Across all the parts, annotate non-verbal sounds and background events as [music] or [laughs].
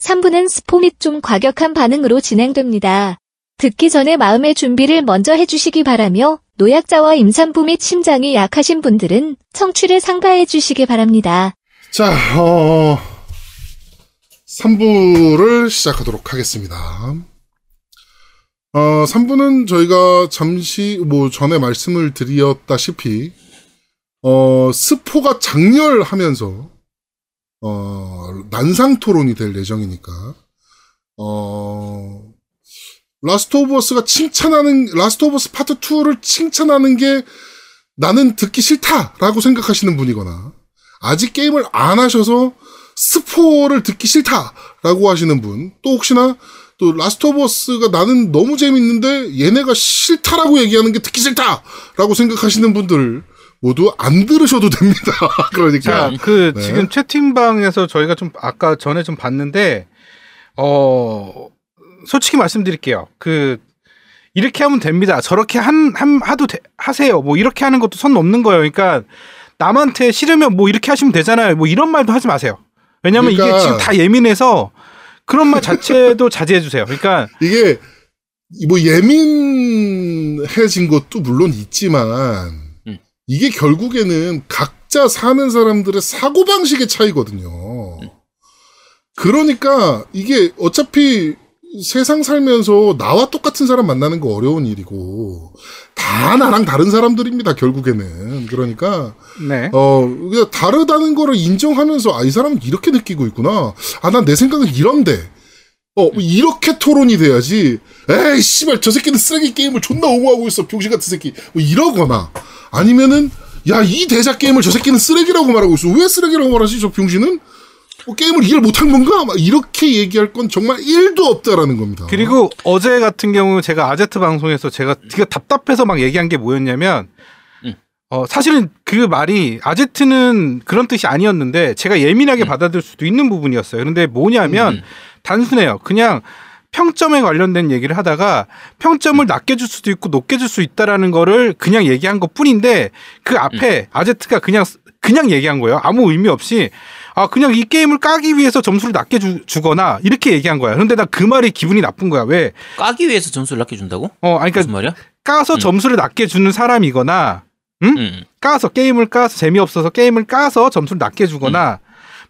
3부는 스포 및 좀 과격한 반응으로 진행됩니다. 듣기 전에 마음의 준비를 먼저 해주시기 바라며 노약자와 임산부 및 심장이 약하신 분들은 청취를 상가해 주시기 바랍니다. 자, 어, 3부를 시작하도록 하겠습니다. 어, 3부는 저희가 잠시, 뭐, 전에 말씀을 드렸다시피, 어, 스포가 장렬하면서, 어, 난상 토론이 될 예정이니까, 어, Last of Us가 칭찬하는, Last of Us 파트 2를 칭찬하는 게 나는 듣기 싫다라고 생각하시는 분이거나, 아직 게임을 안 하셔서 스포를 듣기 싫다라고 하시는 분, 또 혹시나 또 Last of Us가 나는 너무 재밌는데 얘네가 싫다라고 얘기하는 게 듣기 싫다라고 생각하시는 분들 모두 안 들으셔도 됩니다. [laughs] 그러니까 자, 그 네. 지금 채팅방에서 저희가 좀 아까 전에 좀 봤는데 어 솔직히 말씀드릴게요. 그 이렇게 하면 됩니다. 저렇게 한, 한 하도 돼- 하세요. 뭐 이렇게 하는 것도 선 넘는 거예요. 그러니까 남한테 싫으면 뭐 이렇게 하시면 되잖아요. 뭐 이런 말도 하지 마세요. 왜냐면 이게 그러니까- 지금 다 예민해서 그런 말 자체도 [laughs] 자제해 주세요. 그러니까 이게 뭐 예민해진 것도 물론 있지만 음. 이게 결국에는 각자 사는 사람들의 사고 방식의 차이거든요. 그러니까 이게 어차피 세상 살면서 나와 똑같은 사람 만나는 거 어려운 일이고 다 나랑 다른 사람들입니다 결국에는 그러니까 네. 어, 다르다는 거를 인정하면서, 아, 이 사람은 이렇게 느끼고 있구나. 아, 난 내 생각은 이런데. 어, 이렇게 토론이 돼야지. 에이, 씨발, 저 새끼는 쓰레기 게임을 존나 옹호하고 있어. 병신 같은 새끼. 뭐 이러거나. 아니면은, 야, 이 대작 게임을 저 새끼는 쓰레기라고 말하고 있어. 왜 쓰레기라고 말하지, 저 병신은? 뭐 게임을 이해를 못한 건가? 막 이렇게 얘기할 건 정말 1도 없다라는 겁니다. 그리고 어제 같은 경우 제가 아제트 방송에서 제가 되게 답답해서 막 얘기한 게 뭐였냐면 음. 어 사실은 그 말이 아제트는 그런 뜻이 아니었는데 제가 예민하게 받아들일 수도 있는 부분이었어요. 그런데 뭐냐면 음. 단순해요. 그냥 평점에 관련된 얘기를 하다가 평점을 낮게 줄 수도 있고 높게 줄 수 있다라는 거를 그냥 얘기한 것 뿐인데 그 앞에 아제트가 그냥 그냥 얘기한 거예요. 아무 의미 없이 아 그냥 이 게임을 까기 위해서 점수를 낮게 주, 주거나 이렇게 얘기한 거야. 그런데 나 그 말이 기분이 나쁜 거야. 왜? 까기 위해서 점수를 낮게 준다고? 어, 아니 무슨 그러니까 말이야? 까서 음. 점수를 낮게 주는 사람이거나 음. 까서 게임을 까서 재미없어서 게임을 까서 점수를 낮게 주거나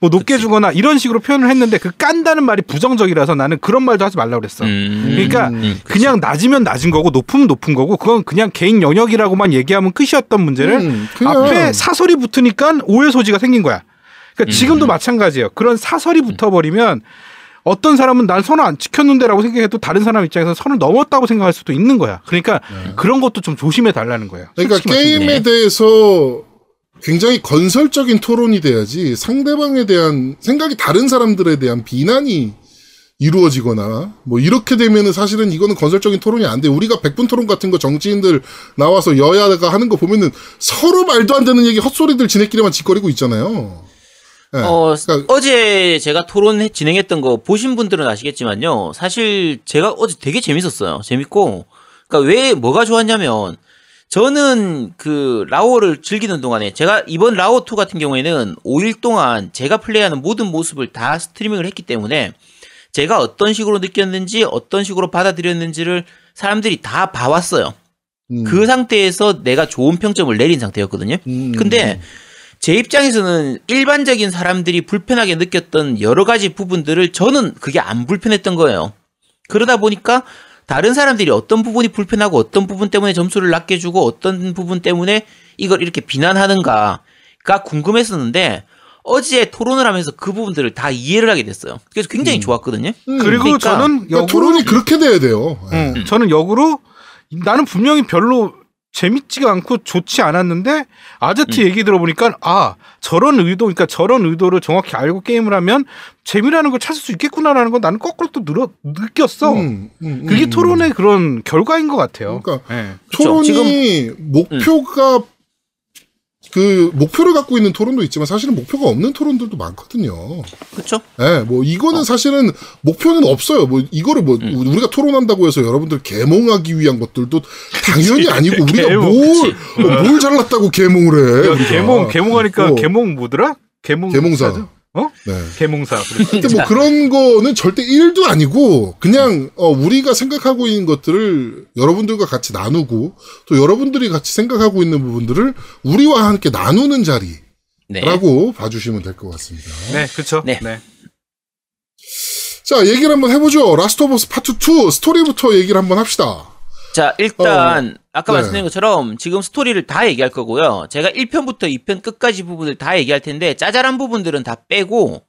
뭐 높게 그치. 주거나 이런 식으로 표현을 했는데 그 깐다는 말이 부정적이라서 나는 그런 말도 하지 말라고 그랬어. 음. 그러니까 음. 그냥 낮으면 낮은 거고 높으면 높은 거고 그건 그냥 개인 영역이라고만 얘기하면 끝이었던 문제를 음, 앞에 사설이 붙으니까 오해 소지가 생긴 거야. 그러니까 음. 지금도 마찬가지예요. 그런 사설이 붙어버리면 어떤 사람은 난 선을 안 지켰는데라고 생각해도 다른 사람 입장에서 선을 넘었다고 생각할 수도 있는 거야. 그러니까 그런 것도 좀 조심해 달라는 거예요. 그러니까. 게임에 대해서 굉장히 건설적인 토론이 돼야지 상대방에 대한 생각이 다른 사람들에 대한 비난이 이루어지거나 뭐 이렇게 되면은 사실은 이거는 건설적인 토론이 안 돼. 우리가 백분 토론 같은 거 정치인들 나와서 여야가 하는 거 보면은 서로 말도 안 되는 얘기 헛소리들 지네끼리만 짓거리고 있잖아요. 예. 어, 그러니까 어제 제가 토론 해- 진행했던 거 보신 분들은 아시겠지만요. 사실 제가 어제 되게 재밌었어요. 재밌고. 그러니까 왜 뭐가 좋았냐면 저는 그 라오를 즐기는 동안에 제가 이번 라오 2 같은 경우에는 5일 동안 제가 플레이하는 모든 모습을 다 스트리밍을 했기 때문에 제가 어떤 식으로 느꼈는지 어떤 식으로 받아들였는지를 사람들이 다 봐왔어요. 음. 그 상태에서 내가 좋은 평점을 내린 상태였거든요. 음. 근데 제 입장에서는 일반적인 사람들이 불편하게 느꼈던 여러 가지 부분들을 저는 그게 안 불편했던 거예요. 그러다 보니까 다른 사람들이 어떤 부분이 불편하고 어떤 부분 때문에 점수를 낮게 주고 어떤 부분 때문에 이걸 이렇게 비난하는가가 궁금했었는데 어제 토론을 하면서 그 부분들을 다 이해를 하게 됐어요. 그래서 굉장히 좋았거든요. 음. 그리고 그러니까 저는 역으로 토론이 그렇게 돼야 돼요. 예. 응, 저는 역으로 나는 분명히 별로 재밌지가 않고 좋지 않았는데 아제트 얘기 들어보니까 아 저런 의도 그러니까 저런 의도를 정확히 알고 게임을 하면 재미라는 걸 찾을 수 있겠구나라는 건 나는 거꾸로 또 늘어, 느꼈어. 음, 음, 그게 음. 토론의 그런 결과인 것 같아요. 그러니까 예. 그쵸. 토론이 목표가 그 목표를 갖고 있는 토론도 있지만 사실은 목표가 없는 토론들도 많거든요. 그렇죠? 예, 뭐 이거는 사실은 목표는 없어요. 뭐 이거를 뭐 우리가 토론한다고 해서 여러분들 개몽하기 위한 것들도 당연히 아니고 우리가 개몽, 뭘, 어, 뭘 잘났다고 개몽을 해. 야. 개몽 개몽하니까 어. 개몽 뭐더라? 계몽 계몽사. 어? 네. 계몽사. 근데 뭐 그런 거는 절대 1도 아니고 그냥 어, 우리가 생각하고 있는 것들을 여러분들과 같이 나누고 또 여러분들이 같이 생각하고 있는 부분들을 우리와 함께 나누는 자리라고 네. 봐주시면 될 것 같습니다. 네, 그렇죠. 네. 네. 자 얘기를 한번 해보죠. Last of Us 파트 2 스토리부터 얘기를 한번 합시다. 자, 일단 아까 네. 말씀드린 것처럼 지금 스토리를 다 얘기할 거고요. 제가 1편부터 2편 끝까지 부분을 다 얘기할 텐데 짜잘한 부분들은 다 빼고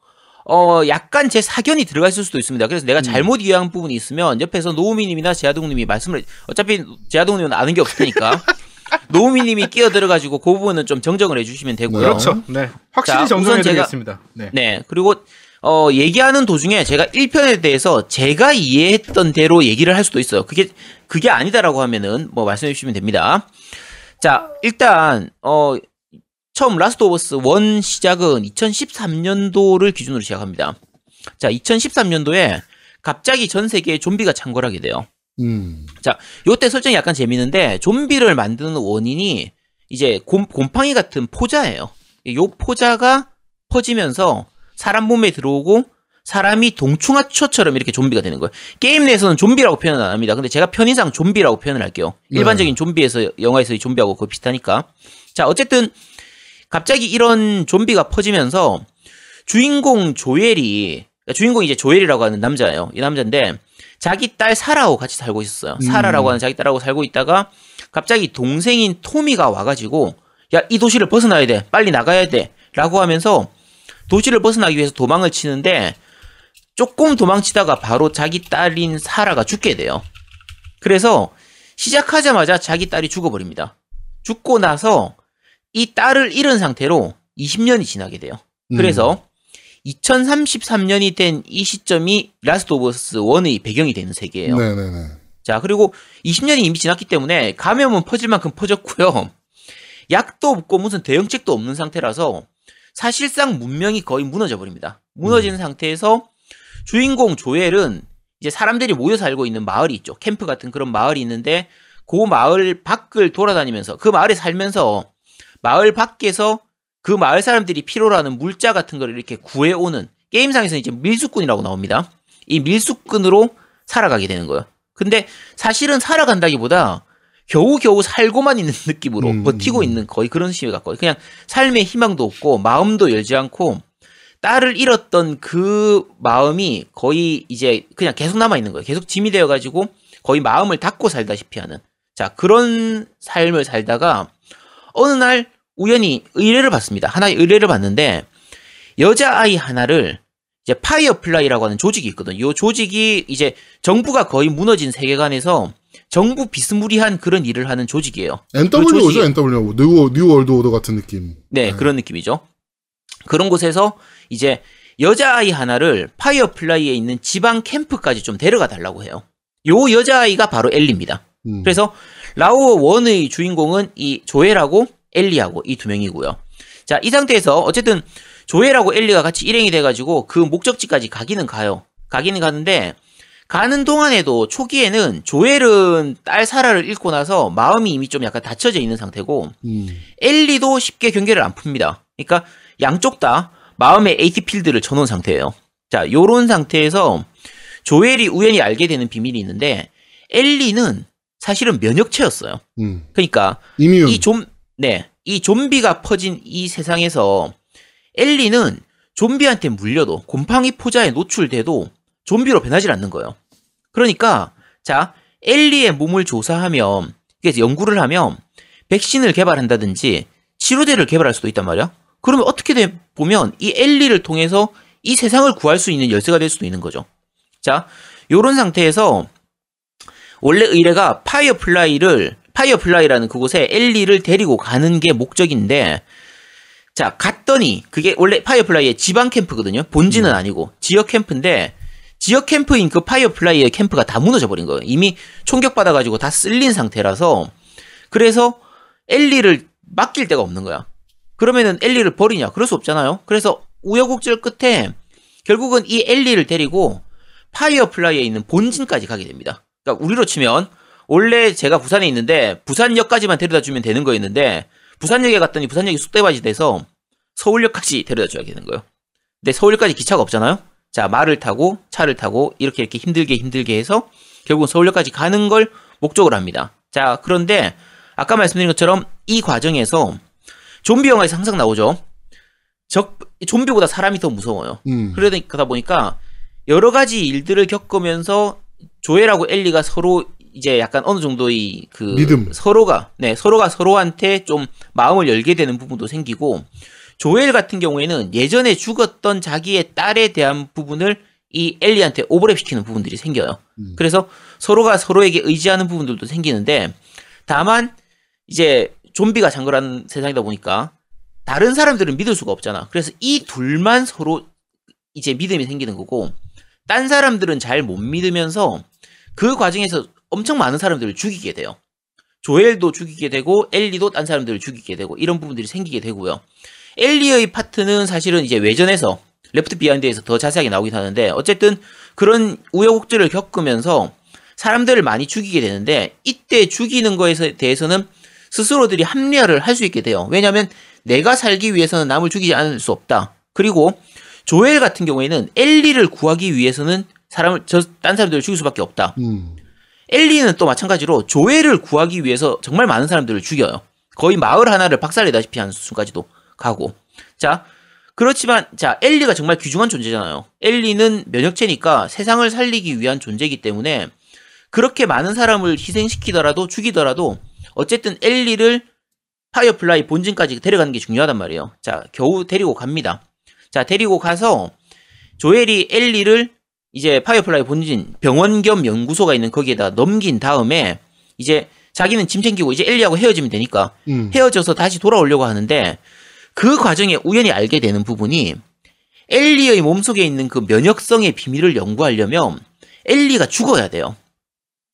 어 약간 제 사견이 들어가 있을 수도 있습니다. 그래서 내가 잘못 이해한 부분이 있으면 옆에서 노우미님이나 제아동님이 말씀을 어차피 제아동님은 아는 게 없을 테니까 [laughs] 노우미님이 끼어들어가지고 그 부분은 좀 정정을 해주시면 되고요. 그렇죠. 네. 확실히 자, 정정해 드리겠습니다. 네. 네. 그리고 어 얘기하는 도중에 제가 1편에 대해서 제가 이해했던 대로 얘기를 할 수도 있어요. 그게 그게 아니다라고 하면은 뭐 말씀해 주시면 됩니다. 자, 일단 어 처음 Last of Us 1 시작은 2013년도를 기준으로 시작합니다. 자, 2013년도에 갑자기 전 세계에 좀비가 창궐하게 돼요. 음. 자, 요때 설정이 약간 재밌는데 좀비를 만드는 원인이 이제 곰, 곰팡이 같은 포자예요. 요 포자가 퍼지면서 사람 몸에 들어오고 사람이 동충하초처럼 이렇게 좀비가 되는 거예요. 게임 내에서는 좀비라고 표현은 안 합니다. 근데 제가 편의상 좀비라고 표현을 할게요. 일반적인 좀비에서 영화에서의 좀비하고 거의 비슷하니까. 자, 어쨌든 갑자기 이런 좀비가 퍼지면서 주인공 조엘이 그러니까 주인공이 이제 조엘이라고 하는 남자예요. 이 남자인데 자기 딸 사라하고 같이 살고 있었어요. 음. 사라라고 하는 자기 딸하고 살고 있다가 갑자기 동생인 토미가 와가지고 야 이 도시를 벗어나야 돼 빨리 나가야 돼라고 하면서 도시를 벗어나기 위해서 도망을 치는데 조금 도망치다가 바로 자기 딸인 사라가 죽게 돼요. 그래서 시작하자마자 자기 딸이 죽어버립니다. 죽고 나서 이 딸을 잃은 상태로 20년이 지나게 돼요. 음. 그래서 2033년이 된 이 시점이 Last of Us 1의 배경이 되는 세계예요. 네네네. 자, 그리고 20년이 이미 지났기 때문에 감염은 퍼질 만큼 퍼졌고요. 약도 없고 무슨 대응책도 없는 상태라서 사실상 문명이 거의 무너져 버립니다. 무너진 상태에서 주인공 조엘은 이제 사람들이 모여 살고 있는 마을이 있죠. 캠프 같은 그런 마을이 있는데 그 마을 밖을 돌아다니면서 그 마을에 살면서 마을 밖에서 그 마을 사람들이 필요로 하는 물자 같은 걸 이렇게 구해오는 게임상에서는 이제 밀수꾼이라고 나옵니다. 이 밀수꾼으로 살아가게 되는 거예요. 근데 사실은 살아간다기보다 겨우겨우 살고만 있는 [laughs] 느낌으로 음. 버티고 있는 거의 그런 식이 같거든요. 그냥 삶의 희망도 없고 마음도 열지 않고 딸을 잃었던 그 마음이 거의 이제 그냥 계속 남아 있는 거예요. 계속 짐이 되어 가지고 거의 마음을 닫고 살다시피 하는 자 그런 삶을 살다가 어느 날 우연히 의뢰를 받습니다. 하나의 의뢰를 받는데 여자 아이 하나를 이제 Firefly라고 하는 조직이 있거든요. 이 조직이 이제 정부가 거의 무너진 세계관에서 정부 비스무리한 그런 일을 하는 조직이에요. NWO죠, NWO. New, New World Order 같은 느낌. 네, 그런 느낌이죠. 그런 곳에서 이제 여자아이 하나를 파이어플라이에 있는 지방 캠프까지 좀 데려가 달라고 해요. 요 여자아이가 바로 엘리입니다. 음. 그래서 라오어 1의 주인공은 이 조엘하고 엘리하고 이 두 명이고요. 자, 이 상태에서 어쨌든 조엘하고 엘리가 같이 일행이 돼가지고 그 목적지까지 가기는 가요. 가기는 가는데 가는 동안에도 초기에는 조엘은 딸 사라를 잃고 나서 마음이 이미 좀 약간 닫혀져 있는 상태고 음. 엘리도 쉽게 경계를 안 풉니다. 그러니까 양쪽 다 마음의 AT 필드를 쳐놓은 상태예요. 자, 요런 상태에서 조엘이 우연히 알게 되는 비밀이 있는데 엘리는 사실은 면역체였어요. 음. 그러니까 이미윤. 이 좀, 네, 이 좀비가 퍼진 이 세상에서 엘리는 좀비한테 물려도 곰팡이 포자에 노출돼도 좀비로 변하지 않는 거예요. 그러니까 자 엘리의 몸을 조사하면 그래서 연구를 하면 백신을 개발한다든지 치료제를 개발할 수도 있단 말이야. 그러면 어떻게 돼 보면 이 엘리를 통해서 이 세상을 구할 수 있는 열쇠가 될 수도 있는 거죠. 자, 요런 상태에서 원래 의뢰가 파이어플라이를 파이어플라이라는 그곳에 엘리를 데리고 가는 게 목적인데 자 갔더니 그게 원래 파이어플라이의 지방 캠프거든요 본진은 아니고 지역 캠프인데 지역 캠프인 그 파이어플라이의 캠프가 다 무너져 버린 거예요. 이미 총격 받아가지고 다 쓸린 상태라서. 그래서 엘리를 맡길 데가 없는 거야. 그러면은 엘리를 버리냐? 그럴 수 없잖아요. 그래서 우여곡절 끝에 결국은 이 엘리를 데리고 파이어플라이에 있는 본진까지 가게 됩니다. 그러니까 우리로 치면 원래 제가 부산에 있는데 부산역까지만 데려다 주면 되는 거였는데 부산역에 갔더니 부산역이 쑥대밭이 돼서 서울역까지 데려다 줘야 되는 거예요. 근데 서울역까지 기차가 없잖아요. 자 말을 타고 차를 타고 이렇게 이렇게 힘들게 힘들게 해서 결국 은 서울역까지 가는 걸 목적으로 합니다. 자 그런데 아까 말씀드린 것처럼 이 과정에서 좀비 영화에서 항상 나오죠. 적 좀비보다 사람이 더 무서워요. 음. 그러다 보니까 여러 가지 일들을 겪으면서 조엘하고 엘리가 서로 이제 약간 어느 정도의 그 믿음. 서로가 네 서로가 서로한테 좀 마음을 열게 되는 부분도 생기고 조엘 같은 경우에는 예전에 죽었던 자기의 딸에 대한 부분을 이 엘리한테 오버랩 시키는 부분들이 생겨요. 음. 그래서 서로가 서로에게 의지하는 부분들도 생기는데 다만 이제 좀비가 장거라는 세상이다 보니까 다른 사람들은 믿을 수가 없잖아. 그래서 이 둘만 서로 이제 믿음이 생기는 거고 딴 사람들은 잘 못 믿으면서 그 과정에서 엄청 많은 사람들을 죽이게 돼요. 조엘도 죽이게 되고 엘리도 딴 사람들을 죽이게 되고 이런 부분들이 생기게 되고요. 엘리의 파트는 사실은 이제 외전에서 Left Behind에서 더 자세하게 나오긴 하는데 어쨌든 그런 우여곡절을 겪으면서 사람들을 많이 죽이게 되는데 이때 죽이는 거에 대해서는 스스로들이 합리화를 할 수 있게 돼요. 왜냐하면 내가 살기 위해서는 남을 죽이지 않을 수 없다. 그리고 조엘 같은 경우에는 엘리를 구하기 위해서는 사람을 저 딴 사람들을 죽일 수밖에 없다. 음. 엘리는 또 마찬가지로 조엘을 구하기 위해서 정말 많은 사람들을 죽여요. 거의 마을 하나를 박살내다시피 하는 수준까지도 가고. 자, 그렇지만 자 엘리가 정말 귀중한 존재잖아요. 엘리는 면역체니까 세상을 살리기 위한 존재이기 때문에 그렇게 많은 사람을 희생시키더라도 죽이더라도 어쨌든 엘리를 파이어플라이 본진까지 데려가는 게 중요하단 말이에요. 자, 겨우 데리고 갑니다. 자, 데리고 가서 조엘이 엘리를 이제 파이어플라이 본진 병원 겸 연구소가 있는 거기에다 넘긴 다음에 이제 자기는 짐 챙기고 이제 엘리하고 헤어지면 되니까 음. 헤어져서 다시 돌아오려고 하는데 그 과정에 우연히 알게 되는 부분이 엘리의 몸속에 있는 그 면역성의 비밀을 연구하려면 엘리가 죽어야 돼요.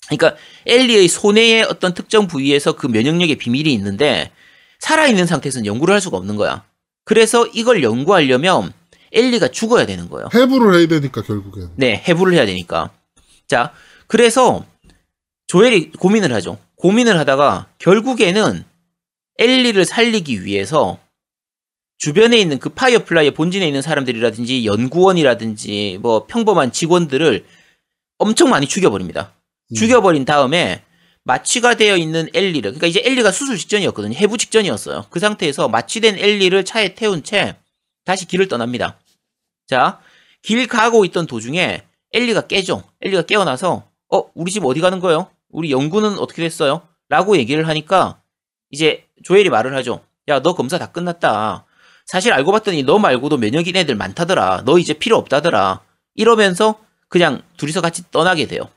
그러니까 엘리의 소뇌의 어떤 특정 부위에서 그 면역력의 비밀이 있는데 살아있는 상태에서는 연구를 할 수가 없는 거야. 그래서 이걸 연구하려면 엘리가 죽어야 되는 거예요. 해부를 해야 되니까 결국엔. 네, 해부를 해야 되니까. 자, 그래서 조엘이 고민을 하죠. 고민을 하다가 결국에는 엘리를 살리기 위해서 주변에 있는 그 파이어플라이의 본진에 있는 사람들이라든지 연구원이라든지 뭐 평범한 직원들을 엄청 많이 죽여버립니다. 음. 죽여버린 다음에 마취가 되어 있는 엘리를 그러니까 이제 엘리가 수술 직전이었거든요. 해부 직전이었어요. 그 상태에서 마취된 엘리를 차에 태운 채 다시 길을 떠납니다. 자, 길 가고 있던 도중에 엘리가 깨죠. 엘리가 깨어나서 어, 우리 집 어디 가는 거예요? 우리 연구는 어떻게 됐어요? 라고 얘기를 하니까 이제 조엘이 말을 하죠. 야, 너 검사 다 끝났다. 사실 알고 봤더니 너 말고도 면역인 애들 많다더라. 너 이제 필요 없다더라. 이러면서 그냥 둘이서 같이 떠나게 돼요.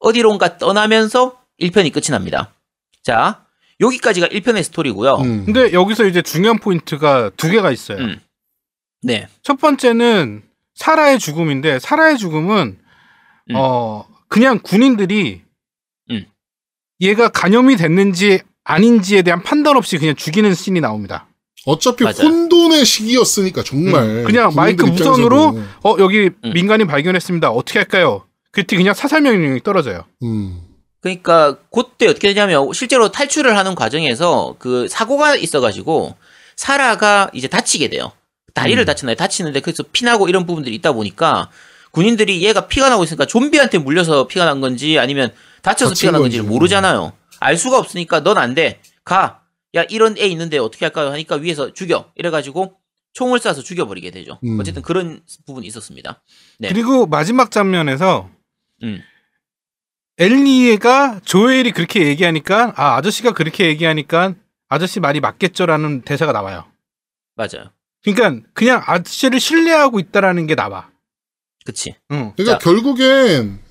어디론가 떠나면서 1편이 끝이 납니다. 자, 여기까지가 1편의 스토리고요. 음. 근데 여기서 이제 중요한 포인트가 두 개가 있어요. 음. 네. 첫 번째는 사라의 죽음인데 사라의 죽음은 음. 어 그냥 군인들이 음. 얘가 감염이 됐는지 아닌지에 대한 판단 없이 그냥 죽이는 씬이 나옵니다. 어차피 맞아요. 혼돈의 시기였으니까 정말. 음, 그냥 마이크. 무선으로 어 여기 음. 민간인 발견했습니다. 어떻게 할까요? 그때 그냥 사살 명령이 떨어져요. 음. 그러니까 그때 어떻게 되냐면 실제로 탈출을 하는 과정에서 그 사고가 있어가지고 사라가 이제 다치게 돼요. 다리를 음. 다치나요? 다치는데 그래서 피나고 이런 부분들이 있다 보니까 군인들이 얘가 피가 나고 있으니까 좀비한테 물려서 피가 난 건지 아니면 다쳐서 피가 난 건지를 건지. 모르잖아요. 알 수가 없으니까 넌 안 돼. 가. 야 이런 애 있는데 어떻게 할까요? 하니까 위에서 죽여. 이래가지고 총을 쏴서 죽여버리게 되죠. 음. 어쨌든 그런 부분이 있었습니다. 네. 그리고 마지막 장면에서 음. 엘리가 조엘이 그렇게 얘기하니까 아 아저씨가 그렇게 얘기하니까 아저씨 말이 맞겠죠라는 대사가 나와요. 맞아요. 그러니까 그냥 아저씨를 신뢰하고 있다라는 게 나와. 그치. 응. 그러니까 자. 결국엔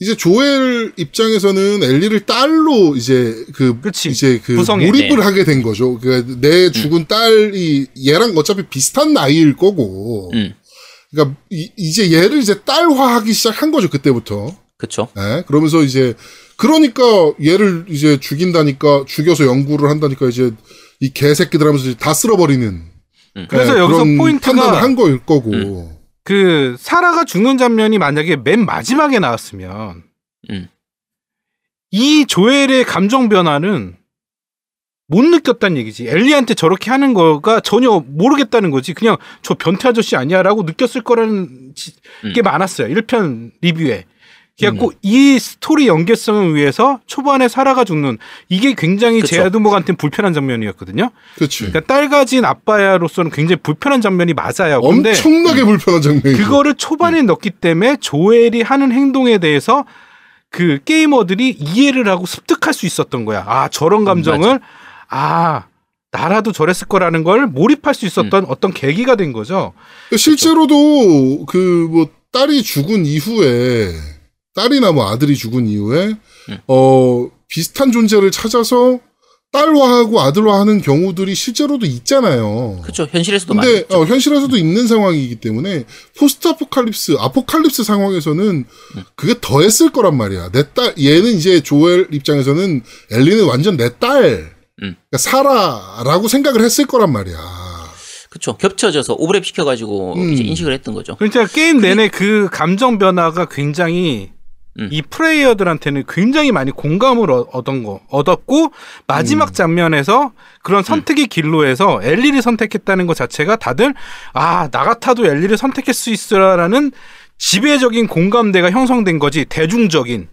이제 조엘 입장에서는 엘리를 딸로 이제 그 그치. 이제 그 구성해. 몰입을 네. 하게 된 거죠. 그러니까 내 죽은 딸이 얘랑 어차피 비슷한 나이일 거고. 음. 그러니까 이, 제 얘를 이제 딸화하기 시작한 거죠 그때부터. 그쵸. 예? 그러면서 이제 그러니까 얘를 이제 죽인다니까 죽여서 연구를 한다니까 이제 이 개새끼들 하면서 이제 다 쓸어버리는. 그래서 예, 여기서 그런 포인트가 판단을 한 거일 거고. 음. 그 사라가 죽는 장면이 만약에 맨 마지막에 나왔으면 음. 이 조엘의 감정 변화는 못 느꼈다는 얘기지. 엘리한테 저렇게 하는 거가 전혀 모르겠다는 거지. 그냥 저 변태 아저씨 아니야라고 느꼈을 거라는 지- 음. 게 많았어요. 1편 리뷰에. 그래갖고 이 스토리 연계성을 위해서 초반에 살아가 죽는 이게 굉장히. 제아드목한테는 불편한 장면이었거든요. 그렇지. 그러니까 딸 가진 아빠로서는 굉장히 불편한 장면이 맞아요. 엄청나게 불편한 장면이죠. 그거를 초반에 넣기 때문에 조엘이 하는 행동에 대해서 그 게이머들이 이해를 하고 습득할 수 있었던 거야. 아 저런 감정을 아 나라도 저랬을 거라는 걸 몰입할 수 있었던 어떤 계기가 된 거죠. 실제로도 그 뭐 딸이 죽은 이후에 딸이나 뭐 아들이 죽은 이후에 음. 어 비슷한 존재를 찾아서 딸화하고 아들화하는 경우들이 실제로도 있잖아요. 그렇죠. 현실에서도 많이 근데 있죠. 어, 현실에서도 있는 상황이기 때문에 포스트 아포칼립스, 아포칼립스 상황에서는 그게 더했을 거란 말이야. 내 딸, 얘는 이제 조엘 입장에서는 엘리는 완전 내 딸, 음. 그러니까 사라라고 생각을 했을 거란 말이야. 그렇죠. 겹쳐져서 오버랩 시켜가지고 음. 이제 인식을 했던 거죠. 그러니까 게임 내내 그 감정 변화가 굉장히 음. 이 플레이어들한테는 굉장히 많이 공감을 얻- 얻은 거 얻었고 마지막 장면에서 그런 선택의 길로 해서 엘리를 선택했다는 것 자체가 다들 아 나 같아도 엘리를 선택할 수 있으라는 지배적인 공감대가 형성된 거지 대중적인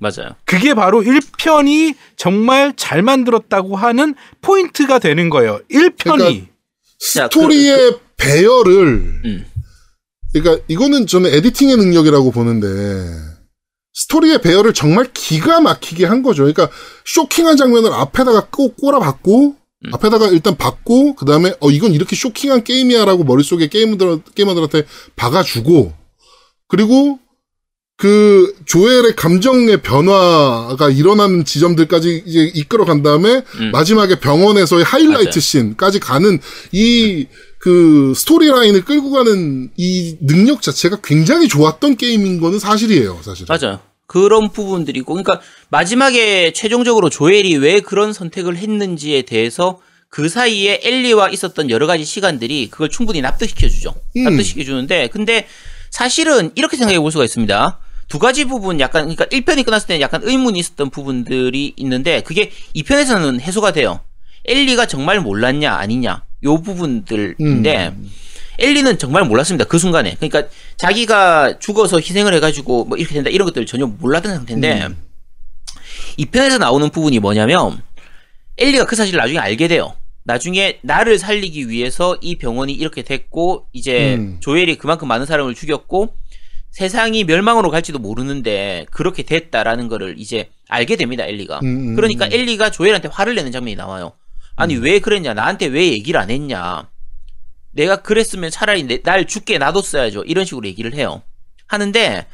맞아요. 그게 바로 1편이 정말 잘 만들었다고 하는 포인트가 되는 거예요. 1편이 그러니까 자, 스토리의 배열을 음. 그러니까 이거는 저는 editing의 능력이라고 보는데 스토리의 배열을 정말 기가 막히게 한 거죠. 그러니까 쇼킹한 장면을 앞에다가 꼭 꼬라박고 음. 앞에다가 일단 박고 그 다음에 어 이건 이렇게 쇼킹한 게임이야라고 머릿속에 게이머들 게이머들한테 박아주고 그리고 그 조엘의 감정의 변화가 일어나는 지점들까지 이제 이끌어 간 다음에 음. 마지막에 병원에서의 하이라이트 맞아요. 씬까지 가는 이 그 스토리라인을 끌고 가는 이 능력 자체가 굉장히 좋았던 게임인 거는 사실이에요, 사실. 맞아요. 그런 부분들이고, 그러니까 마지막에 최종적으로 조엘이 왜 그런 선택을 했는지에 대해서 그 사이에 엘리와 있었던 여러 가지 시간들이 그걸 충분히 납득시켜주죠. 음. 납득시켜주는데, 근데 사실은 이렇게 생각해 볼 수가 있습니다. 두 가지 부분 약간, 그러니까 1편이 끝났을 때는 약간 의문이 있었던 부분들이 있는데, 그게 2편에서는 해소가 돼요. 엘리가 정말 몰랐냐, 아니냐, 요 부분들인데, 엘리는 정말 몰랐습니다. 그 순간에. 그러니까 자기가 죽어서 희생을 해가지고 뭐 이렇게 된다 이런 것들을 전혀 몰랐던 상태인데 이 편에서 나오는 부분이 뭐냐면 엘리가 그 사실을 나중에 알게 돼요. 나중에 나를 살리기 위해서 이 병원이 이렇게 됐고 이제 음. 조엘이 그만큼 많은 사람을 죽였고 세상이 멸망으로 갈지도 모르는데 그렇게 됐다라는 거를 이제 알게 됩니다. 엘리가. 음, 음, 그러니까 음. 엘리가 조엘한테 화를 내는 장면이 나와요. 아니 왜 그랬냐? 나한테 왜 얘기를 안 했냐? 내가 그랬으면 차라리 내- 날 죽게 놔뒀어야죠. 이런 식으로 얘기를 해요. 하는데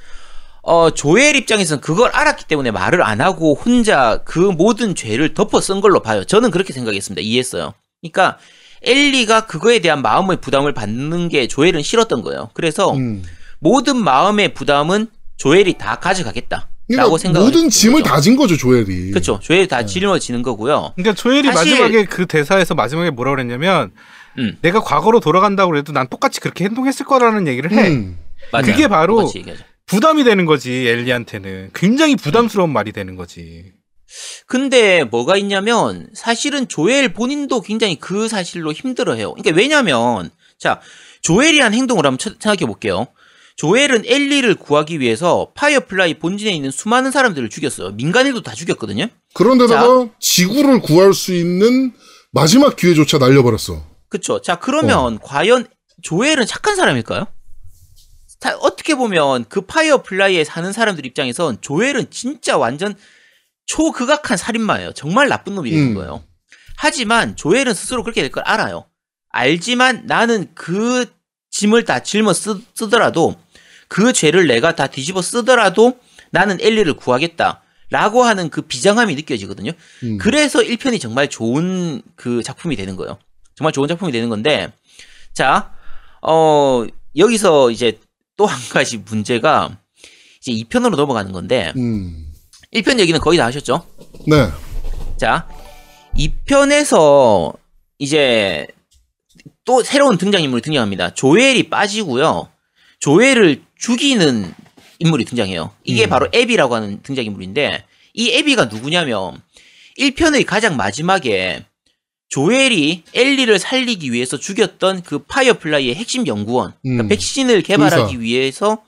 어 조엘 입장에서는 그걸 알았기 때문에 말을 안 하고 혼자 그 모든 죄를 덮어 쓴 걸로 봐요. 저는 그렇게 생각했습니다. 이해했어요. 그러니까 엘리가 그거에 대한 마음의 부담을 받는 게 조엘은 싫었던 거예요. 그래서 음. 모든 마음의 부담은 조엘이 다 가져가겠다. 그러니까 라고 생각을 모든 짐을 거죠. 다진 거죠, 조엘이. 그렇죠. 조엘이 다 짊어지는 거고요. 그러니까 조엘이 사실- 마지막에 그 대사에서 마지막에 뭐라 그랬냐면 음. 내가 과거로 돌아간다고 그래도 난 똑같이 그렇게 행동했을 거라는 얘기를 해. 음. 맞아요. 그게 바로. 부담이 되는 거지 엘리한테는 굉장히 부담스러운 말이 되는 거지. 근데 뭐가 있냐면 사실은 조엘 본인도 굉장히 그 사실로 힘들어해요. 그러니까 왜냐면 자 조엘이란 행동을 한번 쳐- 생각해 볼게요. 조엘은 엘리를 구하기 위해서 파이어플라이 본진에 있는 수많은 사람들을 죽였어요. 민간인도 다 죽였거든요. 그런데다가 지구를 구할 수 있는 마지막 기회조차 날려버렸어. 그쵸. 자 그러면 과연 조엘은 착한 사람일까요? 자, 어떻게 보면 그 파이어플라이에 사는 사람들 입장에선 조엘은 진짜 완전 초극악한 살인마예요. 정말 나쁜 놈이 되는 음. 거예요. 하지만 조엘은 스스로 그렇게 될 걸 알아요. 알지만 나는 그 짐을 다 짊어 쓰, 쓰더라도 그 죄를 내가 다 뒤집어 쓰더라도 나는 엘리를 구하겠다. 라고 하는 그 비장함이 느껴지거든요. 음. 그래서 1편이 정말 좋은 그 작품이 되는 거예요. 정말 좋은 작품이 되는 건데, 자, 어, 여기서 이제 또 한 가지 문제가 이제 2편으로 넘어가는 건데, 음. 1편 얘기는 거의 다 하셨죠? 네. 자, 2편에서 이제 또 새로운 등장인물이 등장합니다. 조엘이 빠지고요. 조엘을 죽이는 인물이 등장해요. 이게 음. 바로 에비라고 하는 등장인물인데 이 에비가 누구냐면 1편의 가장 마지막에 조엘이 엘리를 살리기 위해서 죽였던 그 파이어플라이의 핵심 연구원, 그러니까 음. 백신을 개발하기 의사. 위해서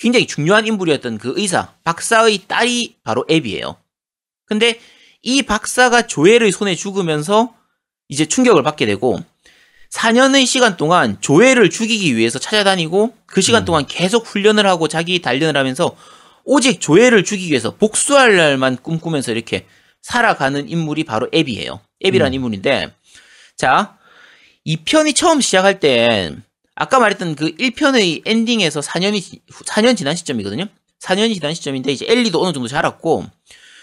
굉장히 중요한 인물이었던 그 의사, 박사의 딸이 바로 에비예요. 근데 이 박사가 조엘의 손에 죽으면서 이제 충격을 받게 되고 4년의 시간 동안 조엘을 죽이기 위해서 찾아다니고 그 시간 음. 동안 계속 훈련을 하고 자기 단련을 하면서 오직 조엘을 죽이기 위해서 복수할 날만 꿈꾸면서 이렇게 살아가는 인물이 바로 앱이에요. 앱이라는 음. 인물인데 자, 이 편이 처음 시작할 때 아까 말했던 그 1편의 엔딩에서 4년이 지- 4년 지난 시점이거든요. 4년이 지난 시점인데 이제 엘리도 어느 정도 자랐고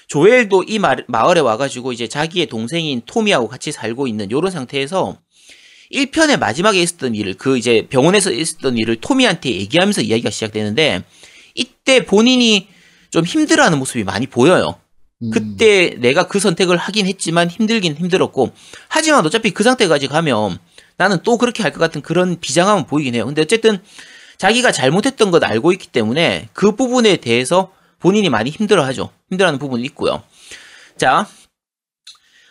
조엘도 이 마, 마을에 와가지고 이제 자기의 동생인 토미하고 같이 살고 있는 요런 상태에서 1편의 마지막에 있었던 일을 그 이제 병원에서 있었던 일을 토미한테 얘기하면서 이야기가 시작되는데 이때 본인이 좀 힘들어하는 모습이 많이 보여요. 음. 그때 내가 그 선택을 하긴 했지만 힘들긴 힘들었고 하지만 어차피 그 상태까지 가면 나는 또 그렇게 할 것 같은 그런 비장함은 보이긴 해요. 근데 어쨌든 자기가 잘못했던 걸 알고 있기 때문에 그 부분에 대해서 본인이 많이 힘들어하죠. 힘들어하는 부분이 있고요. 자,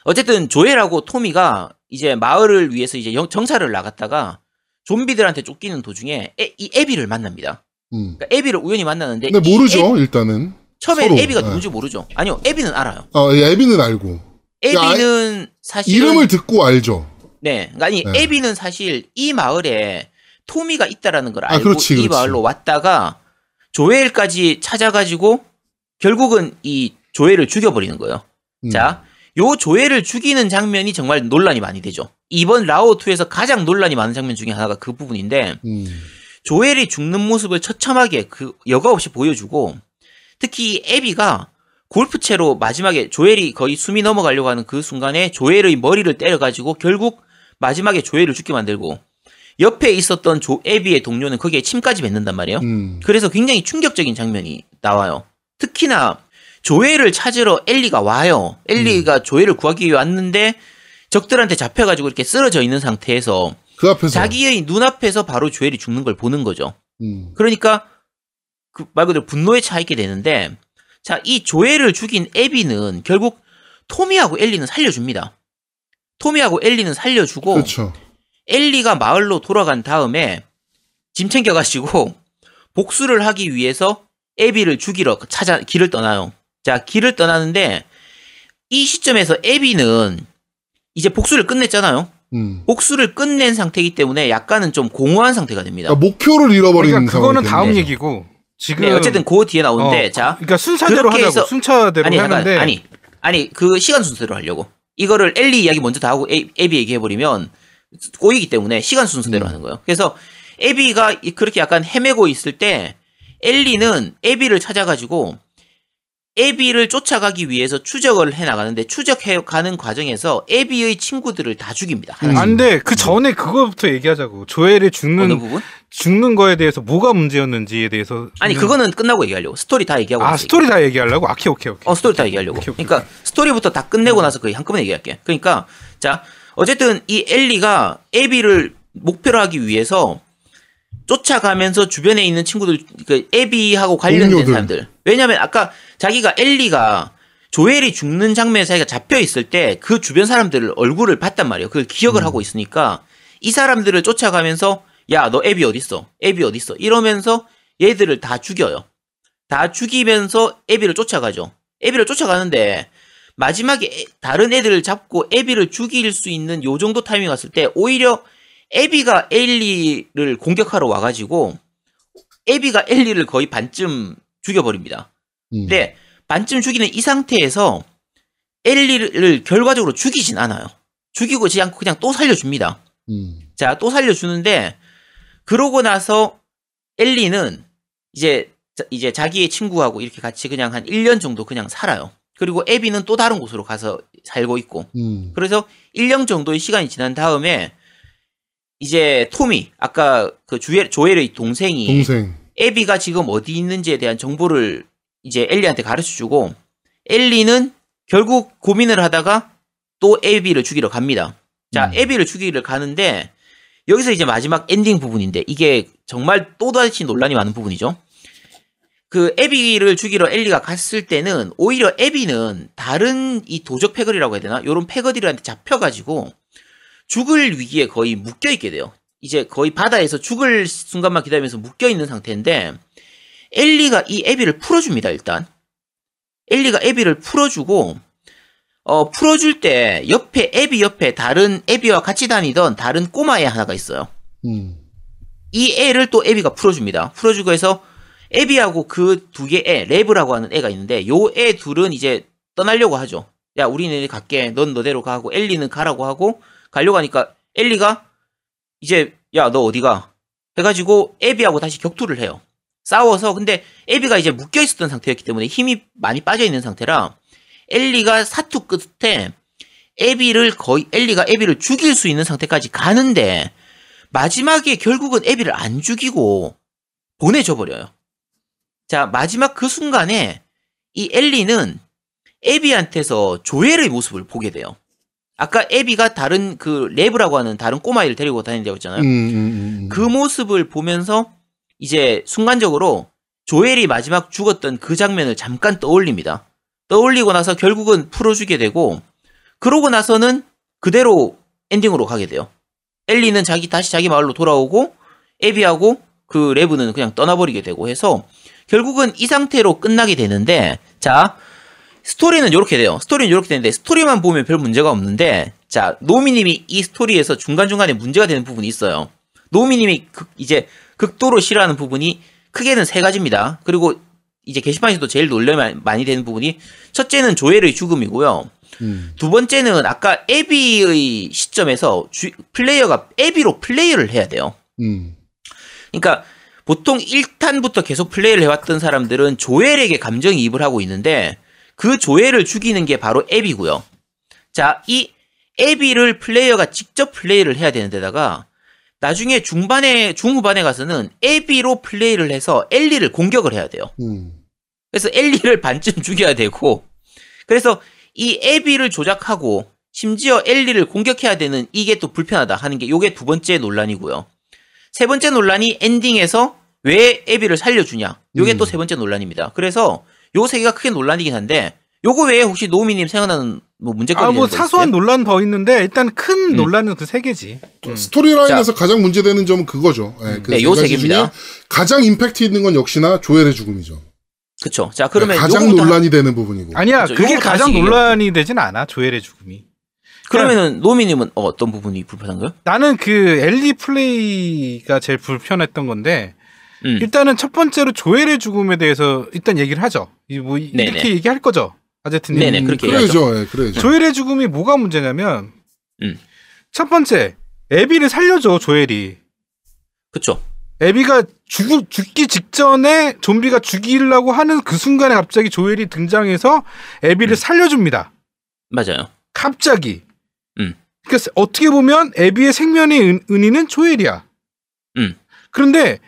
어쨌든 조엘하고 토미가 이제 마을을 위해서 이제 영- 정찰을 나갔다가 좀비들한테 쫓기는 도중에 에- 이 에비를 만납니다. 음. 그러니까 에비를 우연히 만나는데 근데 이 모르죠 에비- 일단은. 처음에 서로, 에비가 네. 누군지 모르죠. 아니요, 에비는 알아요. 아, 예, 에비는 알고 에비는 사실 이름을 듣고 알죠. 네, 그러니까 아니 네. 에비는 사실 이 마을에 토미가 있다라는 걸 아, 알고 그렇지, 이 그렇지. 마을로 왔다가 조엘까지 찾아가지고 결국은 이 조엘을 죽여버리는 거예요. 음. 자, 요 조엘을 죽이는 장면이 정말 논란이 많이 되죠. 이번 라오 2에서 가장 논란이 많은 장면 중에 하나가 그 부분인데 음. 조엘이 죽는 모습을 처참하게 그 여과 없이 보여주고 특히 이 에비가 골프채로 마지막에 조엘이 거의 숨이 넘어가려고 하는 그 순간에 조엘의 머리를 때려가지고 결국 마지막에 조엘을 죽게 만들고 옆에 있었던 조 에비의 동료는 거기에 침까지 뱉는단 말이에요. 음. 그래서 굉장히 충격적인 장면이 나와요. 특히나 조엘을 찾으러 엘리가 와요. 엘리가 조엘을 구하기 위해 왔는데 적들한테 잡혀가지고 이렇게 쓰러져 있는 상태에서 그 앞에서 자기의 눈앞에서 바로 조엘이 죽는 걸 보는 거죠. 음. 그러니까 그 말 그대로 분노에 차 있게 되는데 자, 이 조엘을 죽인 에비는 결국 토미하고 엘리는 살려줍니다. 토미하고 엘리는 살려주고 그렇죠. 엘리가 마을로 돌아간 다음에 짐 챙겨가시고 복수를 하기 위해서 에비를 죽이러 찾아 길을 떠나요. 자, 길을 떠나는데 이 시점에서 에비는 이제 복수를 끝냈잖아요. 음. 복수를 끝낸 상태이기 때문에 약간은 좀 공허한 상태가 됩니다. 그러니까 목표를 잃어버리는 그러니까 그거는 다음 되는 얘기고 지금 네, 어쨌든 그 뒤에 나오는데 어, 자, 그러니까 순차대로 하자고 해서- 순차대로 아니 잠깐 하는데 아니 아니 그 시간 순서대로 하려고 이거를 엘리 이야기 먼저 다 하고 에, 에비 얘기해 버리면 꼬이기 때문에 시간 순서대로 음. 하는 거예요. 그래서 에비가 이- 그렇게 약간 헤매고 있을 때 엘리는 에비를 찾아가지고 에비를 쫓아가기 위해서 추적을 해 나가는데 추적해 가는 과정에서 에비의 친구들을 다 죽입니다. 음. 안돼 그 전에 그거부터 얘기하자고 조엘이 어느 죽는 부분? 죽는 거에 대해서 뭐가 문제였는지에 대해서 아니 좀- 그거는 끝나고 얘기하려고 스토리 다 얘기하고 아 스토리 다 얘기하려고 아케 오케이 오케이 어, 스토리 다 얘기하려고. 오케이, 오케이. 그러니까 스토리부터 다 끝내고 나서 거의 한꺼번에 얘기할게. 그러니까 자, 어쨌든 이 엘리가 에비를 목표로 하기 위해서 쫓아가면서 주변에 있는 친구들, 그 에비하고 관련된 동료들. 사람들. 왜냐면 아까 자기가 엘리가 조엘이 죽는 장면에 자기가 잡혀 있을 때 그 주변 사람들을 얼굴을 봤단 말이에요. 그걸 기억을 음. 하고 있으니까 이 사람들을 쫓아가면서 야, 너 에비 어딨어? 에비 어딨어? 이러면서 얘들을 다 죽여요. 다 죽이면서 에비를 쫓아가죠. 에비를 쫓아가는데 마지막에 에- 다른 애들을 잡고 에비를 죽일 수 있는 요 정도 타이밍 왔을 때 오히려 에비가 엘리를 공격하러 와가지고 에비가 엘리를 거의 반쯤 죽여버립니다. 음. 근데 반쯤 죽이는 이 상태에서 엘리를 결과적으로 죽이진 않아요. 죽이고 지 않고 그냥 또 살려줍니다. 음. 자, 또 살려주는데, 그러고 나서 엘리는 이제, 자- 이제 자기의 친구하고 이렇게 같이 그냥 한 1년 정도 그냥 살아요. 그리고 에비는 또 다른 곳으로 가서 살고 있고. 음. 그래서 1년 정도의 시간이 지난 다음에, 이제 토미, 아까 그 주엘, 조엘의 동생이 동생. 에비가 지금 어디 있는지에 대한 정보를 이제 엘리한테 가르쳐 주고, 엘리는 결국 고민을 하다가 또 에비를 죽이러 갑니다. 자, 음. 에비를 죽이러 가는데, 여기서 이제 마지막 엔딩 부분인데, 이게 정말 또다시 논란이 많은 부분이죠. 그 에비를 죽이러 엘리가 갔을 때는 오히려 에비는 다른 이 도적 패거리라고 해야 되나? 요런 패거리한테 잡혀가지고 죽을 위기에 거의 묶여 있게 돼요. 이제 거의 바다에서 죽을 순간만 기다리면서 묶여 있는 상태인데 엘리가 이 에비를 풀어줍니다. 일단 엘리가 에비를 풀어주고 어 풀어줄 때 옆에 에비 옆에 다른 에비와 같이 다니던 다른 꼬마 애 하나가 있어요. 음. 이 애를 또 에비가 풀어줍니다. 풀어주고 해서 에비하고 그 두 개 애, 레브라고 하는 애가 있는데 요 애 둘은 이제 떠나려고 하죠. 야, 우리는 갈게. 넌 너대로 가고 엘리는 가라고 하고 가려고 하니까 엘리가 이제 야, 너 어디가? 해가지고 에비하고 다시 격투를 해요. 싸워서 근데 에비가 이제 묶여 있었던 상태였기 때문에 힘이 많이 빠져 있는 상태라 엘리가 사투 끝에 에비를 거의 엘리가 에비를 죽일 수 있는 상태까지 가는데 마지막에 결국은 에비를 안 죽이고 보내줘 버려요. 자, 마지막 그 순간에 이 엘리는 에비한테서 조엘의 모습을 보게 돼요. 아까 에비가 다른 그 레브라고 하는 다른 꼬마이를 데리고 다닌다고 했잖아요. 음, 음, 음. 그 모습을 보면서 이제 순간적으로 조엘이 마지막 죽었던 그 장면을 잠깐 떠올립니다. 떠올리고 나서 결국은 풀어주게 되고 그러고 나서는 그대로 엔딩으로 가게 돼요. 엘리는 자기 다시 자기 마을로 돌아오고 에비하고 그 레브는 그냥 떠나버리게 되고 해서 결국은 이 상태로 끝나게 되는데 자 스토리는 이렇게 돼요. 스토리는 이렇게 되는데 스토리만 보면 별 문제가 없는데 자 노미님이 이 스토리에서 중간 중간에 문제가 되는 부분이 있어요. 노미님이 극- 이제 극도로 싫어하는 부분이 크게는 세 가지입니다. 그리고 이제 게시판에서도 제일 논란 많이 되는 부분이 첫째는 조엘의 죽음이고요. 음. 두 번째는 아까 에비의 시점에서 주- 플레이어가 에비로 플레이를 해야 돼요. 음. 그러니까 보통 1탄부터 계속 플레이를 해왔던 사람들은 조엘에게 감정이입을 하고 있는데 그 조엘을 죽이는 게 바로 에비고요. 자, 이 에비를 플레이어가 직접 플레이를 해야 되는 데다가 나중에 중반에 중후반에 가서는 에비로 플레이를 해서 엘리를 공격을 해야 돼요. 음. 그래서 엘리를 반쯤 죽여야 되고 그래서 이 에비를 조작하고 심지어 엘리를 공격해야 되는 이게 또 불편하다 하는 게 요게 두 번째 논란이고요. 세 번째 논란이 엔딩에서 왜 에비를 살려주냐. 요게 음. 또세 번째 논란입니다. 그래서 요 세 개가 크게 논란이긴 한데 요거 외에 혹시 노우미님 생각나는 뭐 문제거리 아, 뭐 되는 거 사소한 있어요? 논란 더 있는데 일단 큰 음. 논란은 그 세 개지. 음. 스토리라인에서 가장 문제되는 점은 그거죠. 예, 그 네, 요세 개입니다. 가장 임팩트 있는 건 역시나 조엘의 죽음이죠. 그쵸. 자 그러면 가장 요거부터 논란이 되는 부분이고. 아니야, 그렇죠. 그게 가장 논란이 되진 않아. 조엘의 죽음이. 그러면은 노우미님은 어, 어떤 부분이 불편한가요? 나는 그 엘리 플레이가 제일 불편했던 건데 음. 일단은 첫 번째로 조엘의 죽음에 대해서 일단 얘기를 하죠. 이뭐 이렇게 네네. 얘기할 거죠. 아제트님. 네네, 그렇게 그래야죠. 예, 그래야죠. 조엘의 죽음이 뭐가 문제냐면 음. 첫 번째 에비를 살려줘 조엘이. 그쵸. 에비가 죽, 죽기 직전에 좀비가 죽이려고 하는 그 순간에 갑자기 조엘이 등장해서 에비를 음. 살려줍니다. 맞아요. 갑자기. 음. 그러니까 어떻게 보면 에비의 생명의 은, 은인은 조엘이야. 음. 그런데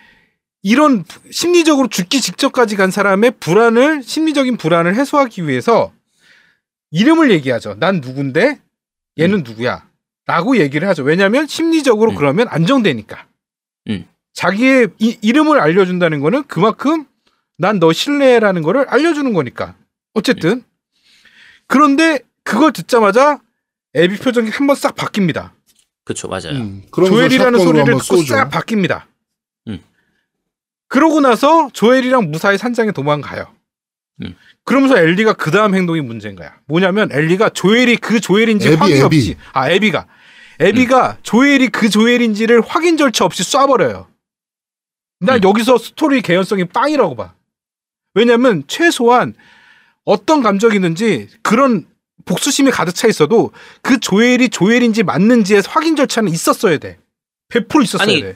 이런 심리적으로 죽기 직전까지 간 사람의 불안을 심리적인 불안을 해소하기 위해서 이름을 얘기하죠. 난 누군데 얘는 누구야? 라고 얘기를 하죠. 왜냐하면 심리적으로 음. 그러면 안정되니까. 음. 자기의 이, 이름을 알려준다는 거는 그만큼 난 너 신뢰라는 거를 알려주는 거니까. 어쨌든 그런데 그걸 듣자마자 에비 표정이 한 번 싹 바뀝니다. 그쵸. 맞아요. 음, 조엘이라는 소리를 듣고 쏘죠. 싹 바뀝니다. 음. 그러고 나서 조엘이랑 무사히 산장에 도망가요. 음. 그러면서 엘리가 그 다음 행동이 문제인 거야. 뭐냐면 엘리가 조엘이 그 조엘인지 에비, 확인 에비. 없이 아 에비가 음. 에비가 조엘이 그 조엘인지를 확인 절차 없이 쏴버려요. 난 음. 여기서 스토리 개연성이 빵이라고 봐. 왜냐면 최소한 어떤 감정이든지 그런 복수심이 가득 차 있어도 그 조엘이 조엘인지 맞는지의 확인 절차는 있었어야 돼. 100% 있었어야 아니, 돼.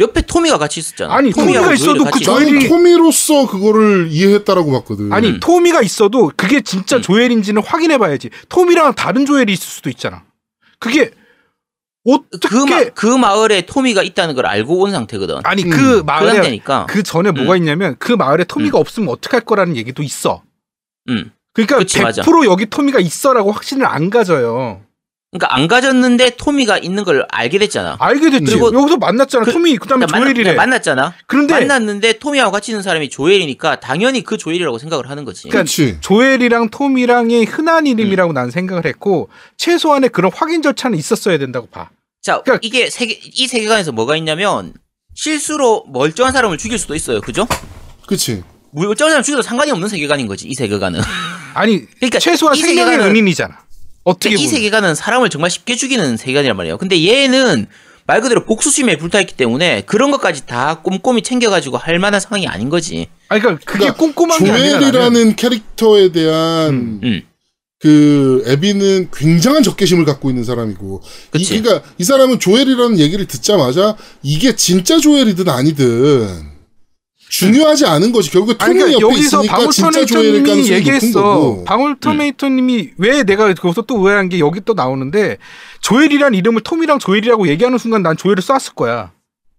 옆에 토미가 같이 있었잖아. 아니, 토미가 있어도 그 조엘이- 토미로서 그거를 이해했다라고 봤거든. 아니 음. 토미가 있어도 그게 진짜 음. 조엘인지는 확인해 봐야지. 토미랑 다른 조엘이 있을 수도 있잖아. 그게 어떻게 그, 마, 그 마을에 토미가 있다는 걸 알고 온 상태거든. 아니 음. 그그 마을에 상태니까. 그 전에 뭐가 있냐면 그 마을에 토미가 없으면 어떡할 거라는 얘기도 있어. 음. 그러니까 그치, 100% 맞아. 여기 토미가 있어라고 확신을 안 가져요. 그러니까 안 가졌는데 토미가 있는 걸 알게 됐잖아. 알게 됐지. 그리고 여기서 만났잖아. 그- 토미 그다음에 그러니까 만나- 조엘이래. 만났잖아. 그런데 만났는데 토미하고 같이 있는 사람이 조엘이니까 당연히 그 조엘이라고 생각을 하는 거지. 그러니까 그렇지. 조엘이랑 톰이랑의 흔한 음. 이름이라고 난 생각을 했고 최소한의 그런 확인 절차는 있었어야 된다고 봐. 자, 그러니까- 이게 세계 이 세계관에서 뭐가 있냐면 실수로 멀쩡한 사람을 죽일 수도 있어요. 그죠? 그치. 멀쩡한 사람 죽여도 상관이 없는 세계관인 거지. 이 세계관은. 아니 [laughs] 그러니까 최소한 이 생명의 세계관은- 은인이잖아. 어떻게 이. 세계관은 사람을 정말 쉽게 죽이는 세계관이란 말이에요. 근데 얘는 말 그대로 복수심에 불타있기 때문에 그런 것까지 다 꼼꼼히 챙겨가지고 할 만한 상황이 아닌 거지. 아니 그러니까 그게 그러니까 꼼꼼한 게 아니라 나는 조엘이라는 캐릭터에 대한 음. 그 에비는 굉장한 적개심을 갖고 있는 사람이고 이, 그치. 그러니까 이 사람은 조엘이라는 얘기를 듣자마자 이게 진짜 조엘이든 아니든 중요하지 않은 것이 결국에 아니, 토미 그러니까 옆에 여기서 높은 얘기했어. 거고 방울터메이터님이 왜 내가 거기서 또 의아한 게 여기 또 나오는데 조엘이란 이름을 톰이랑 조엘이라고 얘기하는 순간 난 조엘을 쐈을 거야.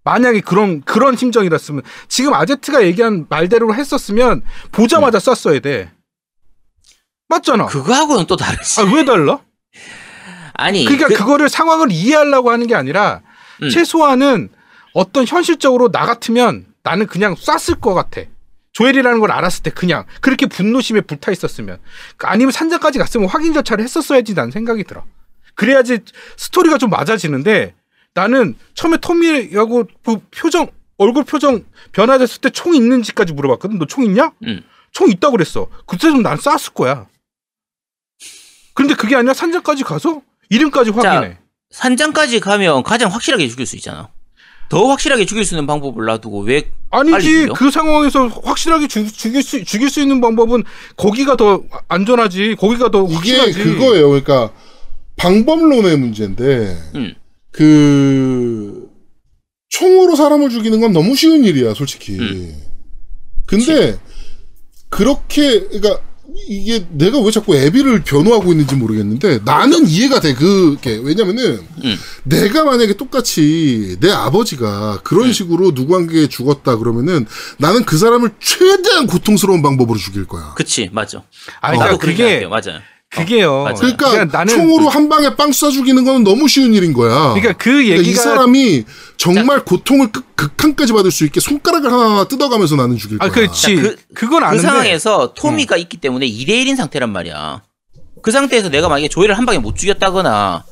만약에 그런 그런 심정이었으면 지금 아제트가 얘기한 말대로 했었으면 보자마자 쐈어야 돼. 맞잖아. 그거하고는 또 다르지. 아 왜 달라? 아니. 그러니까 그- 그, 거를 상황을 이해하려고 하는 게 아니라 음. 최소한은 어떤 현실적으로 나 같으면 나는 그냥 쐈을 것 같아. 조엘이라는 걸 알았을 때 그냥 그렇게 분노심에 불타 있었으면 아니면 산장까지 갔으면 확인 절차를 했었어야지 난 생각이 들어. 그래야지 스토리가 좀 맞아지는데 나는 처음에 토미하고 그 표정 얼굴 표정 변화됐을 때 총 있는지까지 물어봤거든. 너 총 있냐? 음. 총 있다고 그랬어. 그때좀 난 쐈을 거야. 근데 그게 아니라 산장까지 가서 이름까지 자, 확인해. 산장까지 가면 가장 확실하게 죽일 수 있잖아. 더 확실하게 죽일 수 있는 방법을 놔두고 왜 아니지 죽여? 그 상황에서 확실하게 죽, 죽일 수 죽일 수 있는 방법은 거기가 더 안전하지 거기가 더 이게 확실하지 그거예요. 그러니까 방법론의 문제인데 음. 그 총으로 사람을 죽이는 건 너무 쉬운 일이야, 솔직히. 음. 근데 그렇게 그러니까 이게 내가 왜 자꾸 애비를 변호하고 있는지 모르겠는데 나는 이해가 돼. 그게 왜냐면은 음. 내가 만약에 똑같이 내 아버지가 그런 음. 식으로 누구한테 죽었다 그러면은 나는 그 사람을 최대한 고통스러운 방법으로 죽일 거야. 그치 맞아. 아니 나도 그러니까 그게. 맞아요. 그게요 맞아요. 그러니까, 나는 총으로 한 방에 빵 쏴 죽이는 건 너무 쉬운 일인 거야. 그러니까 그 그러니까 얘기가 이 사람이 정말 고통을 극, 극한까지 받을 수 있게 손가락을 하나하나 뜯어가면서 나는 죽일 거야. 아 그렇지 자, 그- 그, 건그 아는데 상황에서 토미가 있기 때문에 2대 1인 상태란 말이야. 그 상태에서 내가 만약에 조엘을 한 방에 못 죽였다거나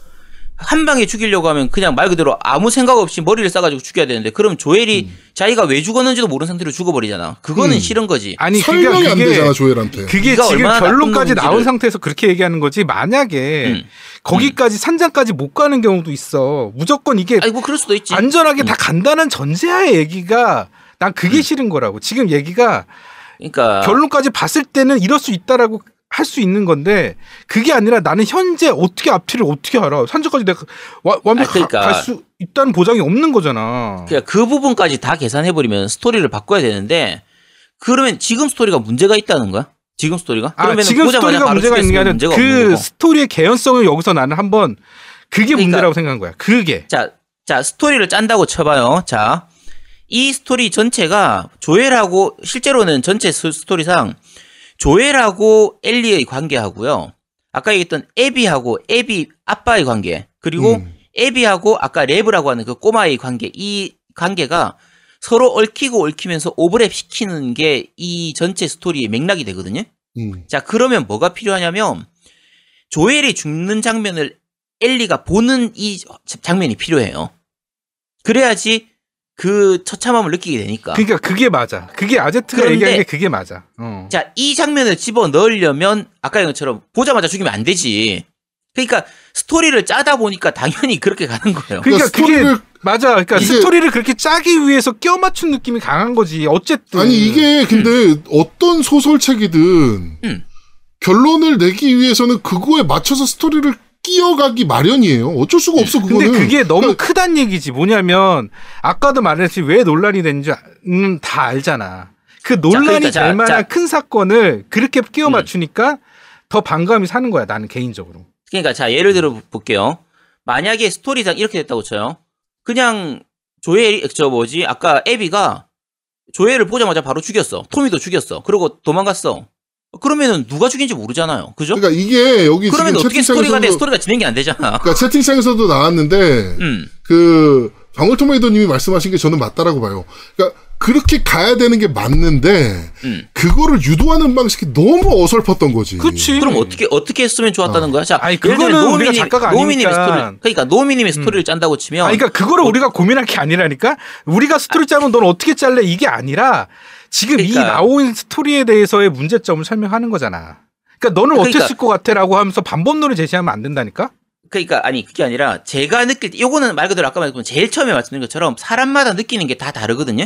한 방에 죽이려고 하면 그냥 말 그대로 아무 생각 없이 머리를 싸가지고 죽여야 되는데 그럼 조엘이 자기가 왜 죽었는지도 모르는 상태로 죽어버리잖아. 그거는 음. 싫은 거지. 아니 설명이 그러니까 안 그게 되잖아 조엘한테. 그게 지금 얼마나 결론까지 나온 상태에서 그렇게 얘기하는 거지 만약에 음. 거기까지 산장까지 못 가는 경우도 있어 무조건 이게 아니 뭐 그럴 수도 있지. 안전하게 다 간다는 전제하에 얘기가 난 그게 음. 싫은 거라고 지금 얘기가 그러니까 결론까지 봤을 때는 이럴 수 있다라고 할 수 있는 건데 그게 아니라 나는 현재 어떻게 앞뒤를 어떻게 알아 산적까지 내가 와- 완벽 아, 그러니까. 갈수 있다는 보장이 없는 거잖아. 그냥 그 부분까지 다 계산해 버리면 스토리를 바꿔야 되는데 그러면 지금 스토리가 문제가 있다는 거야? 지금 스토리가? 아 그러면 지금 스토리가 문제가 있는 게 아니라 그. 스토리의 개연성을 여기서 나는 한번 그게 그러니까- 문제라고 생각한 거야. 그게 자, 자, 스토리를 짠다고 쳐봐요. 자, 이 스토리 전체가 조엘하고, 실제로는 전체 스- 스토리상 조엘하고 엘리의 관계하고요. 아까 얘기했던 에비하고 에비 아빠의 관계, 그리고 음. 에비하고 아까 레브라고 하는 그 꼬마의 관계, 이 관계가 서로 얽히고 얽히면서 오버랩 시키는 게 이 전체 스토리의 맥락이 되거든요. 음. 자, 그러면 뭐가 필요하냐면 조엘이 죽는 장면을 엘리가 보는 이 장면이 필요해요. 그래야지 그 처참함을 느끼게 되니까. 그러니까 그게 맞아. 그게 아제트가 얘기한 게 그게 맞아. 어. 자, 이 장면을 집어 넣으려면 아까 얘기한 것처럼 보자마자 죽이면 안 되지. 그러니까 스토리를 짜다 보니까 당연히 그렇게 가는 거예요. 그러니까 그러니까 스토리를 그게 맞아. 그러니까 이게- 스토리를 그렇게 짜기 위해서 껴 맞춘 느낌이 강한 거지. 어쨌든 아니 이게 근데 어떤 소설책이든 음. 결론을 내기 위해서는 그거에 맞춰서 스토리를 끼어가기 마련이에요. 어쩔 수가 없어 근데 그거는. 그게 너무 그러니까 크단 얘기지. 뭐냐면 아까도 말했지 왜 논란이 되는지는 다 알잖아. 그 논란이 그러니까 자, 될 만한 자. 큰 사건을 그렇게 끼워 음. 맞추니까 더 반감이 사는 거야. 나는 개인적으로. 그러니까 자 예를 들어 볼게요. 만약에 스토리상 이렇게 됐다고 쳐요. 그냥 조엘 저 뭐지 아까 에비가 조엘을 보자마자 바로 죽였어. 토미도 죽였어. 그리고 도망갔어. 그러면은 누가 죽인지 모르잖아요. 그죠? 그러니까 이게 여기 그러면 지금 어떻게 스토리가 돼? 스토리가 진행이 안 되잖아. 그러니까 채팅창에서도 나왔는데 음. 그 방울토마토님이 말씀하신 게 저는 맞다라고 봐요. 그러니까 그렇게 가야 되는 게 맞는데 음. 그거를 유도하는 방식이 너무 어설펐던 거지. 그치. 그럼 어떻게 어떻게 했으면 좋았다는 거야? 자, 아니, 그거는 우리가 노미님- 작가가 아니니까. 스토리, 그러니까 노미님의 스토리를 짠다고 치면, 아니, 그러니까 그거를 우리가 고민할 게 아니라니까. 우리가 스토리 짜면 넌 어떻게 짤래 이게 아니라 지금 이 그러니까. 나온 스토리에 대해서의 문제점을 설명하는 거잖아. 그러니까 너는 그러니까. 어땠을 것 같아라고 하면서 반복론을 제시하면 안 된다니까. 그러니까 아니 그게 아니라 제가 느낄 때, 요거는 말 그대로 아까 말했던 제일 처음에 말씀드린 것처럼 사람마다 느끼는 게 다 다르거든요.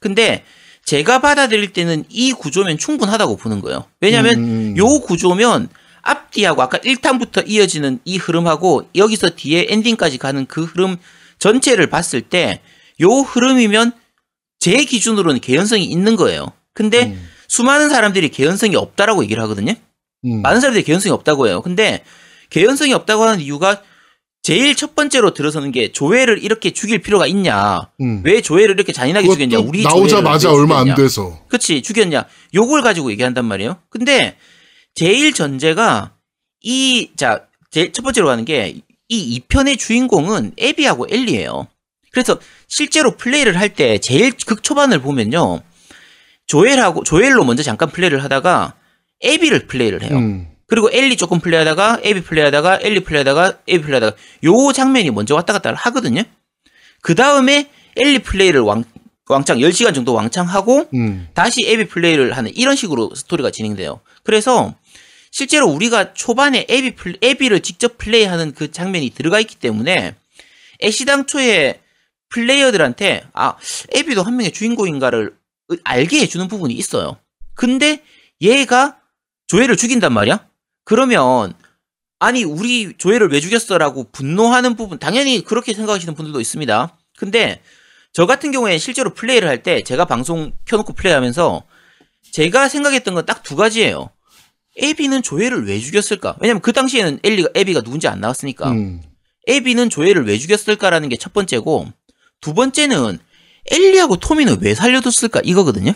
근데 제가 받아들일 때는 이 구조면 충분하다고 보는 거예요. 왜냐하면 음. 요 구조면 앞뒤하고 아까 1탄부터 이어지는 이 흐름하고 여기서 뒤에 엔딩까지 가는 그 흐름 전체를 봤을 때 요 흐름이면 제 기준으로는 개연성이 있는 거예요. 근데 음. 수많은 사람들이 개연성이 없다라고 얘기를 하거든요. 음. 많은 사람들이 개연성이 없다고 해요. 근데 개연성이 없다고 하는 이유가 제일 첫 번째로 들어서는 게 조회를 이렇게 죽일 필요가 있냐. 음. 왜 조회를 이렇게 잔인하게 죽였냐. 우리 나오자마자 얼마 안. 돼서. 그치 죽였냐. 요걸 가지고 얘기한단 말이에요. 근데 제일 전제가 이제 제일 첫 번째로 가는 게 이 2편의 주인공은 에비하고 엘리예요. 그래서 실제로 플레이를 할 때 제일 극 초반을 보면요. 조엘하고 조엘로 먼저 잠깐 플레이를 하다가 에비를 플레이를 해요. 음. 그리고 엘리 조금 플레이하다가 에비 플레이하다가 엘리 플레이하다가 에비 플레이하다가 요 장면이 먼저 왔다 갔다 하거든요. 그 다음에 엘리 플레이를 왕, 왕창 10시간 정도 왕창 하고 음. 다시 에비 플레이를 하는 이런 식으로 스토리가 진행돼요. 그래서 실제로 우리가 초반에 에비 플, 에비를 직접 플레이하는 그 장면이 들어가 있기 때문에 애시당초에 플레이어들한테 아 에비도 한 명의 주인공인가를 알게 해주는 부분이 있어요. 근데 얘가 조엘을 죽인단 말이야? 그러면 아니 우리 조엘을 왜 죽였어라고 분노하는 부분 당연히 그렇게 생각하시는 분들도 있습니다. 근데 저 같은 경우에 실제로 플레이를 할 때 제가 방송 켜놓고 플레이하면서 제가 생각했던 건 딱 두 가지예요. 에비는 조엘을 왜 죽였을까? 왜냐면 그 당시에는 엘리가 에비가 누군지 안 나왔으니까. 음. 에비는 조엘을 왜 죽였을까라는 게 첫 번째고 두 번째는 엘리하고 토미는 왜 살려뒀을까 이거거든요.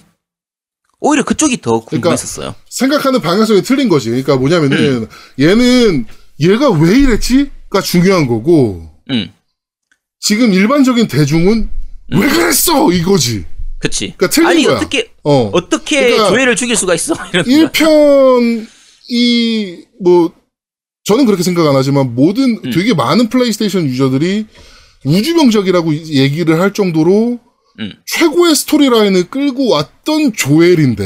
오히려 그쪽이 더 그러니까 궁금했었어요. 생각하는 방향성이 틀린 거지. 그러니까 뭐냐면은 음. 얘는 얘가 왜 이랬지?가 중요한 거고 응, 지금 일반적인 대중은 왜 그랬어 이거지. 그치. 그러니까 틀린 아니 거야. 어떻게 어. 어떻게 그러니까 조엘을 죽일 수가 있어? [laughs] 이런 거야. 1편이 뭐 저는 그렇게 생각 안 하지만 모든 음. 되게 많은 플레이스테이션 유저들이 우주명작이라고 얘기를 할 정도로 음. 최고의 스토리라인을 끌고 왔던 조엘인데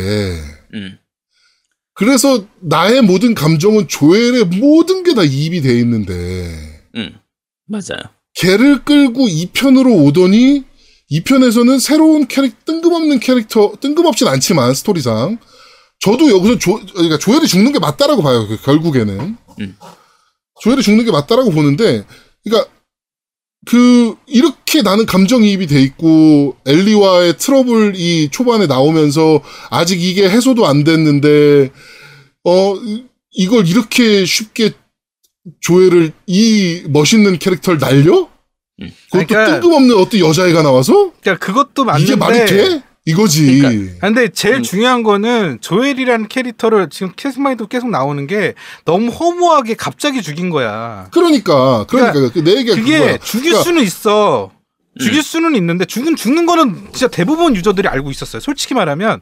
응, 그래서 나의 모든 감정은 조엘의 모든 게 다 이입이 돼 있는데 응, 맞아요. 걔를 끌고 2편으로 오더니 2편에서는 새로운 캐릭 뜬금없는 캐릭터 뜬금없진 않지만 스토리상 저도 여기서 조 그러니까 조엘이 죽는 게 맞다라고 봐요 그 결국에는 음. 조엘이 죽는 게 맞다라고 보는데 그러니까 그 이렇게 나는 감정이입이 돼 있고 엘리와의 트러블이 초반에 나오면서 아직 이게 해소도 안 됐는데 어 이- 이걸 이렇게 쉽게 조엘을 이 멋있는 캐릭터를 날려? 음. 그것도 그러니까- 뜬금없는 어떤 여자애가 나와서 그러니까 그것도 맞는데 이게 말이 돼? 이거지. 그러니까 근데 제일 음. 중요한 거는 조엘이라는 캐릭터를 지금 캐스마이도 계속 나오는 게 너무 허무하게 갑자기 죽인 거야. 그러니까 그러니까, 그내 얘기가 그게 그거야. 죽일 그러니까 수는 있어. 음. 죽일 수는 있는데 죽은 죽는 거는 진짜 대부분 유저들이 알고 있었어요. 솔직히 말하면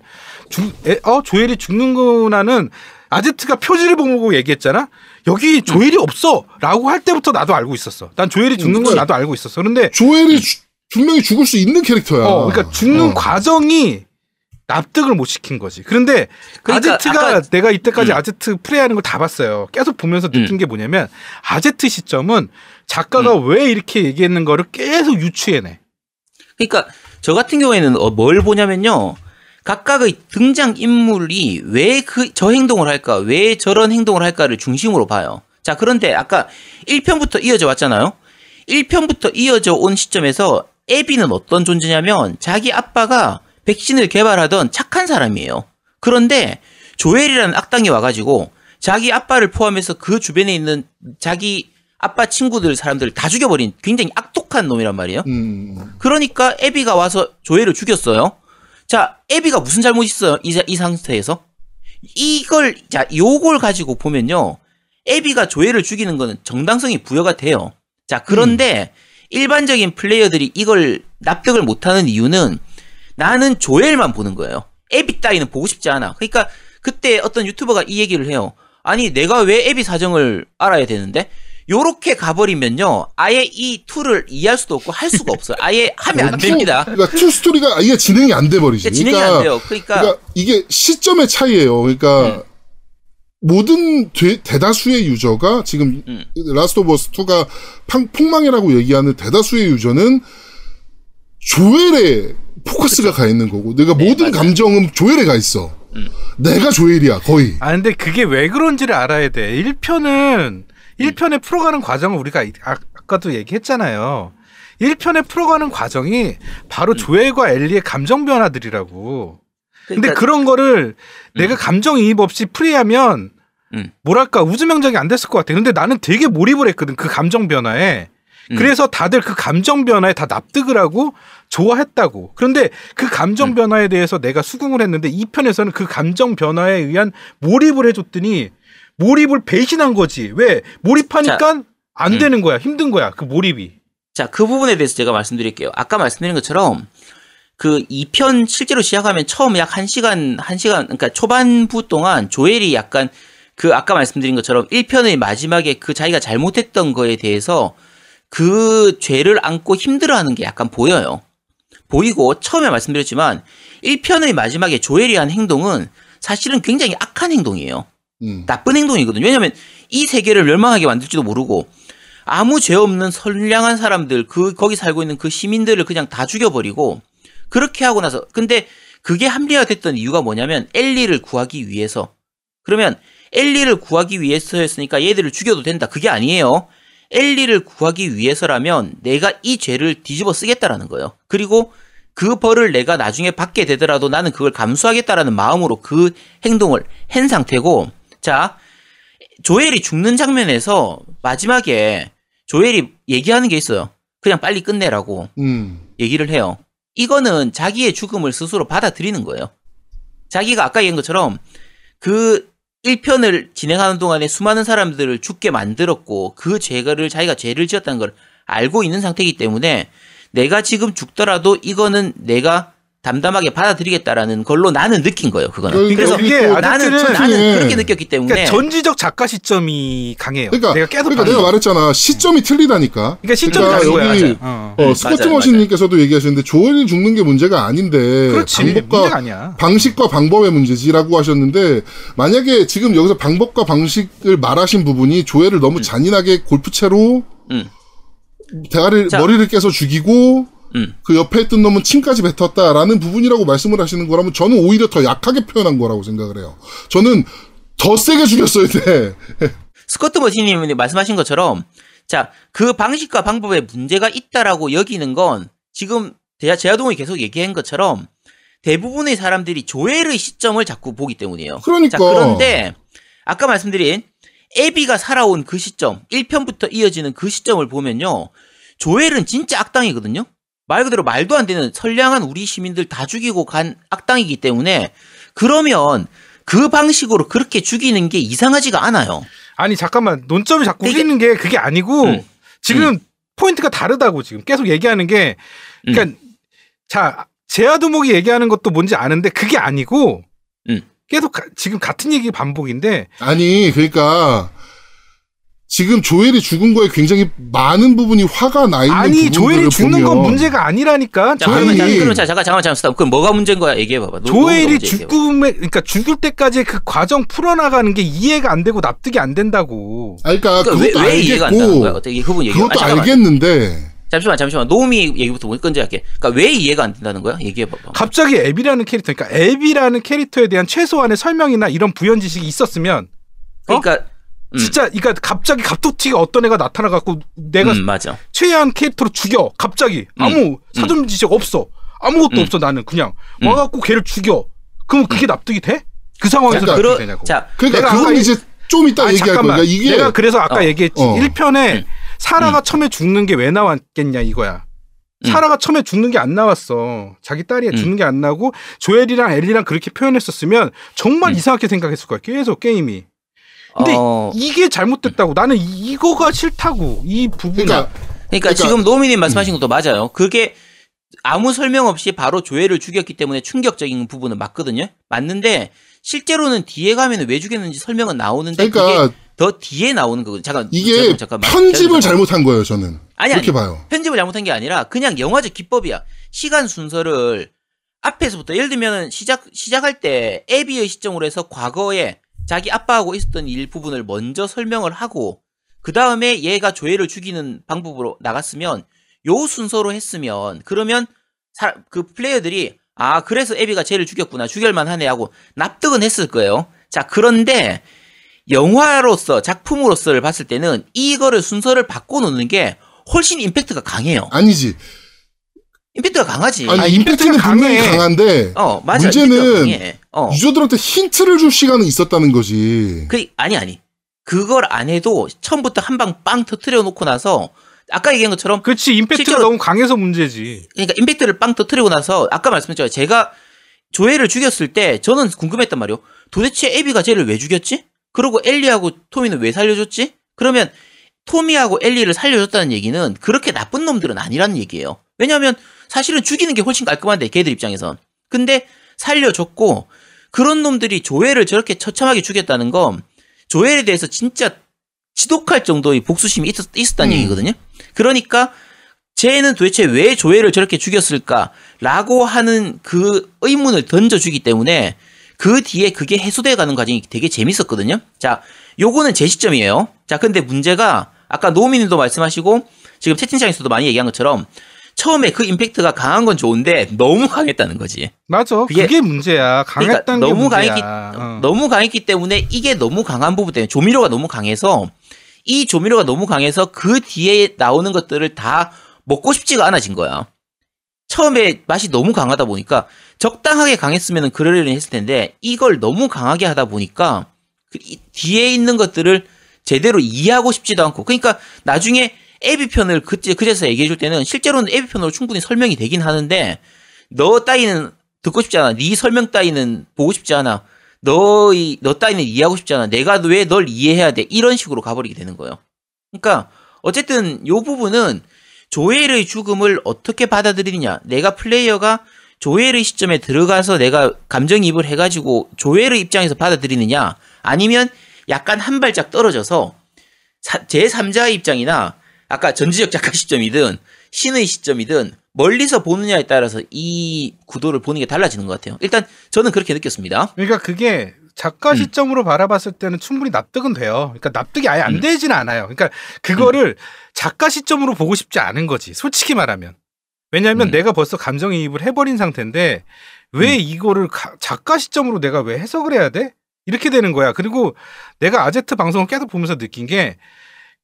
죽, 에, 어 조엘이 죽는구나는 아제트가 표지를 보고 얘기했잖아. 여기 조엘이 없어라고 할 때부터 나도 알고 있었어. 난 조엘이 죽는 건 그치. 나도 알고 있었어. 그런데 조엘이 주- 분명히 죽을 수 있는 캐릭터야. 어, 그러니까 죽는 어. 과정이 납득을 못 시킨 거지. 그런데 그러니까 아제트가 아까- 내가 이때까지 음. 아제트 플레이하는 걸 다 봤어요. 계속 보면서 느낀 음. 게 뭐냐면 아제트 시점은 작가가 왜 이렇게 얘기했는 거를 계속 유추해내. 그러니까 저 같은 경우에는 어, 뭘 보냐면요. 각각의 등장 인물이 왜 그 저 행동을 할까, 왜 저런 행동을 할까를 중심으로 봐요. 자, 그런데 아까 1편부터 이어져 왔잖아요. 1편부터 이어져 온 시점에서 에비는 어떤 존재냐면 자기 아빠가 백신을 개발하던 착한 사람이에요. 그런데 조엘이라는 악당이 와가지고 자기 아빠를 포함해서 그 주변에 있는 자기 아빠 친구들 사람들을 다 죽여버린 굉장히 악독한 놈이란 말이에요. 음. 그러니까 에비가 와서 조엘을 죽였어요. 자, 에비가 무슨 잘못 있어요? 이, 자- 이 상태에서? 이걸 자 요걸 가지고 보면요. 에비가 조엘을 죽이는 거는 정당성이 부여가 돼요. 자 그런데 일반적인 플레이어들이 이걸 납득을 못하는 이유는 나는 조엘만 보는 거예요. 에비 따위는 보고 싶지 않아. 그러니까 그때 어떤 유튜버가 이 얘기를 해요. 아니 내가 왜 에비 사정을 알아야 되는데? 요렇게 가버리면요. 아예 이 two를 이해할 수도 없고 할 수가 없어요. 아예 하면 안 됩니다. 그러니까 two 스토리가 이게 진행이 안 돼 버리지. 그러니까 진행이 안 돼요. 그러니까, 그러니까 이게 시점의 차이예요. 그러니까 모든 대, 대다수의 유저가 지금 음. 라스트 오브 어스 2가 폭망이라고 얘기하는 대다수의 유저는 조엘에 포커스가 가 있는 거고 내가 네, 모든 맞아요. 음. 감정은 조엘에 가 있어. 내가 조엘이야 거의. 아 근데 그게 왜 그런지를 알아야 돼. 1편은 1편에 풀어가는 과정을 우리가 이- 아, 아까도 얘기했잖아요. 1편에 풀어가는 과정이 바로 조엘과 엘리의 감정 변화들이라고. 근데 그러니까 그런 거를 내가 감정이입 없이 플레이하면 음. 뭐랄까 우주명작이 안 됐을 것 같아. 근데 나는 되게 몰입을 했거든 그 감정 변화에. 음. 그래서 다들 그 감정 변화에 다 납득을 하고 좋아했다고. 그런데 그 감정 음. 변화에 대해서 내가 수긍을 했는데 이 편에서는 그 감정 변화에 의한 몰입을 해줬더니 몰입을 배신한 거지. 왜 몰입하니까 안 음. 되는 거야. 힘든 거야. 그 몰입이. 자, 그 부분에 대해서 제가 말씀드릴게요. 아까 말씀드린 것처럼 그 2편 실제로 시작하면 처음 약 1시간, 1시간, 그러니까 초반부 동안 조엘이 약간 그 아까 말씀드린 것처럼 1편의 마지막에 그 자기가 잘못했던 거에 대해서 그 죄를 안고 힘들어하는 게 약간 보여요. 보이고 처음에 말씀드렸지만 1편의 마지막에 조엘이 한 행동은 사실은 굉장히 악한 행동이에요. 음. 나쁜 행동이거든요. 왜냐하면 이 세계를 멸망하게 만들지도 모르고 아무 죄 없는 선량한 사람들 그 거기 살고 있는 그 시민들을 그냥 다 죽여버리고 그렇게 하고 나서 근데 그게 합리화 됐던 이유가 뭐냐면 엘리를 구하기 위해서 그러면 엘리를 구하기 위해서였으니까 얘들을 죽여도 된다 그게 아니에요. 엘리를 구하기 위해서라면 내가 이 죄를 뒤집어 쓰겠다라는 거예요. 그리고 그 벌을 내가 나중에 받게 되더라도 나는 그걸 감수하겠다라는 마음으로 그 행동을 한 상태고 자 조엘이 죽는 장면에서 마지막에 조엘이 얘기하는 게 있어요. 그냥 빨리 끝내라고 음. 얘기를 해요. 이거는 자기의 죽음을 스스로 받아들이는 거예요. 자기가 아까 얘기한 것처럼 그 1편을 진행하는 동안에 수많은 사람들을 죽게 만들었고 그 죄를 자기가 죄를 지었다는 걸 알고 있는 상태이기 때문에 내가 지금 죽더라도 이거는 내가 담담하게 받아들이겠다라는 걸로 나는 느낀 거예요. 그거는. 그러니까 그래서 나는 나는 네. 그렇게 느꼈기 때문에 그러니까 전지적 작가 시점이 강해요. 그러니까 내가 계속 그러니까. 내가 말했잖아 시점이 틀리다니까. 그러니까 시점이 그러니까 다른 거야. 여기 맞아. 어. 어, 음, 스코트 머신님께서도 얘기하셨는데 조엘이 죽는 게 문제가 아닌데 그렇지. 문제가 방법과 아니야. 방식과 방법의 문제지라고 하셨는데 만약에 지금 여기서 방법과 방식을 말하신 부분이 조엘을 너무 잔인하게 골프채로 음. 대가리 자. 머리를 깨서 죽이고 음. 그 옆에 있던 놈은 침까지 뱉었다라는 부분이라고 말씀을 하시는 거라면 저는 오히려 더 약하게 표현한 거라고 생각을 해요. 저는 더 세게 죽였어야 돼. 스커트 머신님이 말씀하신 것처럼 자 그 방식과 방법에 문제가 있다라고 여기는 건 지금 제아 제아동이 계속 얘기한 것처럼 대부분의 사람들이 조엘의 시점을 자꾸 보기 때문이에요. 그러니까. 자 그런데 아까 말씀드린 에비가 살아온 그 시점 1편부터 이어지는 그 시점을 보면요 조엘은 진짜 악당이거든요. 말 그대로 말도 안 되는 선량한 우리 시민들 다 죽이고 간 악당이기 때문에 그러면 그 방식으로 그렇게 죽이는 게 이상하지가 않아요. 아니 잠깐만 논점이 자꾸 흐리는 게 그게 아니고 음. 지금 포인트가 다르다고 지금 계속 얘기하는 게 그러니까 자 제아두목이 얘기하는 것도 뭔지 아는데 그게 아니고 음. 계속 가- 지금 같은 얘기 반복인데 아니 그러니까 지금 조엘이 죽은 거에 굉장히 많은 부분이 화가 나 있는 아니 부분들을 조엘이 죽는 건 보면 문제가 아니라니까 자, 그러면, 자, 아니. 그러면 자, 잠깐, 잠깐, 잠깐, 스탑. 그럼 뭐가 문제인 거야? 얘기해 봐봐. 노- 뭐가 조엘이. 죽음에 그러니까 죽을 때까지 그 과정 풀어나가는 게 이해가 안 되고 납득이 안 된다고. 아니, 그러니까 그러니까 왜, 그것도 왜 이해가 안 되는 거야? 알겠고 어떻게 그 부분 얘기해. 그것도 아, 잠깐만. 알겠는데 잠시만, 잠시만. 노미 얘기부터 먼저 할게. 그러니까 왜 이해가 안 된다는 거야? 얘기해 봐봐. 갑자기 앱이라는 캐릭터, 그러니까 앱이라는 캐릭터에 대한 최소한의 설명이나 이런 부연 지식이 있었으면 그러니까, 음. 진짜 그러니까 갑자기 갑툭튀가 어떤 애가 나타나 갖고 내가 음, 맞아. 최애한 캐릭터로 죽여 갑자기 아무 사전 지식 없어 아무것도 음. 없어 나는 그냥 음. 와갖고 걔를 죽여 그럼 그게 납득이 돼? 그 상황에서 그러니까 납득이 그러, 되냐고. 자, 그러니까 내가 그건 이제 좀 이따 아니, 얘기할 거야. 잠깐만. 그러니까 이게 내가 그래서 아까 어. 얘기했지. 어. 1편에 음. 사라가 처음에 죽는 게 왜 나왔겠냐 이거야. 음. 사라가 처음에 죽는 게 안 나왔어. 자기 딸이 음. 죽는 게 안 나고 조엘이랑 엘리랑 그렇게 표현했었으면 정말 음. 이상하게 생각했을 거야. 계속 게임이. 근데 어, 이게 잘못됐다고. 나는 이- 이거가 싫다고. 이 부분. 그러니까 그러니까, 그러니까- 지금 노미님 말씀하신 것도 맞아요. 그게 아무 설명 없이 바로 조회를 죽였기 때문에 충격적인 부분은 맞거든요. 맞는데 실제로는 뒤에 가면 왜 죽였는지 설명은 나오는데 그러니까 그게 더 뒤에 나오는 거거든요. 잠깐 이게 잠깐, 잠깐만. 편집을 잠깐만. 잘못한 거예요, 저는. 아니, 그렇게 아니. 봐요. 편집을 잘못한 게 아니라 그냥 영화적 기법이야. 시간 순서를 앞에서부터 예를 들면 시작 시작할 때 에비의 시점으로 해서 과거에 자기 아빠하고 있었던 일 부분을 먼저 설명을 하고 그 다음에 얘가 조회를 죽이는 방법으로 나갔으면 요 순서로 했으면 그러면 사- 그 플레이어들이 아 그래서 에비가 쟤를 죽였구나 죽일만 하네 하고 납득은 했을 거예요. 자 그런데 영화로서 작품으로서를 봤을 때는 이거를 순서를 바꿔 놓는 게 훨씬 임팩트가 강해요. 아니지. 임팩트가 강하지. 아니, 아, 임팩트는 분명히 강해. 강한데 어 맞아. 문제는. 어. 유저들한테 힌트를 줄 시간은 있었다는 거지. 그 아니 아니. 그걸 안 해도 처음부터 한 방 빵 터트려 놓고 나서 아까 얘기한 것처럼 그렇지. 임팩트가 실제로- 너무 강해서 문제지. 그러니까 임팩트를 빵 터트리고 나서 아까 말씀드렸죠. 제가 조회를 죽였을 때 저는 궁금했단 말이에요. 도대체 에비가 쟤를 왜 죽였지? 그리고 엘리하고 토미는 왜 살려줬지? 그러면 토미하고 엘리를 살려줬다는 얘기는 그렇게 나쁜 놈들은 아니라는 얘기예요. 왜냐하면 사실은 죽이는 게 훨씬 깔끔한데 걔들 입장에선. 근데 살려줬고 그런 놈들이 조회를 저렇게 처참하게 죽였다는 건 조회에 대해서 진짜 지독할 정도의 복수심이 있었, 있었다는 음. 얘기거든요. 그러니까 쟤는 도대체 왜 조회를 저렇게 죽였을까라고 하는 그 의문을 던져주기 때문에 그 뒤에 그게 해소돼 가는 과정이 되게 재밌었거든요. 자, 요거는 제 시점이에요. 자, 근데 문제가 아까 노미님도 말씀하시고 지금 채팅창에서도 많이 얘기한 것처럼 처음에 그 임팩트가 강한 건 좋은데 너무 강했다는 거지. 맞아. 그게, 그게- 문제야. 그러니까 강했다는 너무 게 문제야. 강했기 어. 너무 강했기 때문에 이게 너무 강한 부분 때문에 조미료가 너무 강해서 이 조미료가 너무 강해서 그 뒤에 나오는 것들을 다 먹고 싶지가 않아진 거야. 처음에 맛이 너무 강하다 보니까 적당하게 강했으면 그러려니 했을 텐데 이걸 너무 강하게 하다 보니까 그 이- 뒤에 있는 것들을 제대로 이해하고 싶지도 않고 그러니까 나중에 에비 편을 그제 그제서 얘기해 줄 때는 실제로는 에비 편으로 충분히 설명이 되긴 하는데 너 따위는 듣고 싶지 않아. 네 설명 따위는 보고 싶지 않아. 너의 너 따위는 이해하고 싶지 않아. 내가 왜 널 이해해야 돼? 이런 식으로 가버리게 되는 거예요. 그러니까 어쨌든 요 부분은 조엘의 죽음을 어떻게 받아들이느냐. 내가 플레이어가 조엘의 시점에 들어가서 내가 감정이입을 해가지고 조엘의 입장에서 받아들이느냐. 아니면 약간 한 발짝 떨어져서 제 3자의 입장이나 아까 전지적 작가 시점이든 신의 시점이든 멀리서 보느냐에 따라서 이 구도를 보는 게 달라지는 것 같아요. 일단 저는 그렇게 느꼈습니다. 그러니까 그게 작가 음. 시점으로 바라봤을 때는 충분히 납득은 돼요. 그러니까 납득이 아예 안 음. 되지는 않아요. 그러니까 그거를 작가 시점으로 보고 싶지 않은 거지. 솔직히 말하면. 왜냐하면 음. 내가 벌써 감정이입을 해버린 상태인데 왜 음. 이거를 가- 작가 시점으로 내가 왜 해석을 해야 돼? 이렇게 되는 거야. 그리고 내가 아제트 방송을 계속 보면서 느낀 게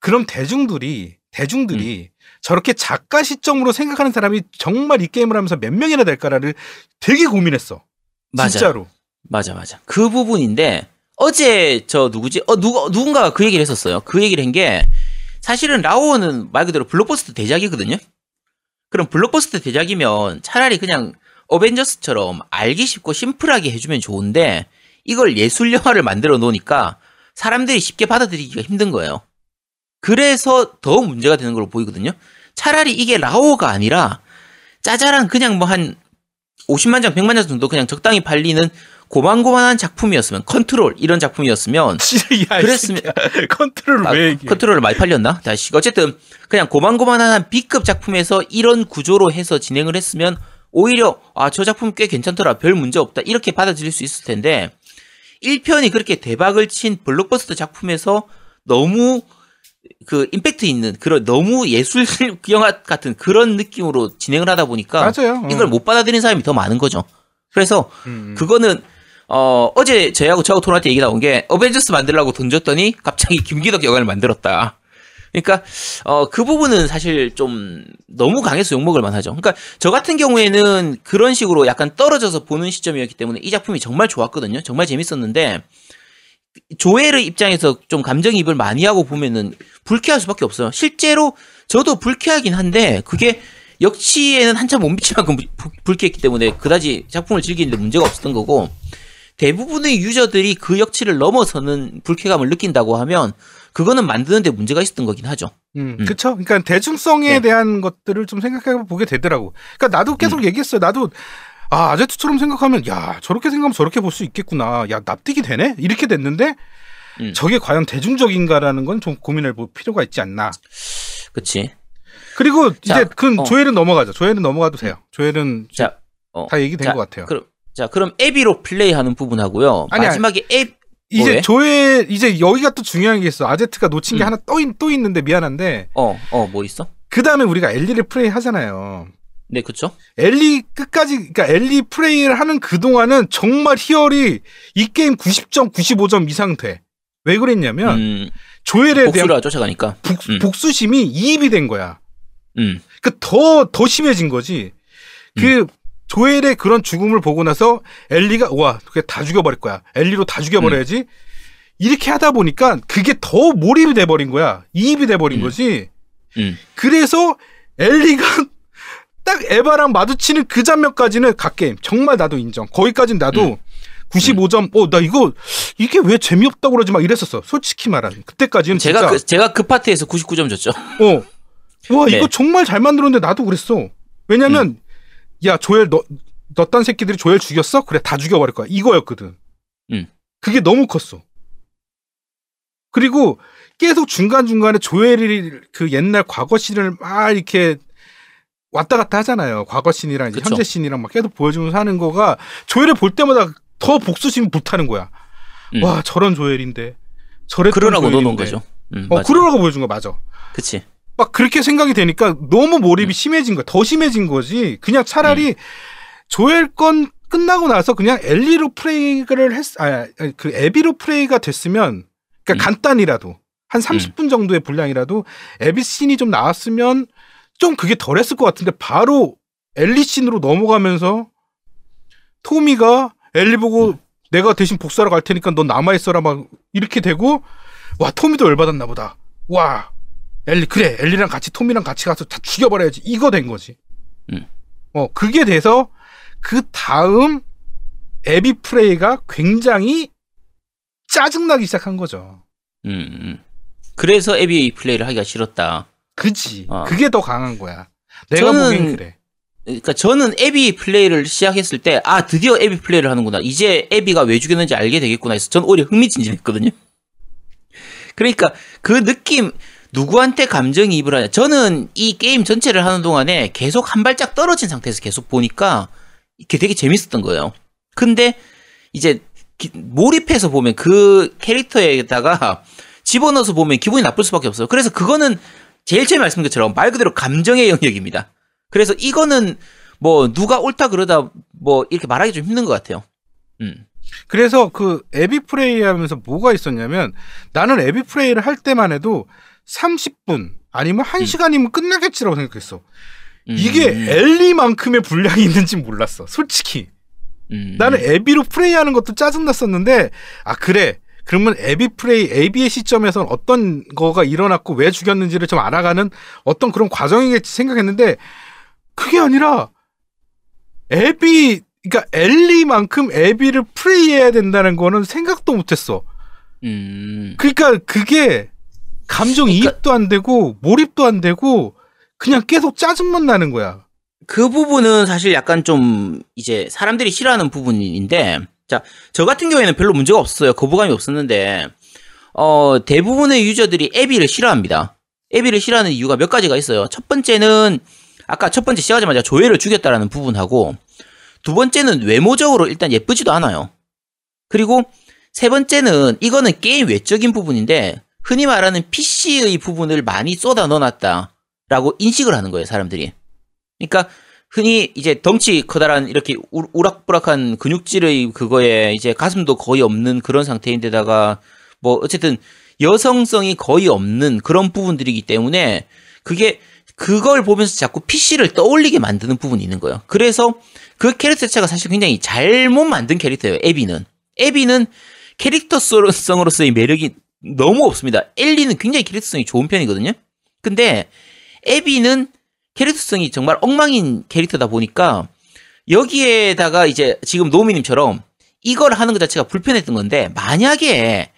그럼 대중들이 대중들이 음. 저렇게 작가 시점으로 생각하는 사람이 정말 이 게임을 하면서 몇 명이나 될까를 되게 고민했어. 진짜로. 맞아, 맞아. 그 부분인데 어제 저 누구지? 어 누가 누군가가 그 얘기를 했었어요. 그 얘기를 한 게 사실은 라오는 말 그대로 블록버스터 대작이거든요. 그럼 블록버스터 대작이면 차라리 그냥 어벤져스처럼 알기 쉽고 심플하게 해주면 좋은데 이걸 예술 영화를 만들어 놓으니까 사람들이 쉽게 받아들이기가 힘든 거예요. 그래서 더 문제가 되는 걸로 보이거든요. 차라리 이게 라오가 아니라 짜잘한 그냥 뭐 한 50만 장, 100만 장 정도 그냥 적당히 팔리는 고만고만한 작품이었으면 컨트롤 이런 작품이었으면 [laughs] 야, 그랬으면- 컨트롤을 아, 왜 얘기해? 컨트롤을 많이 팔렸나? 다시 어쨌든 그냥 고만고만한 B급 작품에서 이런 구조로 해서 진행을 했으면 오히려 아 저 작품 꽤 괜찮더라 별 문제 없다 이렇게 받아들일 수 있을 텐데 1편이 그렇게 대박을 친 블록버스터 작품에서 너무 그 임팩트 있는 그런 너무 예술 [laughs] 영화 같은 그런 느낌으로 진행을 하다 보니까 맞아요. 어. 이걸 못 받아들이는 사람이 더 많은 거죠. 그래서 음, 음. 그거는 어 어제 저하고 저하고 토론한테 얘기 나온 게 어벤져스 만들라고 돈 줬더니 갑자기 [laughs] 김기덕 영화를 만들었다. 그러니까 어 그 부분은 사실 좀 너무 강해서 욕먹을 만하죠. 그러니까 저 같은 경우에는 그런 식으로 약간 떨어져서 보는 시점이었기 때문에 이 작품이 정말 좋았거든요. 정말 재밌었는데 조엘의 입장에서 좀 감정이입을 많이 하고 보면은 불쾌할 수밖에 없어요. 실제로 저도 불쾌하긴 한데 그게 역치에는 한참 못 미칠 만큼 불- 불쾌했기 때문에 그다지 작품을 즐기는데 문제가 없었던 거고 대부분의 유저들이 그 역치를 넘어서는 불쾌감을 느낀다고 하면 그거는 만드는데 문제가 있었던 거긴 하죠. 음, 음. 그쵸. 그러니까 대중성에 네. 대한 것들을 좀 생각해 보게 되더라고. 그러니까 나도 계속 얘기했어요. 나도 아 아제트처럼 생각하면 야 저렇게 생각하면 저렇게 볼 수 있겠구나. 야 납득이 되네. 이렇게 됐는데 음. 저게 과연 대중적인가라는 건 좀 고민해 볼 필요가 있지 않나. 그치? 그리고 자, 이제 그 어. 조엘은 넘어가죠. 조엘은 넘어가도 돼요. 조엘은 자, 어. 다 얘기된 자, 것 같아요. 그럼 자 그럼 에비로 플레이하는 부분하고요. 아니. 마지막에 앱 이제 왜? 조엘 이제 여기가 또 중요한 게 있어. 아제트가 놓친 게 음. 하나 또, 있, 또 있는데 미안한데 어, 어, 뭐 있어? 그 다음에 우리가 엘리를 플레이 하잖아요. 네, 그쵸? 엘리 끝까지 그러니까 엘리 플레이를 하는 그 동안은 정말 희열이 이 게임 90점, 95점 이상 돼. 왜 그랬냐면 음, 조엘에 대한 복수를 쫓아가니까. 복, 음. 복수심이 이입이 된 거야. 음, 그더더 심해진 거지. 그 조엘의 그런 죽음을 보고 나서 엘리가 와, 그게 다 죽여버릴 거야. 엘리로 다 죽여버려야지. 이렇게 하다 보니까 그게 더 몰입이 돼버린 거야. 이입이 돼버린 음. 거지. 음, 그래서 엘리가 딱 에바랑 마주치는 그 장면까지는 갓게임. 정말 나도 인정. 거기까지는 나도 음. 95점, 어, 나 이거, 이게 왜 재미없다고 그러지 막 이랬었어. 솔직히 말하면. 그때까지는 제가 진짜, 그, 제가 그 파트에서 99점 줬죠. 어. 와, 네. 이거 정말 잘 만들었는데 나도 그랬어. 왜냐면, 야, 조엘, 너, 너딴 새끼들이 조엘 죽였어? 그래, 다 죽여 버릴 거야. 이거였거든. 음. 그게 너무 컸어. 그리고 계속 중간중간에 조엘이 그 옛날 과거 씬을 막 이렇게 왔다 갔다 하잖아요. 과거 씬이랑 이제 그쵸. 현재 씬이랑 막 계속 보여주면서 하는 거가 조엘을 볼 때마다 더 복수심이 불타는 거야. 음. 와, 저런 조엘인데. 저랬던 그러라고. 넣어놓은 거죠. 음, 어, 맞아. 그러라고 보여준 거 맞아. 그치. 막 그렇게 생각이 되니까 너무 몰입이 음. 심해진 거야. 더 심해진 거지. 그냥 차라리 조엘 건 끝나고 나서 그냥 엘리로 플레이를 했, 아, 그 에비로 플레이가 됐으면, 그러니까 음. 간단히라도, 한 30분 정도의 분량이라도 에비 씬이 좀 나왔으면 좀 그게 덜 했을 것 같은데 바로 엘리 씬으로 넘어가면서 토미가 엘리 보고 음. 내가 대신 복수하러 갈 테니까 넌 남아 있어라 막 이렇게 되고 와 토미도 열받았나 보다. 와 엘리 그래 엘리랑 같이 토미랑 같이 가서 다 죽여버려야지 이거 된 거지. 음. 어 그게 돼서 그 다음 에비 플레이가 굉장히 짜증나기 시작한 거죠. 음, 음. 그래서 에비 플레이를 하기가 싫었다. 그지. 어. 그게 더 강한 거야. 내가 저는 보기엔 그래. 그러니까 저는 에비 플레이를 시작했을 때, 아, 드디어 에비 플레이를 하는구나. 이제 에비가 왜 죽였는지 알게 되겠구나 해서 전 오히려 흥미진진했거든요. 그러니까 그 느낌, 누구한테 감정이입을 하냐. 저는 이 게임 전체를 하는 동안에 계속 한 발짝 떨어진 상태에서 계속 보니까 이게 되게 재밌었던 거예요. 근데 이제 기- 몰입해서 보면 그 캐릭터에다가 [laughs] 집어넣어서 보면 기분이 나쁠 수밖에 없어요. 그래서 그거는 제일 처음에 말씀드린 것처럼 말 그대로 감정의 영역입니다. 그래서 이거는 뭐 누가 옳다 그러다 뭐 이렇게 말하기 좀 힘든 것 같아요. 음. 그래서 그 에비 플레이 하면서 뭐가 있었냐면 나는 에비 플레이를 할 때만 해도 30분 아니면 1시간이면 끝나겠지라고 생각했어. 음. 이게 엘리만큼의 분량이 있는지 몰랐어. 솔직히. 음. 나는 에비로 플레이하는 것도 짜증났었는데 아 그래. 그러면 에비 플레이, 에비의 시점에서는 어떤 거가 일어났고 왜 죽였는지를 좀 알아가는 어떤 그런 과정이겠지 생각했는데 그게 아니라 에비, 그러니까 엘리만큼 에비를 플레이해야 된다는 거는 생각도 못했어. 음. 그러니까 그게 감정 그러니까- 이입도 안 되고 몰입도 안 되고 그냥 계속 짜증만 나는 거야. 그 부분은 사실 약간 좀 이제 사람들이 싫어하는 부분인데 자, 저 같은 경우에는 별로 문제가 없어요. 거부감이 없었는데 어, 대부분의 유저들이 에비를 싫어합니다. 에비를 싫어하는 이유가 몇 가지가 있어요. 첫 번째는 아까 첫 번째 시작하자마자 조회를 죽였다라는 부분하고 두 번째는 외모적으로 일단 예쁘지도 않아요. 그리고 세 번째는 이거는 게임 외적인 부분인데 흔히 말하는 PC의 부분을 많이 쏟아 넣어놨다라고 인식을 하는 거예요, 사람들이. 그러니까 흔히 이제 덩치 커다란 이렇게 우- 우락부락한 근육질의 그거에 이제 가슴도 거의 없는 그런 상태인데다가 뭐 어쨌든 여성성이 거의 없는 그런 부분들이기 때문에 그게 그걸 보면서 자꾸 PC를 떠올리게 만드는 부분이 있는 거예요. 그래서 그 캐릭터 자체가 사실 굉장히 잘못 만든 캐릭터예요. 에비는. 에비는 캐릭터성으로서의 매력이 너무 없습니다. 엘리는 굉장히 캐릭터성이 좋은 편이거든요. 근데 에비는 캐릭터성이 정말 엉망인 캐릭터다 보니까 여기에다가 이제 지금 노미님처럼 이걸 하는 것 자체가 불편했던 건데 만약에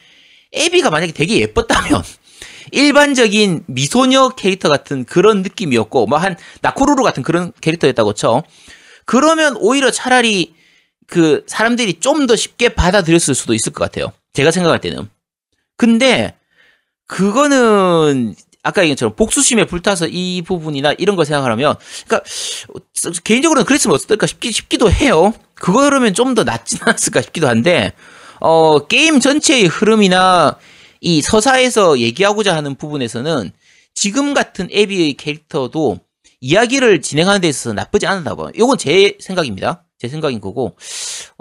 에비가 만약에 되게 예뻤다면 [laughs] 일반적인 미소녀 캐릭터 같은 그런 느낌이었고 뭐 한 나코루루 같은 그런 캐릭터였다고 쳐. 그러면 오히려 차라리 그 사람들이 좀 더 쉽게 받아들였을 수도 있을 것 같아요. 제가 생각할 때는. 근데 그거는 아까 얘기한 것처럼 복수심에 불타서 이 부분이나 이런 걸 생각하면 그러니까 개인적으로는 그랬으면 어떨까 싶기, 싶기도 해요. 그거라면 좀 더 낫지 [laughs] 않았을까 싶기도 한데 어 게임 전체의 흐름이나 이 서사에서 얘기하고자 하는 부분에서는 지금 같은 에비의 캐릭터도 이야기를 진행하는 데 있어서 나쁘지 않다 봐요. 이건 제 생각입니다. 제 생각인 거고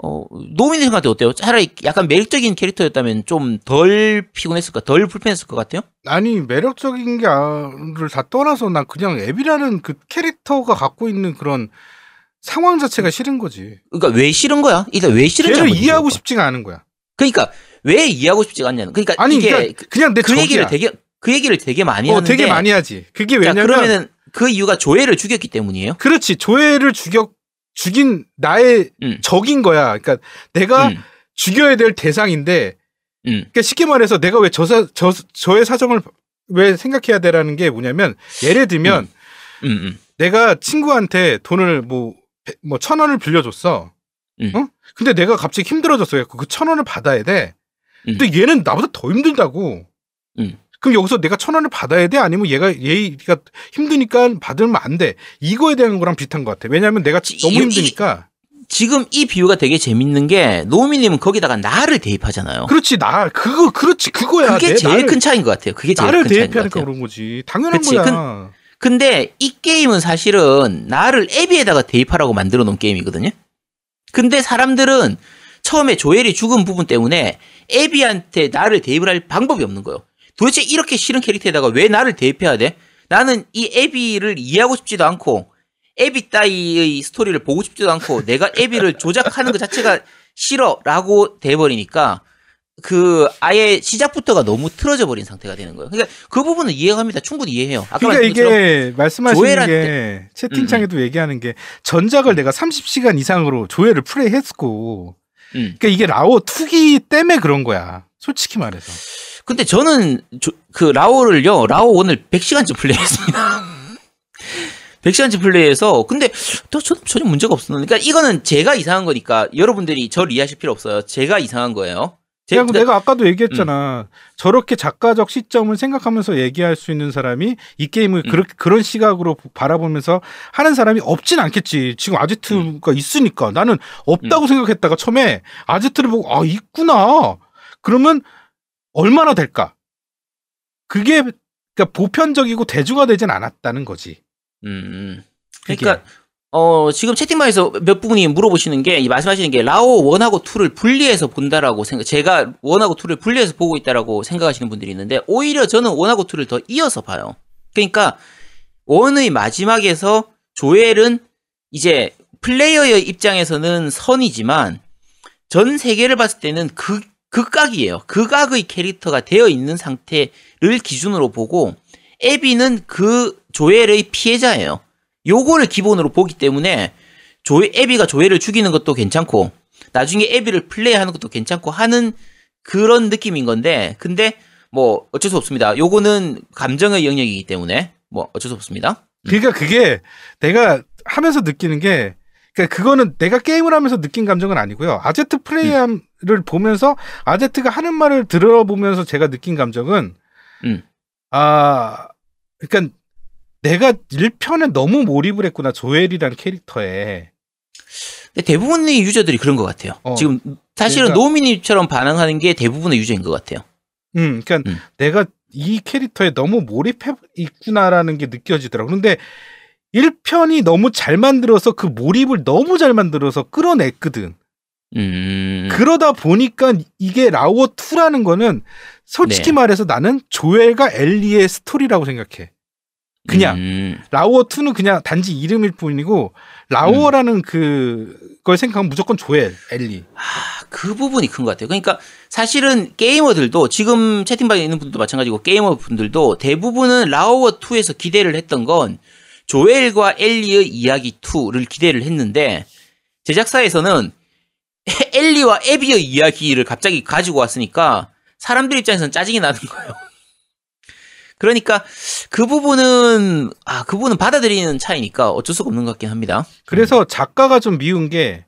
어 노민의 생각도 어때요? 차라리 약간 매력적인 캐릭터였다면 좀 덜 피곤했을까, 덜 불편했을 것 같아요. 아니 매력적인 게를 다 떠나서 난 그냥 앱이라는 그 캐릭터가 갖고 있는 그런 상황 자체가 싫은 거지. 그러니까 왜 싫은 거야? 일단 왜 싫은지 걔를 이해하고. 싶지가 않은 거야. 그러니까 왜 이해하고 싶지가 않냐는. 그러니까 아니 이게 그러니까 그냥 내그 얘기를. 되게 그 얘기를 되게 많이 어, 하는데 되게 많이 하지. 그게 자, 왜냐면 그러면은 그 이유가 조회를 죽였기 때문이에요. 그렇지 조회를 죽여 죽인 나의 음. 적인 거야. 그러니까 내가 음, 죽여야 될 대상인데 음, 그러니까 쉽게 말해서 내가 왜 저 사 저 저의 사정을 왜 생각해야 되라는 게 뭐냐면 예를 들면 음, 음, 내가 친구한테 돈을 뭐 뭐 천 원을 빌려줬어. 음. 어? 근데 내가 갑자기 힘들어졌어. 그 천 원을 받아야 돼. 음. 근데 얘는 나보다 더 힘들다고. 음. 그럼 여기서 내가 천 원을 받아야 돼? 아니면 얘가 얘가 힘드니까 받으면 안 돼? 이거에 대한 거랑 비슷한 것 같아. 왜냐하면 내가 이- 너무 이- 힘드니까. 지금 이 비유가 되게 재밌는 게 노미님은 거기다가 나를 대입하잖아요. 그렇지 나 그거 그렇지 그거야. 그게 내 제일 나를, 큰 차이인 것 같아요. 그게 제일 나를 큰 차이인 것 대입하니까 같아요. 그런 거지. 당연한 그치. 거야. 근데 이 게임은 사실은 나를 애비에다가 대입하라고 만들어 놓은 게임이거든요. 근데 사람들은 처음에 조엘이 죽은 부분 때문에 애비한테 나를 대입을 할 방법이 없는 거예요. 도대체 이렇게 싫은 캐릭터에다가 왜 나를 대입해야 돼? 나는 이 애비를 이해하고 싶지도 않고 애비 따위의 스토리를 보고 싶지도 않고 내가 애비를 [laughs] 조작하는 것 자체가 싫어라고 돼버리니까 그 아예 시작부터가 너무 틀어져 버린 상태가 되는 거예요. 그러니까 그 부분은 이해합니다. 충분히 이해해요. 아까 그러니까 이게 말씀하시는 게 채팅창에도 얘기하는 게 전작을 내가 30시간 이상으로 조회를 플레이했고 음. 그러니까 이게 라오 투기 때문에 그런 거야. 솔직히 말해서. 근데 저는 조- 그 라오를요, 라오 오늘 100시간쯤 플레이했습니다. [laughs] 100시간쯤 플레이해서 근데 또 저는 전혀 문제가 없었는데 그러니까 이거는 제가 이상한 거니까 여러분들이 저를 이해하실 필요 없어요. 제가 이상한 거예요. 제, 그- 내가 아까도 얘기했잖아. 저렇게 작가적 시점을 생각하면서 얘기할 수 있는 사람이 이 게임을 음. 그렇게 그런 시각으로 바라보면서 하는 사람이 없진 않겠지. 지금 아제트가 있으니까 나는 없다고 음. 생각했다가 처음에 아제트를 보고 아 있구나. 그러면 얼마나 될까? 그게 그러니까 보편적이고 대중화되진 않았다는 거지. 음, 음. 그게. 그러니까 어 지금 채팅방에서 몇 분이 물어보시는 게이 말씀하시는 게 라오 1하고 2를 분리해서 본다라고 생각 제가 1하고 2를 분리해서 보고 있다라고 생각하시는 분들이 있는데 오히려 저는 1하고 2를 더 이어서 봐요. 그러니까 1의 마지막에서 조엘은 이제 플레이어의 입장에서는 선이지만 전 세계를 봤을 때는 극, 극각이에요. 극악의 캐릭터가 되어 있는 상태를 기준으로 보고 에비는 그 조엘의 피해자예요. 요거를 기본으로 보기 때문에 조 에비가 조엘을 죽이는 것도 괜찮고 나중에 에비를 플레이하는 것도 괜찮고 하는 그런 느낌인 건데 근데 뭐 어쩔 수 없습니다. 요거는 감정의 영역이기 때문에 뭐 어쩔 수 없습니다. 그러니까 그게 내가 하면서 느끼는 게 그러니까 그거는 내가 게임을 하면서 느낀 감정은 아니고요. 아제트 플레이를 보면서 아제트가 하는 말을 들어보면서 제가 느낀 감정은 음. 아 그러니까 내가 1편에 너무 몰입을 했구나 조엘이라는 캐릭터에 대부분의 유저들이 그런 것 같아요. 어. 지금 사실은 그러니까- 노미니처럼 반응하는 게 대부분의 유저인 것 같아요. 음 그러니까 음. 내가 이 캐릭터에 너무 몰입해 있구나라는 게 느껴지더라고. 근데 1편이 너무 잘 만들어서 그 몰입을 너무 잘 만들어서 끌어냈거든. 음. 그러다 보니까 이게 라오어 2라는 거는 솔직히 네. 말해서 나는 조엘과 엘리의 스토리라고 생각해. 그냥 음. 라오어 2는 그냥 단지 이름일 뿐이고 라오어라는 그걸 생각하면 무조건 조엘, 엘리. 아, 그 부분이 큰 것 같아요. 그러니까 사실은 게이머들도 지금 채팅방에 있는 분들도 마찬가지고 게이머 분들도 대부분은 라오어 2에서 기대를 했던 건 조엘과 엘리의 이야기 2를 기대를 했는데 제작사에서는 [laughs] 엘리와 에비의 이야기를 갑자기 가지고 왔으니까 사람들 입장에서는 짜증이 나는 거예요. [laughs] 그러니까 그 부분은 아, 그 부분은 받아들이는 차이니까 어쩔 수가 없는 것 같긴 합니다. 그래서 작가가 좀 미운 게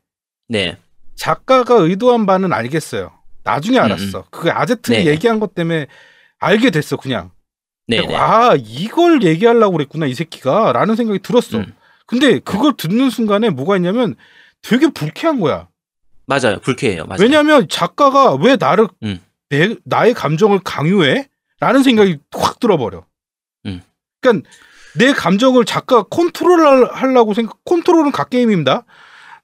네. 작가가 의도한 바는 알겠어요. 나중에 음, 알았어. 그 아제트가 네. 얘기한 것 때문에 알게 됐어, 그냥. 네, 네. 아, 이걸 얘기하려고 그랬구나, 이 새끼가. 라는 생각이 들었어. 음. 근데 그걸 듣는 순간에 뭐가 있냐면 되게 불쾌한 거야. 맞아요. 불쾌해요. 맞아요. 왜냐면 작가가 왜 나를, 음. 내, 나의 감정을 강요해? 라는 생각이 확 들어버려. 음. 그러니까 내 감정을 작가가 컨트롤 하려고 생각, 컨트롤은 갓게임입니다.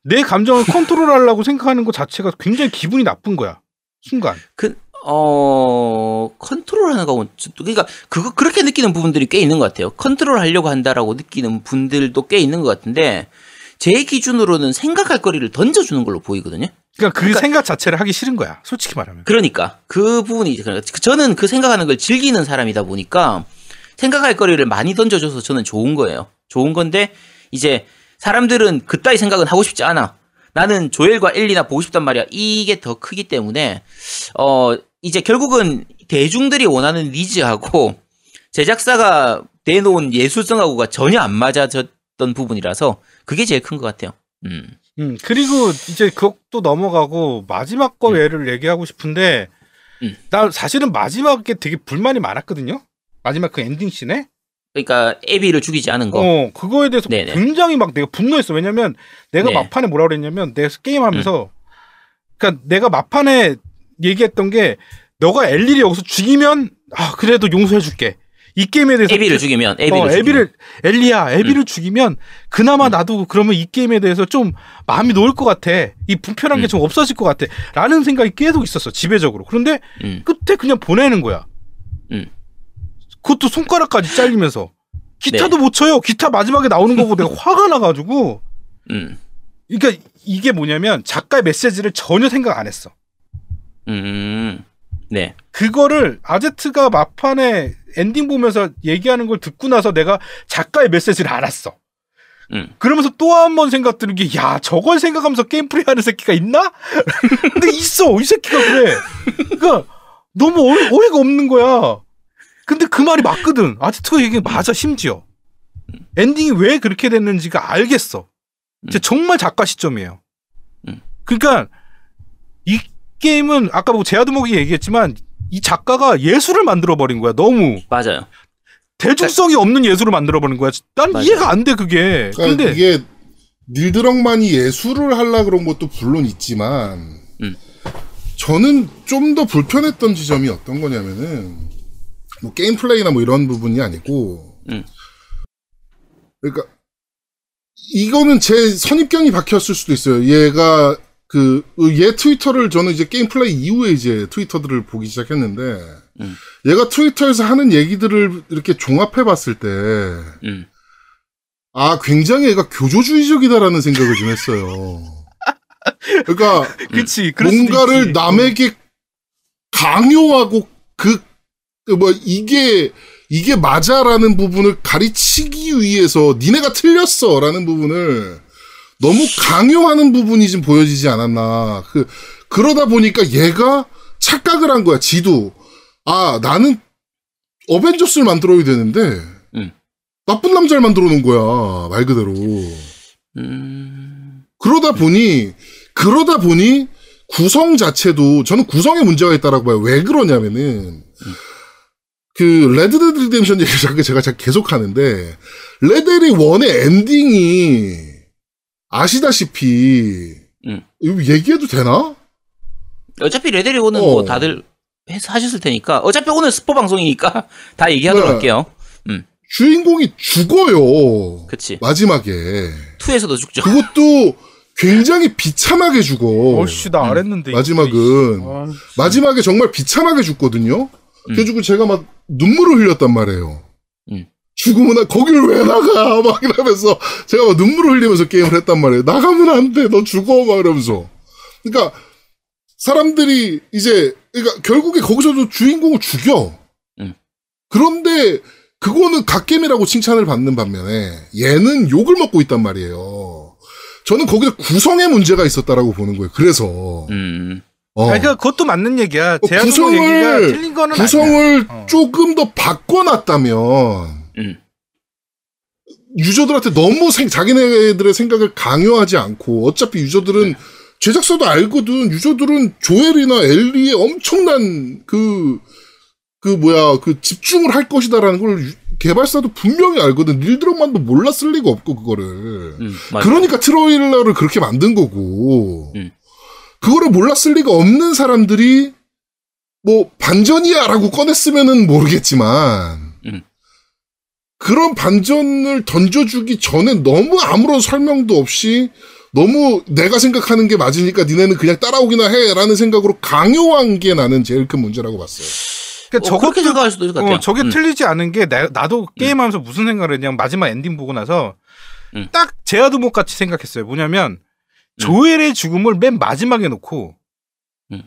내 감정을 컨트롤 하려고 생각하는 것 자체가 굉장히 기분이 나쁜 거야. 순간. 그, 어, 컨트롤 하는 거, 그러니까, 그거, 그렇게 느끼는 부분들이 꽤 있는 것 같아요. 컨트롤 하려고 한다라고 느끼는 분들도 꽤 있는 것 같은데, 제 기준으로는 생각할 거리를 던져주는 걸로 보이거든요. 그러니까 그 그러니까- 생각 자체를 하기 싫은 거야. 솔직히 말하면. 그러니까, 그 부분이, 이제 그러니까 저는 그 생각하는 걸 즐기는 사람이다 보니까, 생각할 거리를 많이 던져줘서 저는 좋은 거예요. 좋은 건데, 이제, 사람들은 그따위 생각은 하고 싶지 않아. 나는 조엘과 엘리나 보고 싶단 말이야. 이게 더 크기 때문에, 어, 이제 결국은 대중들이 원하는 니즈하고 제작사가 내놓은 예술성하고가 전혀 안 맞아졌던 부분이라서 그게 제일 큰 것 같아요. 음. 음, 그리고 이제 그것도 넘어가고 마지막 거 음. 예를 얘기하고 싶은데 음. 나 사실은 마지막에 되게 불만이 많았거든요. 마지막 그 엔딩 씬에. 그러니까 에비를 죽이지 않은 거. 어, 그거에 대해서 네네. 굉장히 막 내가 분노했어. 왜냐면 내가 네. 막판에 뭐라 그랬냐면 내가 게임하면서 그러니까 내가 막판에 얘기했던 게 너가 엘리를 여기서 죽이면 아, 그래도 용서해 줄게. 이 게임에 대해서 에비를 죽이면 에비를 어, 죽이면. 에비를 엘리가 에비를 죽이면 그나마 나도 그러면 이 게임에 대해서 좀 마음이 놓을 것 같아 이 불편한 게 음. 좀 없어질 것 같아라는 생각이 계속 있었어 지배적으로 그런데 음. 끝에 그냥 보내는 거야 음. 그것도 손가락까지 잘리면서 기타도 네. 못 쳐요 기타 마지막에 나오는 거고 내가 화가 나가지고 음. 그러니까 이게 뭐냐면 작가의 메시지를 전혀 생각 안 했어 음. 네. 그거를 아제트가 막판에 엔딩 보면서 얘기하는 걸 듣고 나서 내가 작가의 메시지를 알았어. 음. 그러면서 또 한 번 생각 드는 게, 야, 저걸 생각하면서 게임 플레이 하는 새끼가 있나? [laughs] 근데 있어! 이 새끼가 그래. 그니까, 너무 어이, 어이가 없는 거야. 근데 그 말이 맞거든. 아제트가 얘기한 게 맞아, 심지어. 엔딩이 왜 그렇게 됐는지가 알겠어. 진짜 정말 작가 시점이에요. 음. 그러니까, 이 게임은 아까 뭐 제아드목이 얘기했지만 이 작가가 예술을 만들어 버린 거야. 너무 맞아요. 대중성이 없는 예술을 만들어 버린 거야. 난 맞아요. 이해가 안 돼 그게. 그러니까 근데 이게 닐드럭만이 예술을 하려 그런 것도 물론 있지만 음. 저는 좀 더 불편했던 지점이 어떤 거냐면은 뭐 게임 플레이나 뭐 이런 부분이 아니고 음. 그러니까 이거는 제 선입견이 박혔을 수도 있어요. 얘가 그 얘 트위터를 저는 이제 게임 플레이 이후에 이제 트위터들을 보기 시작했는데 음. 얘가 트위터에서 하는 얘기들을 이렇게 종합해 봤을 때 음. 아, 굉장히 얘가 교조주의적이다라는 생각을 좀 했어요. 그러니까 [laughs] 그치. 뭔가를. 남에게 강요하고 그, 그 뭐, 이게, 이게 맞아라는 부분을 가르치기 위해서 니네가 틀렸어 라는 부분을 너무 강요하는 부분이 좀 보여지지 않았나. 그, 그러다 보니까 얘가 착각을 한 거야, 지도. 아, 나는 어벤져스를 만들어야 되는데, 음. 나쁜 남자를 만들어 놓은 거야, 말 그대로. 음. 그러다 보니 그러다 보니 구성 자체도 저는 구성에 문제가 있다라고 봐요. 왜 그러냐면은 그 레드데드 리뎀션 얘기를 자꾸 제가 자- 계속 하는데 레데리 1의 엔딩이 아시다시피 음. 얘기해도 되나? 어차피 레데리 one은 어. 뭐 다들 해서 하셨을 테니까 어차피 오늘 스포 방송이니까 [laughs] 다 얘기하도록 네. 할게요. 주인공이 죽어요. 그치. 마지막에 two에서도 죽죠. 그것도 굉장히 비참하게 죽어. 어씨 나 알았는데. 마지막은 아, 마지막에 정말 비참하게 죽거든요. 음. 그래가지고 제가 막 눈물을 흘렸단 말이에요. 음. 죽으면 나 거기를 왜 나가 [laughs] 막 이러면서 제가 막 눈물을 흘리면서 게임을 했단 말이에요. 나가면 안 돼, 너 죽어 막 이러면서. 그러니까 사람들이 이제 그러니까 결국에 거기서도 주인공을 죽여. 음. 그런데 그거는 갓겜이라고 칭찬을 받는 반면에 얘는 욕을 먹고 있단 말이에요. 저는 거기서 구성의 문제가 있었다라고 보는 거예요. 그래서 음. 어. 아니, 그러니까 그것도 맞는 얘기야. 어, 구성을- 얘기가 틀린 거는 아니야. 구성을 어. 조금 더 바꿔놨다면 음. 유저들한테 너무 생- 자기네들의 생각을 강요하지 않고 어차피 유저들은 제작사도 알거든. 유저들은 조엘이나 엘리의 엄청난 그, 그 뭐야, 그 집중을 할 것이다라는 걸 유- 개발사도 분명히 알거든. 닐드럭만도 몰랐을 리가 없고, 그거를. 음. 맞아. 그러니까 트로일러를 그렇게 만든 거고. 음. 그거를 몰랐을 리가 없는 사람들이 뭐 반전이야라고 꺼냈으면은 모르겠지만 음. 그런 반전을 던져주기 전에 너무 아무런 설명도 없이 너무 내가 생각하는 게 맞으니까 니네는 그냥 따라오기나 해라는 생각으로 강요한 게 나는 제일 큰 문제라고 봤어요. 그러니까 어, 그렇게 저것도- 생각할 수도 있을 것 같아요. 어, 저게 음. 틀리지 않은 게 나, 나도 게임하면서 무슨 생각을 했냐면 마지막 엔딩 보고 나서 음. 딱 제아드목 같이 생각했어요. 뭐냐면 조엘의 죽음을 맨 마지막에 놓고 음.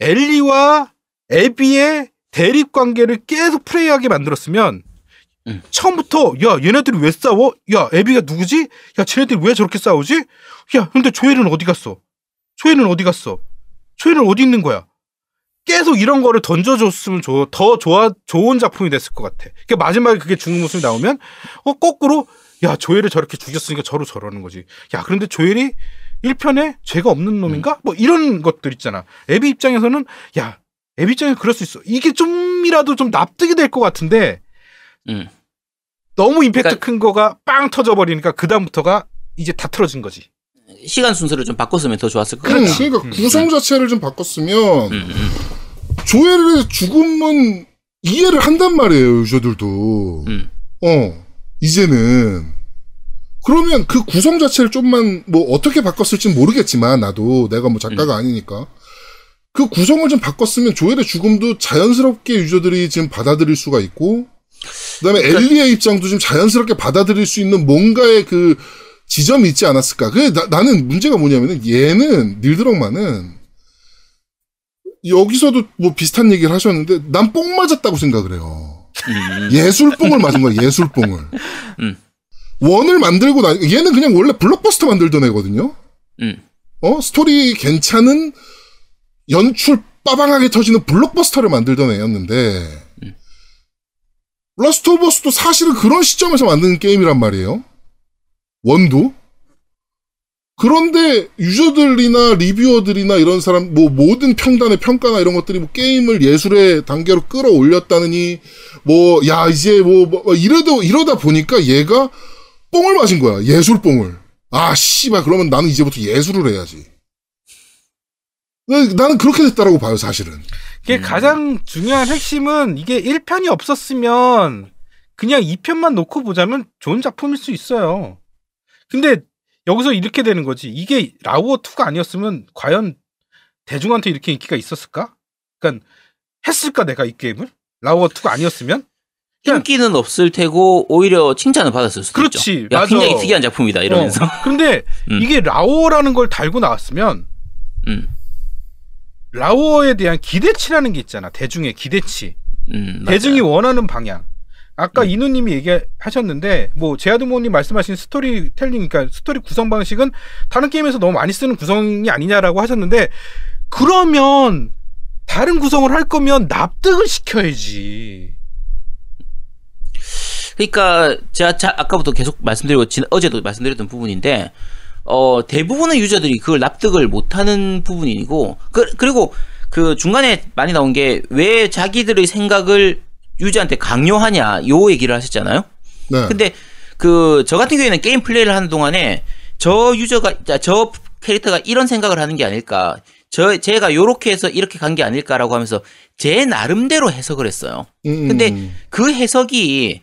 엘리와 에비의 대립 관계를 계속 플레이하게 만들었으면 음. 처음부터 야 얘네들이 왜 싸워? 야 에비가 누구지? 야 쟤네들이 왜 저렇게 싸우지? 야 근데 조엘은 어디 갔어? 조엘은 어디 갔어? 조엘은 어디 있는 거야? 계속 이런 거를 던져줬으면 좋, 더 좋아, 좋은 작품이 됐을 것 같아. 그러니까 마지막에 그게 죽는 모습이 나오면, 어, 거꾸로, 야, 조엘을 저렇게 죽였으니까 저로 저러는 거지. 야, 그런데 조엘이 1편에 죄가 없는 놈인가? 뭐 이런 것들 있잖아. 애비 입장에서는, 야, 애비 입장에서 그럴 수 있어. 이게 좀이라도 좀 납득이 될 것 같은데, 음. 너무 임팩트 그러니까- 큰 거가 빵 터져버리니까 그다음부터가 이제 다 틀어진 거지. 시간 순서를 좀 바꿨으면 더 좋았을 것 음, 같아요. 그러니까 구성 자체를 좀 바꿨으면 음, 음, 조엘의 죽음은 이해를 한단 말이에요 유저들도. 음. 어 이제는 그러면 그 구성 자체를 좀만 뭐 어떻게 바꿨을지 모르겠지만 나도 내가 뭐 작가가 아니니까 그 구성을 좀 바꿨으면 조엘의 죽음도 자연스럽게 유저들이 지금 받아들일 수가 있고 그다음에 엘리의 입장도 좀 자연스럽게 받아들일 수 있는 뭔가의 그 지점이 있지 않았을까? 그 나는 문제가 뭐냐면은 얘는 닐드럭만은 여기서도 뭐 비슷한 얘기를 하셨는데 난 뽕 맞았다고 생각을 해요. 음. 예술뽕을 맞은 거야, 예술뽕을. 음. one을 만들고 나, 얘는 그냥 원래 블록버스터 만들던 애거든요? 음. 어? 스토리 괜찮은, 연출 빠방하게 터지는 블록버스터를 만들던 애였는데, 음. 라스트 오브 어스도 사실은 그런 시점에서 만드는 게임이란 말이에요. one도. 그런데 유저들이나 리뷰어들이나 이런 사람 뭐 모든 평단의 평가나 이런 것들이 뭐 게임을 예술의 단계로 끌어올렸다느니 뭐 야 이제 뭐, 뭐 이러다 이러다 보니까 얘가 뽕을 맞은 거야 예술 뽕을 아 씨발 그러면 나는 이제부터 예술을 해야지 나- 나는 그렇게 됐다라고 봐요 사실은 이게 음. 가장 중요한 핵심은 이게 1편이 없었으면 그냥 2편만 놓고 보자면 좋은 작품일 수 있어요. 근데 여기서 이렇게 되는 거지. 이게 라우어 2가 아니었으면 과연 대중한테 이렇게 인기가 있었을까? 그러니까 했을까 내가 이 게임을? 라우어 2가 아니었으면? 그냥- 인기는 없을 테고 오히려 칭찬을 받았을 수도 그렇지, 있죠. 야, 맞아. 굉장히 특이한 작품이다 이러면서. 어. 근데 [laughs] 음. 이게 라우어라는 걸 달고 나왔으면 음. 라우어에 대한 기대치라는 게 있잖아. 대중의 기대치. 음, 대중이. 원하는 방향. 아까 이누님이 얘기하셨는데 뭐 제아드모님 말씀하신 스토리텔링, 그러니까 스토리 구성 방식은 다른 게임에서 너무 많이 쓰는 구성이 아니냐라고 하셨는데 그러면 다른 구성을 할 거면 납득을 시켜야지. 그러니까 제가 자- 아까부터 계속 말씀드리고 진- 어제도 말씀드렸던 부분인데 어 대부분의 유저들이 그걸 납득을 못하는 부분이고 그, 그리고 그 중간에 많이 나온 게 왜 자기들의 생각을 유저한테 강요하냐 요 얘기를 하셨잖아요. 네 근데 그 저 같은 경우에는 게임 플레이를 하는 동안에 저 유저가 자, 저 캐릭터가 이런 생각을 하는 게 아닐까. 저 제가 요렇게 해서 이렇게 간 게 아닐까라고 하면서 제 나름대로 해석을 했어요. 음, 근데 음. 그 해석이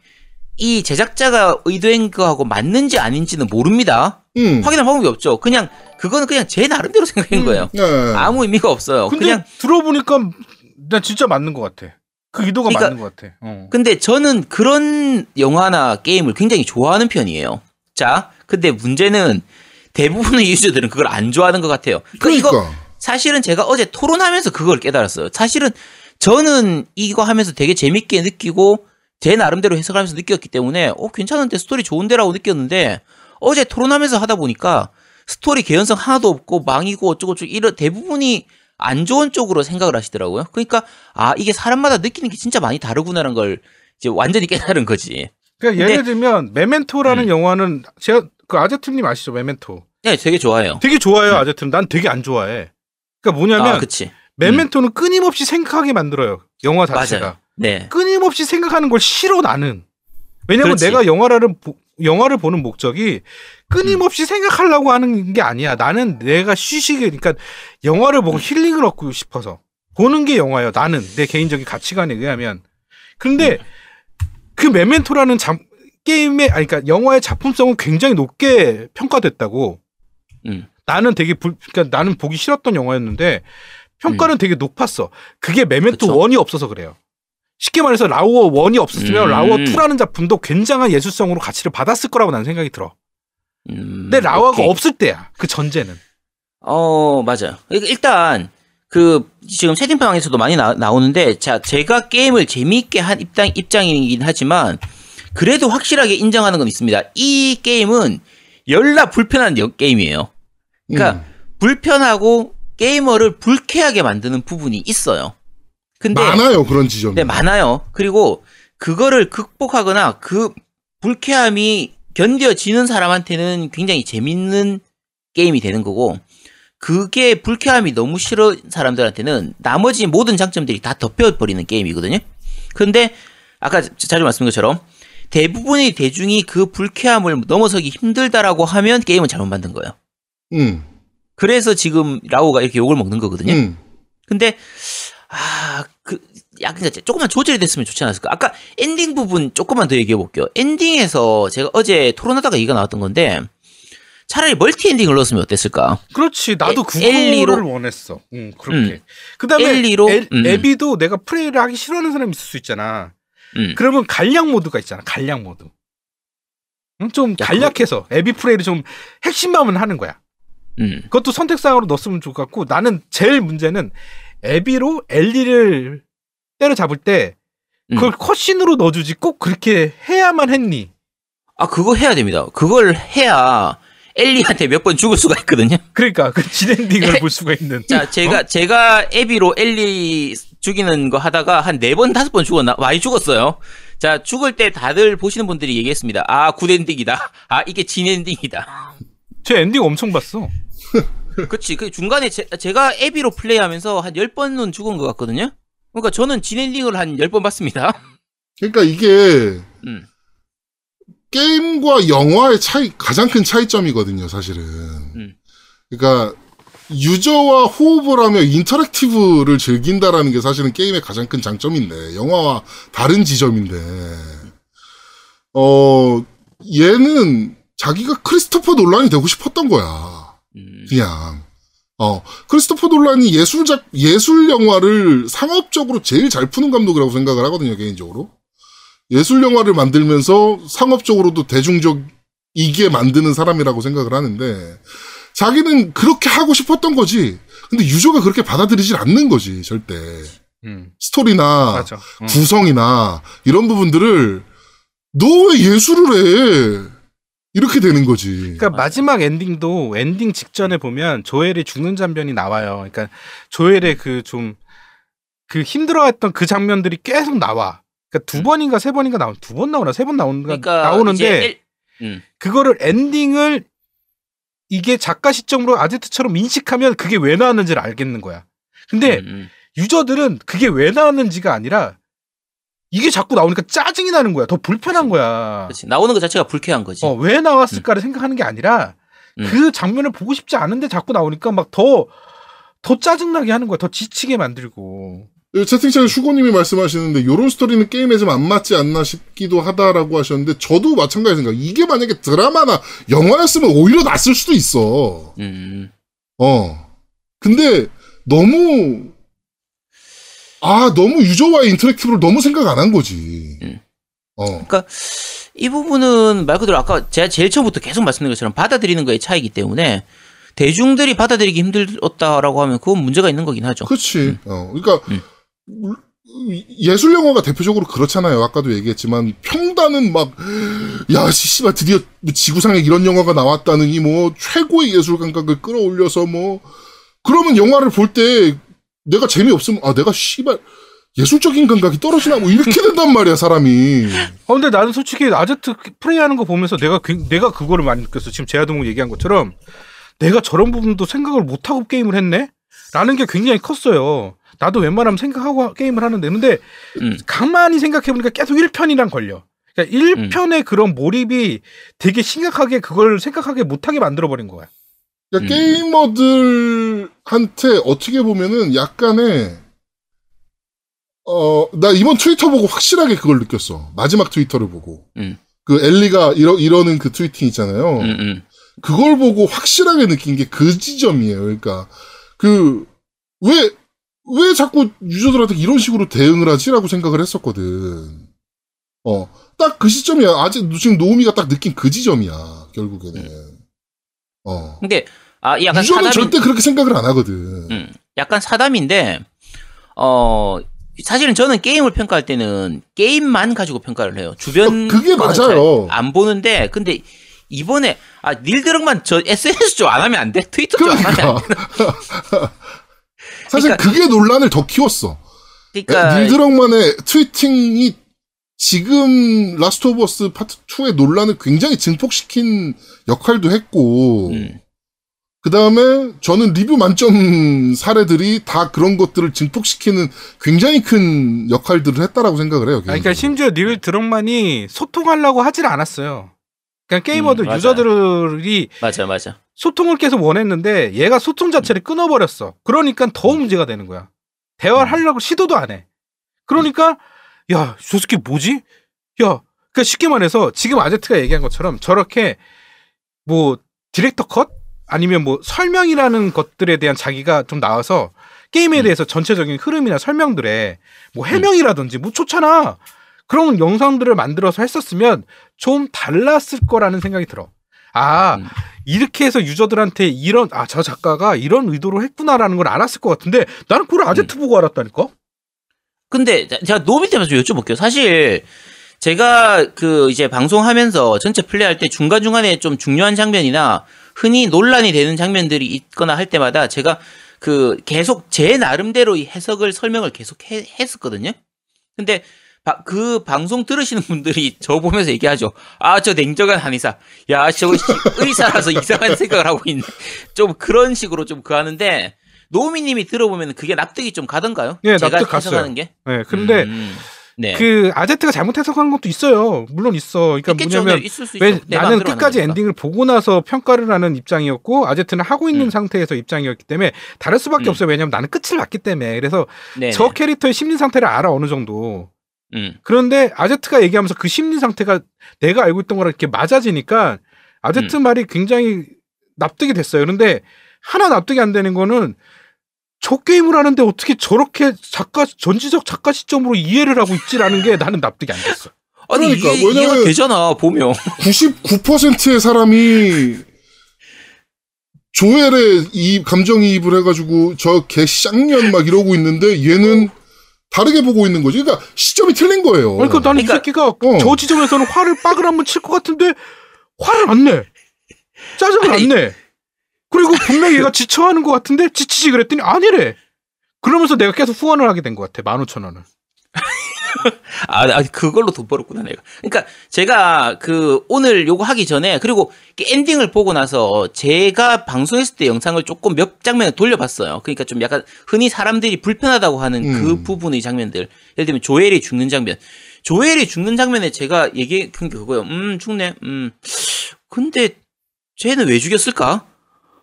이 제작자가 의도한 거하고 맞는지 아닌지는 모릅니다. 음. 확인할 방법이 없죠. 그냥 그거는 그냥 제 나름대로 [laughs] 생각한 거예요. 네. 아무 의미가 없어요. 근데 그냥 들어보니까 나 진짜 맞는 것 같아. 그 의도가 그러니까 맞는 것 같아. 어. 근데 저는 그런 영화나 게임을 굉장히 좋아하는 편이에요. 자, 근데 문제는 대부분의 [laughs] 유저들은 그걸 안 좋아하는 것 같아요. 그러니까 그러니까 이거 사실은 제가 어제 토론하면서 그걸 깨달았어요. 사실은 저는 이거 하면서 되게 재밌게 느끼고 제 나름대로 해석하면서 느꼈기 때문에 어 괜찮은데 스토리 좋은데라고 느꼈는데 어제 토론하면서 하다 보니까 스토리 개연성 하나도 없고 망이고 어쩌고저쩌고 이런 대부분이 안 좋은 쪽으로 생각을 하시더라고요. 그러니까 아 이게 사람마다 느끼는 게 진짜 많이 다르구나라는 걸 이제 완전히 깨달은 거지. 그러니까 근데- 예를 들면 메멘토라는 음. 영화는 제가 그 아제트님 아시죠 메멘토 네, 되게 좋아요. 되게 좋아해요 음. 아제트는 난 되게 안 좋아해 그러니까 뭐냐면 아. 메멘토는 끊임없이 생각하게 만들어요 영화 자체가 맞아요. 네. 끊임없이 생각하는 걸 싫어 나는 왜냐면 그렇지. 내가 영화를 보, 영화를 보는 목적이 끊임없이 생각하려고 하는 게 아니야 나는 내가 쉬시게 그러니까 영화를 보고 힐링을 얻고 싶어서 보는 게 영화예요 나는 내 개인적인 가치관에 의하면 근데 그 메멘토라는 잠, 게임의 아니 그러니까 영화의 작품성은 굉장히 높게 평가됐다고 음. 나는 되게 불, 그러니까 나는 보기 싫었던 영화였는데 평가는 되게 높았어. 그게 메멘토 음. 원이 없어서 그래요. 쉽게 말해서 라오어 원이 없었으면 음. 라오어 2라는 작품도 굉장한 예술성으로 가치를 받았을 거라고 나는 생각이 들어. 음, 근데 라오어가 오케이. 없을 때야. 그 전제는. 어, 맞아요. 그러니까 일단 그 지금 채팅방에서도 많이 나, 나오는데 자, 제가 게임을 재미있게 한 입장 입장이긴 하지만 그래도 확실하게 인정하는 건 있습니다. 이 게임은 열나 불편한 여- 게임이에요. 그러니까 음. 불편하고 게이머를 불쾌하게 만드는 부분이 있어요. 근데 많아요 그런 지점이. 네, 많아요. 그리고 그거를 극복하거나 그 불쾌함이 견뎌지는 사람한테는 굉장히 재밌는 게임이 되는 거고, 그게 불쾌함이 너무 싫어 사람들한테는 나머지 모든 장점들이 다 덮여버리는 게임이거든요. 근데 아까 자- 자주 말씀드린 것처럼 대부분의 대중이 그 불쾌함을 넘어서기 힘들다라고 하면 게임은 잘못 만든 거예요. 음, 그래서 지금 라오가 이렇게 욕을 먹는 거거든요. 음. 근데 아, 그 약간 조금만 조절이 됐으면 좋지 않았을까? 아까 엔딩 부분 조금만 더 얘기해 볼게요. 엔딩에서 제가 어제 토론하다가 얘기가 나왔던 건데 차라리 멀티 엔딩을 넣었으면 어땠을까? 그렇지. 나도 그거를 엘리로? 원했어. 응, 그렇게. 음. 그다음에 엘리로? 엘- 음. 에비도 내가 플레이를 하기 싫어하는 사람이 있을 수 있잖아. 음. 그러면 간략 모드가 있잖아. 간략 모드. 응? 좀 야, 간략해서 에비 플레이를 좀 핵심만은 하는 거야. 음. 그것도 선택사항으로 넣었으면 같고 나는 제일 문제는 에비로 엘리를 때려잡을 때 그걸 컷신으로 넣어주지 꼭 그렇게 해야만 했니? 아, 그거 해야 됩니다. 그걸 해야 엘리한테 몇 번 죽을 수가 있거든요. [laughs] 그러니까 그 진엔딩을 볼 수가 있는. 자, 제가 제가 에비로 엘리 죽이는 거 하다가 한 네 번 다섯 번 죽었나? 많이 죽었어요. 자, 죽을 때 다들 보시는 분들이 얘기했습니다. 아, 굿엔딩이다. 아, 이게 진엔딩이다. 진엔딩 엄청 봤어. [laughs] 그치. 그 중간에 제, 가 에비로 플레이하면서 한 10번은 죽은 것 같거든요. 그러니까 저는 진엔딩을 한 10번 봤습니다. 그러니까 이게 음. 게임과 영화의 차이 가장 큰 차이점이거든요, 사실은. 음. 그러니까 유저와 호흡을 하며 interactive를 즐긴다라는 게 사실은 게임의 가장 큰 장점인데 영화와 다른 지점인데 어 얘는 자기가 크리스토퍼 논란이 되고 싶었던 거야. 음. 그냥 어 크리스토퍼 논란이 예술작 예술 영화를 상업적으로 제일 잘 푸는 감독이라고 생각을 하거든요 개인적으로 예술 영화를 만들면서 상업적으로도 대중적 이게 만드는 사람이라고 생각을 하는데 자기는 그렇게 하고 싶었던 거지 근데 유저가 그렇게 받아들이질 않는 거지 절대 음, 스토리나. 음. 구성이나 이런 부분들을 너 왜 예술을 해 이렇게 되는 거지 그러니까 마지막 엔딩도 엔딩 직전에 보면 조엘이 죽는 장면이 나와요. 그러니까 조엘의 그 좀그 힘들어했던 그 장면들이 계속 나와. 그러니까 두 번인가 세 번인가 나온 두 번 나오나 세 번 나오는 그러니까 나오는데 엘- 음. 그거를 엔딩을 이게 작가 시점으로 아제트처럼 인식하면 그게 왜 나왔는지를 알겠는 거야. 근데 음, 음. 유저들은 그게 왜 나왔는지가 아니라 이게 자꾸 나오니까 짜증이 나는 거야. 더 불편한 거야. 그치. 나오는 것 자체가 불쾌한 거지. 어, 왜 나왔을까를 생각하는 게 아니라 음. 그 장면을 보고 싶지 않은데 자꾸 나오니까 막 더 더 짜증나게 하는 거야. 더 지치게 만들고. 예, 채팅창에 슈고님이 말씀하시는데 요런 스토리는 게임에 좀 안 맞지 않나 싶기도 하다라고 하셨는데 저도 마찬가지 생각. 이게 만약에 드라마나 영화였으면 오히려 낫을 수도 있어. 음. 어. 근데 너무 아 너무 유저와의 인터랙티브를 너무 생각 안 한 거지. 음. 어. 그러니까 이 부분은 말 그대로 아까 제가 제일 처음부터 계속 말씀드린 것처럼 받아들이는 거의 차이기 때문에 대중들이 받아들이기 힘들었다라고 하면 그건 문제가 있는 거긴 하죠. 그렇지. 어. 그러니까 음. 예술 영화가 대표적으로 그렇잖아요. 아까도 얘기했지만 평단은 막 야, 씨발 드디어 지구상에 이런 영화가 나왔다느니 뭐 최고의 예술 감각을 끌어올려서 뭐 그러면 영화를 볼 때 내가 재미없으면 아, 내가 씨발 예술적인 감각이 떨어지나 뭐 이렇게 된단 말이야, 사람이. 어, 근데 나는 솔직히 아제트 플레이하는 거 보면서 내가 그- 내가 그거를 많이 느꼈어. 지금 제아동무 얘기한 것처럼 내가 저런 부분도 생각을 못 하고 게임을 했네. 라는 게 굉장히 컸어요. 나도 웬만하면 생각하고 게임을 하는데 근데 음. 가만히 생각해 보니까 계속 1편이랑 걸려. 그러니까 1편의 그런 몰입이 되게 심각하게 그걸 생각하게 못하게 만들어 버린 거야. 그러니까 음. 게이머들 한테 어떻게 보면은 약간의 어, 나 이번 트위터 보고 확실하게 그걸 느꼈어. 마지막 트위터를 보고. 음. 그 엘리가 이러, 이러는 그 트위팅 있잖아요. 음, 음. 그걸 보고 확실하게 느낀 게 그 지점이에요. 그러니까 그 왜 왜 자꾸 유저들한테 이런 식으로 대응을 하지라고 생각을 했었거든. 어, 딱 그 시점이야. 아직 지금 노우미가 딱 느낀 그 지점이야. 결국에는. 어. 근데 아, 이 약간 유저는 사담이 절대 그렇게 생각을 안 하거든. 음, 약간 사담인데, 어, 사실은 저는 게임을 평가할 때는 게임만 가지고 평가를 해요. 주변. 어, 그게 맞아요. 잘안 보는데, 근데 이번에, 아, 닐 드럭만 저 SNS 좀 안 하면 안 돼? 트위터 좀안 하면 안 돼? 그러니까. [laughs] 사실 그러니까- 그게 논란을 더 키웠어. 그러니까. 닐드럭만의 tweeting이 지금 라스트 오브 어스 파트 2의 논란을 굉장히 증폭시킨 역할도 했고, 음, 그 다음에 저는 리뷰 만점 사례들이 다 그런 것들을 증폭시키는 굉장히 큰 역할들을 했다라고 생각을 해요. 아니, 그러니까. 심지어 닐 드럭만이 소통하려고 하질 않았어요. 그냥 게이머들 음. 유저들이 맞아, 맞아. 소통을 계속 원했는데 얘가 소통 자체를 끊어버렸어. 그러니까 더 문제가 되는 거야. 대화를 하려고 시도도 안 해. 그러니까 야, 저 새끼 뭐지? 야, 그러니까 쉽게 말해서 지금 아제트가 얘기한 것처럼 저렇게 뭐 디렉터 컷 아니면 뭐 설명이라는 것들에 대한 자기가 좀 나와서 게임에 음. 대해서 전체적인 흐름이나 설명들에 뭐 해명이라든지 뭐 좋잖아. 그런 영상들을 만들어서 했었으면 좀 달랐을 거라는 생각이 들어. 아, 음. 이렇게 해서 유저들한테 이런 아 저 작가가 이런 의도로 했구나라는 걸 알았을 것 같은데 나는 그걸 아제트 보고 알았다니까. 근데 자- 제가 노비 때문에 좀 여쭤볼게요. 사실 제가 그 이제 방송하면서 전체 플레이할 때 중간 중간에 좀 중요한 장면이나 흔히 논란이 되는 장면들이 있거나 할 때마다 제가 그 계속 제 나름대로의 해석을 설명을 계속 해- 했었거든요. 근데 바- 그 방송 들으시는 분들이 저 보면서 얘기하죠. 아, 저 냉정한 한의사. 야, 씨, 의사라서 [laughs] 이상한 생각을 하고 있네. 좀 그런 식으로 좀 그 하는데 노미님이 들어보면 그게 납득이 좀 가던가요? 예, 제가 납득 갔어요. 게? 네, 근데 음, 네. 그 아제트가 잘못 해석한 것도 있어요. 물론 있어. 그러니까 있겠죠. 뭐냐면 네. 왜내 나는 끝까지. 엔딩을 보고 나서 평가를 하는 입장이었고 아제트는 하고 있는 음. 상태에서 입장이었기 때문에 다를 수밖에 음. 없어요. 왜냐면 나는 끝을 봤기 때문에. 그래서 네네. 저 캐릭터의 심리 상태를 알아 어느 정도. 음, 그런데 아제트가 얘기하면서 그 심리 상태가 내가 알고 있던 거랑 이렇게 맞아지니까 아제트 음. 말이 굉장히 납득이 됐어요. 그런데 하나 납득이 안 되는 거는 저 게임을 하는데 어떻게 저렇게 작가 전지적 작가 시점으로 이해를 하고 있지라는 게 나는 납득이 안 됐어. 아니 그러니까, 이해가 왜냐면- 되잖아 보면 99%의 사람이 조엘의 이 감정이입을 해가지고 저 개 쌍년 막 이러고 있는데 얘는 다르게 보고 있는 거지. 그러니까 시점이 틀린 거예요. 그러니까 나는 이 그러니까- 새끼가 어. 저 지점에서는 화를 빡을 한번 칠 것 같은데 화를 안 내. 짜증을 아니. 안 내. 그리고 분명히 얘가 지쳐하는 것 같은데 지치지 그랬더니 아니래. 그러면서 내가 계속 후원을 하게 된 것 같아. 15,000원을. [laughs] 아, 아, 그걸로 돈 벌었구나 내가. 그러니까 제가 그 오늘 요거 하기 전에 그리고 엔딩을 보고 나서 제가 방송했을 때 영상을 조금 몇 장면을 돌려봤어요. 그러니까 좀 약간 흔히 사람들이 불편하다고 하는 그 음. 부분의 장면들. 예를 들면 조엘이 죽는 장면. 조엘이 죽는 장면에 제가 얘기한 게 그거예요. 음 죽네. 음 근데 쟤는 왜 죽였을까?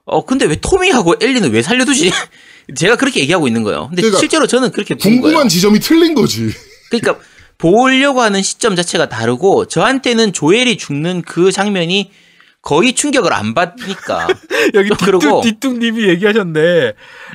어 근데 왜 토미하고 엘리는 왜 살려두지? [laughs] 제가 그렇게 얘기하고 있는 거예요. 근데 그러니까 실제로 저는 그렇게 본 거예요. 궁금한 지점이 틀린 거지. 그러니까 보려고 하는 시점 자체가 다르고 저한테는 조엘이 죽는 그 장면이 거의 충격을 안 받으니까 [laughs] 여기 뒤뚱, 뒤뚱님이 얘기하셨네.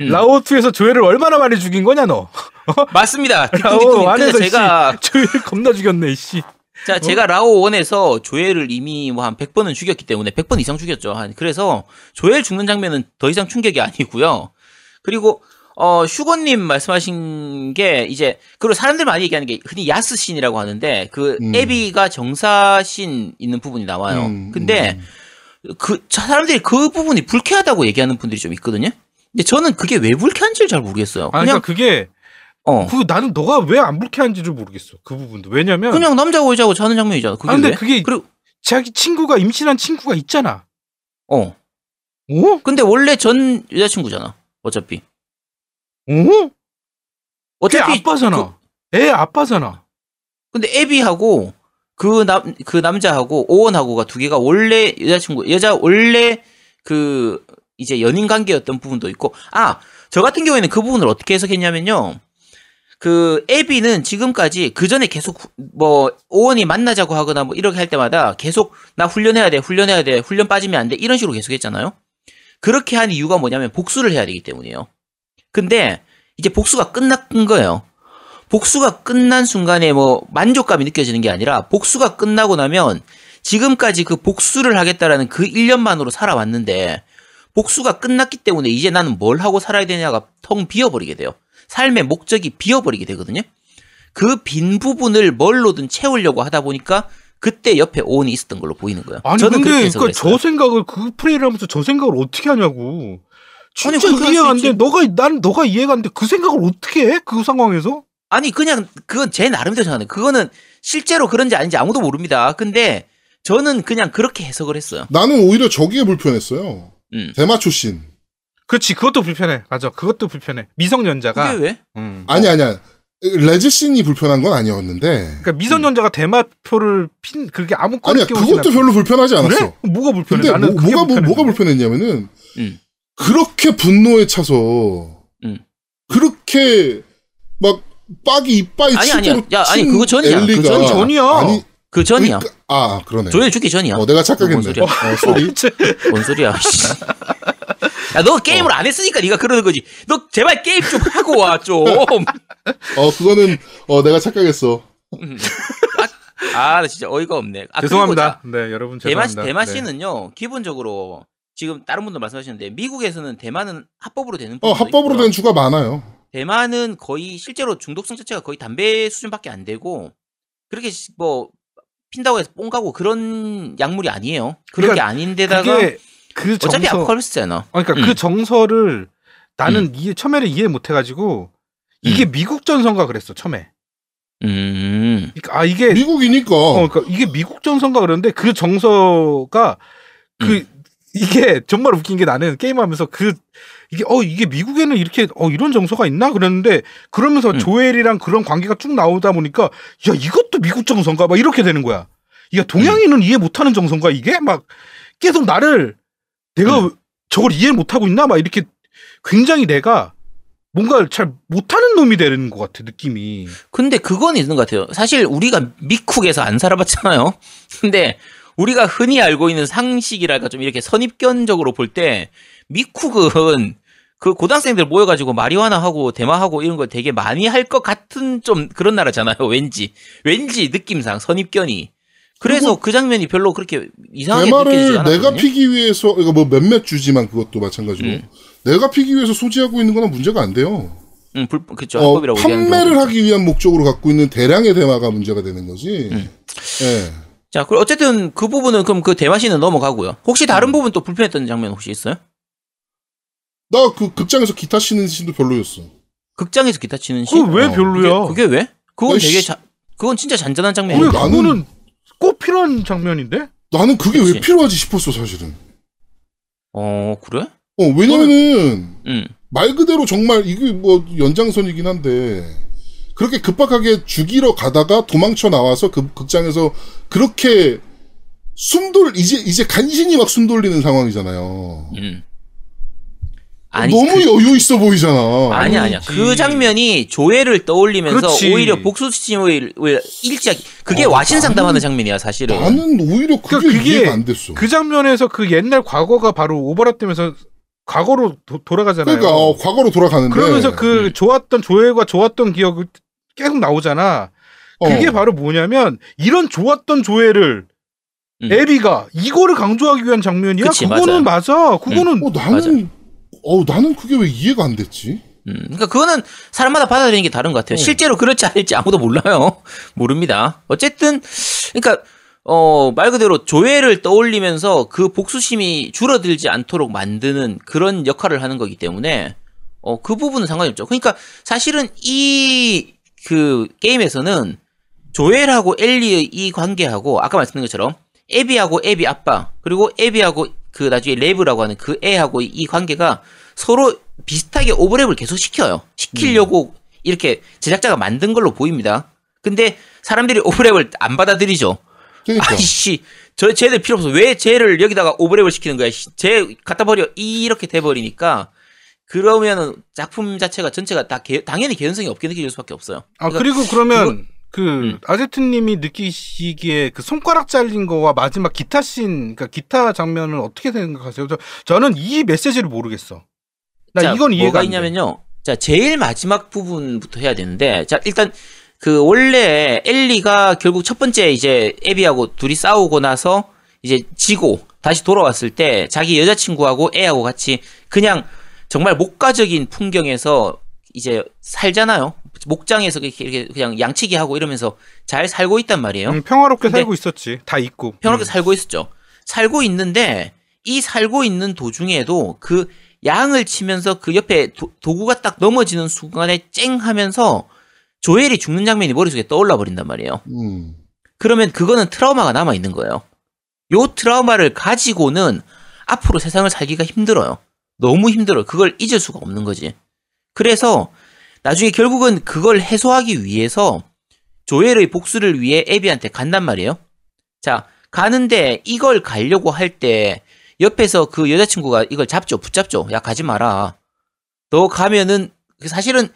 음. 라오2에서 조회를 얼마나 많이 죽인 거냐, 너. [laughs] 맞습니다. 라오 뒷둥뒷둥님. 안에서 제가 씨, 조회를 겁나 죽였네, 씨. 자, 제가 라오 원에서 조엘을 이미 뭐 한 100번은 죽였기 때문에 100번 이상 죽였죠. 한 그래서 조엘 죽는 장면은 더 이상 충격이 [laughs] 아니고요. 그리고 어, 슈거님 말씀하신 게 이제 그리고 사람들 많이 얘기하는 게 흔히 야스 신이라고 하는데 그 음. 에비가 정사 신 있는 부분이 나와요. 음, 근데 그 사람들이 그 부분이 불쾌하다고 얘기하는 분들이 좀 있거든요. 근데 저는 그게 왜 불쾌한지를 잘 모르겠어요. 아, 그냥 그러니까 그게 어 그 나는 너가 왜 안 불쾌한지를 모르겠어. 그 부분도. 왜냐면 그냥 남자하고 여자하고 자는 장면이잖아. 그게 아, 근데 왜? 그게 그리고 자기 친구가 임신한 친구가 있잖아. 어 어? 근데 원래 전 여자친구잖아. 어차피 어? 걔 어차피 아빠잖아. 그- 애 아빠잖아. 근데 에비하고 그 남 그 남자하고 오원하고가 두 개가 원래 여자친구 여자 원래 그 이제 연인 관계였던 부분도 있고 아 저 같은 경우에는 그 부분을 어떻게 해석했냐면요 그 에비는 지금까지 그 전에 계속 후- 뭐 오원이 만나자고 하거나 뭐 이렇게 할 때마다 계속 나 훈련해야 돼 훈련해야 돼 훈련 빠지면 안 돼 이런 식으로 계속 했잖아요. 그렇게 한 이유가 뭐냐면 복수를 해야 되기 때문이에요. 근데 이제 복수가 끝난 거예요. 복수가 끝난 순간에 뭐 만족감이 느껴지는 게 아니라 복수가 끝나고 나면 지금까지 그 복수를 하겠다라는 그 1년만으로 살아왔는데 복수가 끝났기 때문에 이제 나는 뭘 하고 살아야 되냐가 텅 비어버리게 돼요. 삶의 목적이 비어버리게 되거든요. 그 빈 부분을 뭘로든 채우려고 하다 보니까 그때 옆에 오온이 있었던 걸로 보이는 거예요. 아니 저는 그렇게 근데 그러니까 저. 생각을 그 플레이를 하면서 저 생각을 어떻게 하냐고. 진짜 아니, 할 이해가 수안 돼. 너가 난 너가 이해가 안 돼. 그 생각을 어떻게 해? 그 상황에서? 아니 그냥 그건 제 나름대로 생각하는 그거는 실제로 그런지 아닌지 아무도 모릅니다. 근데 저는 그냥 그렇게 해석을 했어요. 나는 오히려 저기에 불편했어요. 음. 대마초 씬. 그렇지. 그것도 불편해. 맞아. 그것도 불편해. 미성년자가. 그게 왜? 음. 아니 아니야. 레즈 씬이 불편한 건 아니었는데. 그러니까 미성년자가 대마표를 핀 그게 아무 아니야 꼴 그것도 별로 불편하지 않았어. 그래? 뭐가 불편해? 근데 나는 뭐, 그게 뭐가 뭐. 뭐가 불편했냐면은 음. 그렇게 분노에 차서 음. 그렇게 막 빡이 이빨이 아니, 칠 아니야. 야, 아니, 친 그거 전이야. 엘리가 전이야. 전이야. 아니 그 전이야. 그러니까- 아 그러네. 조연이 죽기 전이야. 어 내가 뭔 착각했네. 소리야. 어, 쏘리. [laughs] 뭔 소리야? [laughs] 씨. 야, 너 게임을 안 했으니까 네가 그러는 거지. 너 제발 게임 좀 하고 와 좀. [laughs] 어 그거는 어 내가 착각했어. 아, 나 진짜 어이가 없네. 아, 죄송합니다. 네, 여러분 대마 죄송합니다. 대마 네. 씨는요 기본적으로 지금 다른 분들 말씀하시는데 미국에서는 대만은 합법으로 되는 어 합법으로 있고요. 된 주가 많아요. 대만은 거의 실제로 중독성 자체가 거의 담배 수준밖에 안 되고 그렇게 시- 뭐 핀다고 해서 뽕가고 그런 약물이 아니에요. 그런 그러니까 게 아닌데다가 그게 그 정서 어차피 아포칼립스잖아. 아, 그러니까 음. 그 정서를 나는 이해 처음에는 이해 못 해가지고 이게 미국 전선가 그랬어 처음에. 음. 그러니까 아 이게 미국이니까. 어, 그러니까 이게 미국 전선가 그러는데 그 정서가 그 음. 이게 정말 웃긴 게 나는 게임하면서 그 이게 어 이게 미국에는 이렇게 어 이런 정서가 있나 그랬는데 그러면서 음. 조엘이랑 그런 관계가 쭉 나오다 보니까 야 이것도 미국 정서인가 막 이렇게 되는 거야. 야 동양인은 음. 이해 못하는 정서인가 이게 막 계속 나를 내가 음. 저걸 이해 못하고 있나 막 이렇게 굉장히 내가 뭔가 잘 못하는 놈이 되는 것 같아 느낌이. 근데 그건 있는 것 같아요. 사실 우리가 미쿡에서 안 살아봤잖아요. [laughs] 근데 우리가 흔히 알고 있는 상식이랄까 좀 이렇게 선입견적으로 볼 때 미쿡은 그 고등학생들 모여가지고 마리화나 하고 대마하고 이런 걸 되게 많이 할 것 같은 좀 그런 나라잖아요. 왠지 왠지 느낌상 선입견이. 그래서 그 장면이 별로 그렇게 이상하게 느껴지지 대마를 않았거든요. 내가 피기 위해서 이거 뭐 몇몇 주지만 그것도 마찬가지로 음. 내가 피기 위해서 소지하고 있는 거는 문제가 안 돼요. 응, 불, 그쵸 어, 판매를 하기 위한 목적으로 갖고 있는 대량의 대마가 문제가 되는 거지. 음. 예. 자, 그럼 어쨌든 그 부분은 그럼 그 대마시는 넘어가고요. 혹시 다른 부분 또 불편했던 장면 혹시 있어요? 나 그 극장에서 기타 치는 신도 별로였어. 극장에서 기타 치는 씬? 그거 왜 어, 별로야? 그게, 그게 왜? 그건. 되게 자, 그건 진짜 잔잔한 왜 장면이야. 나는- 꼭 필요한 장면인데? 나는 그게 그치. 왜 필요하지 싶었어 사실은. 어, 그래? 어 왜냐면은 응. 말 그대로 정말 이게 뭐 연장선이긴 한데 그렇게 급박하게 죽이러 가다가 도망쳐 나와서 그 극장에서 그렇게 숨돌 이제 이제 간신히 막 숨 돌리는 상황이잖아요. 응. 아니, 너무 그, 여유 있어 보이잖아. 아니, 아니야. 그 장면이 조회를 떠올리면서 그렇지. 오히려 복수심을 일찍, 그게 어, 와신 상담하는 나는- 장면이야, 사실은. 나는 오히려 그게, 그러니까 그게 이해가 안 됐어. 그 장면에서 그 옛날 과거가 바로 오버랩되면서 과거로 도- 돌아가잖아요. 그러니까 어, 과거로 돌아가는데 그러면서 그 음. 좋았던 조엘과 좋았던 기억이 계속 나오잖아. 그게 어. 바로 뭐냐면 이런 좋았던 조엘을 음. 에비가 이거를 강조하기 위한 장면이야. 그치, 그거는 맞아. 그거는 어, 나는 어 나는 그게 왜 이해가 안 됐지? 음, 그러니까 그거는 사람마다 받아들이는 게 다른 것 같아요. 음. 실제로 그렇지 않을지 아무도 몰라요. [laughs] 모릅니다. 어쨌든 그러니까 어, 말 그대로 조회를 떠올리면서 그 복수심이 줄어들지 않도록 만드는 그런 역할을 하는 거기 때문에 어, 그 부분은 상관이 없죠. 그러니까 사실은 이 그 게임에서는 조엘하고 엘리의 이 관계하고 아까 말씀드린 것처럼 에비하고 에비 아빠 그리고 에비하고 그 나중에 레브라고 하는 그 애하고 이 관계가 서로 비슷하게 오버랩을 계속 시켜요. 시키려고 이렇게 제작자가 만든 걸로 보입니다. 근데 사람들이 오버랩을 안 받아들이죠. 그러니까 아이씨, 저 쟤들 필요 없어. 왜 쟤를 여기다가 오버랩을 시키는 거야? 씨, 쟤 갖다 버려. 이렇게 돼 버리니까 그러면은 작품 자체가 전체가 다 개- 당연히 개연성이 없게 느껴질 수밖에 없어요. 아 그러니까 그리고 그러면 그 음. 아제트님이 느끼시기에 그 손가락 잘린 거와 마지막 기타 씬, 그러니까 기타 장면은 어떻게 생각하세요? 저, 저는 이 메시지를 모르겠어. 나 자, 이건 이해가 뭐가. 있냐면요. 자, 제일 마지막 부분부터 해야 되는데, 자, 일단, 그, 원래, 엘리가 결국 첫 번째 이제, 에비하고 둘이 싸우고 나서, 이제, 지고, 다시 돌아왔을 때, 자기 여자친구하고 애하고 같이, 그냥, 정말 목가적인 풍경에서, 이제, 살잖아요. 목장에서 이렇게, 이렇게 그냥 양치기 하고 이러면서 잘 살고 있단 말이에요. 음, 평화롭게 살고 있었지. 다 있고. 평화롭게 음. 살고 있었죠. 살고 있는데 이 살고 있는 도중에도 그 양을 치면서 그 옆에 도, 도구가 딱 넘어지는 순간에 쨍 하면서 조엘이 죽는 장면이 머릿속에 떠올라 버린단 말이에요. 음. 그러면 그거는 트라우마가 남아 있는 거예요. 요 트라우마를 가지고는 앞으로 세상을 살기가 힘들어요. 너무 힘들어요. 그걸 잊을 수가 없는 거지. 그래서 나중에 결국은 그걸 해소하기 위해서 조엘의 복수를 위해 에비한테 간단 말이에요. 자, 가는데 이걸 가려고 할 때 옆에서 그 여자친구가 이걸 잡죠. 붙잡죠. 야, 가지 마라. 너 가면은 그 사실은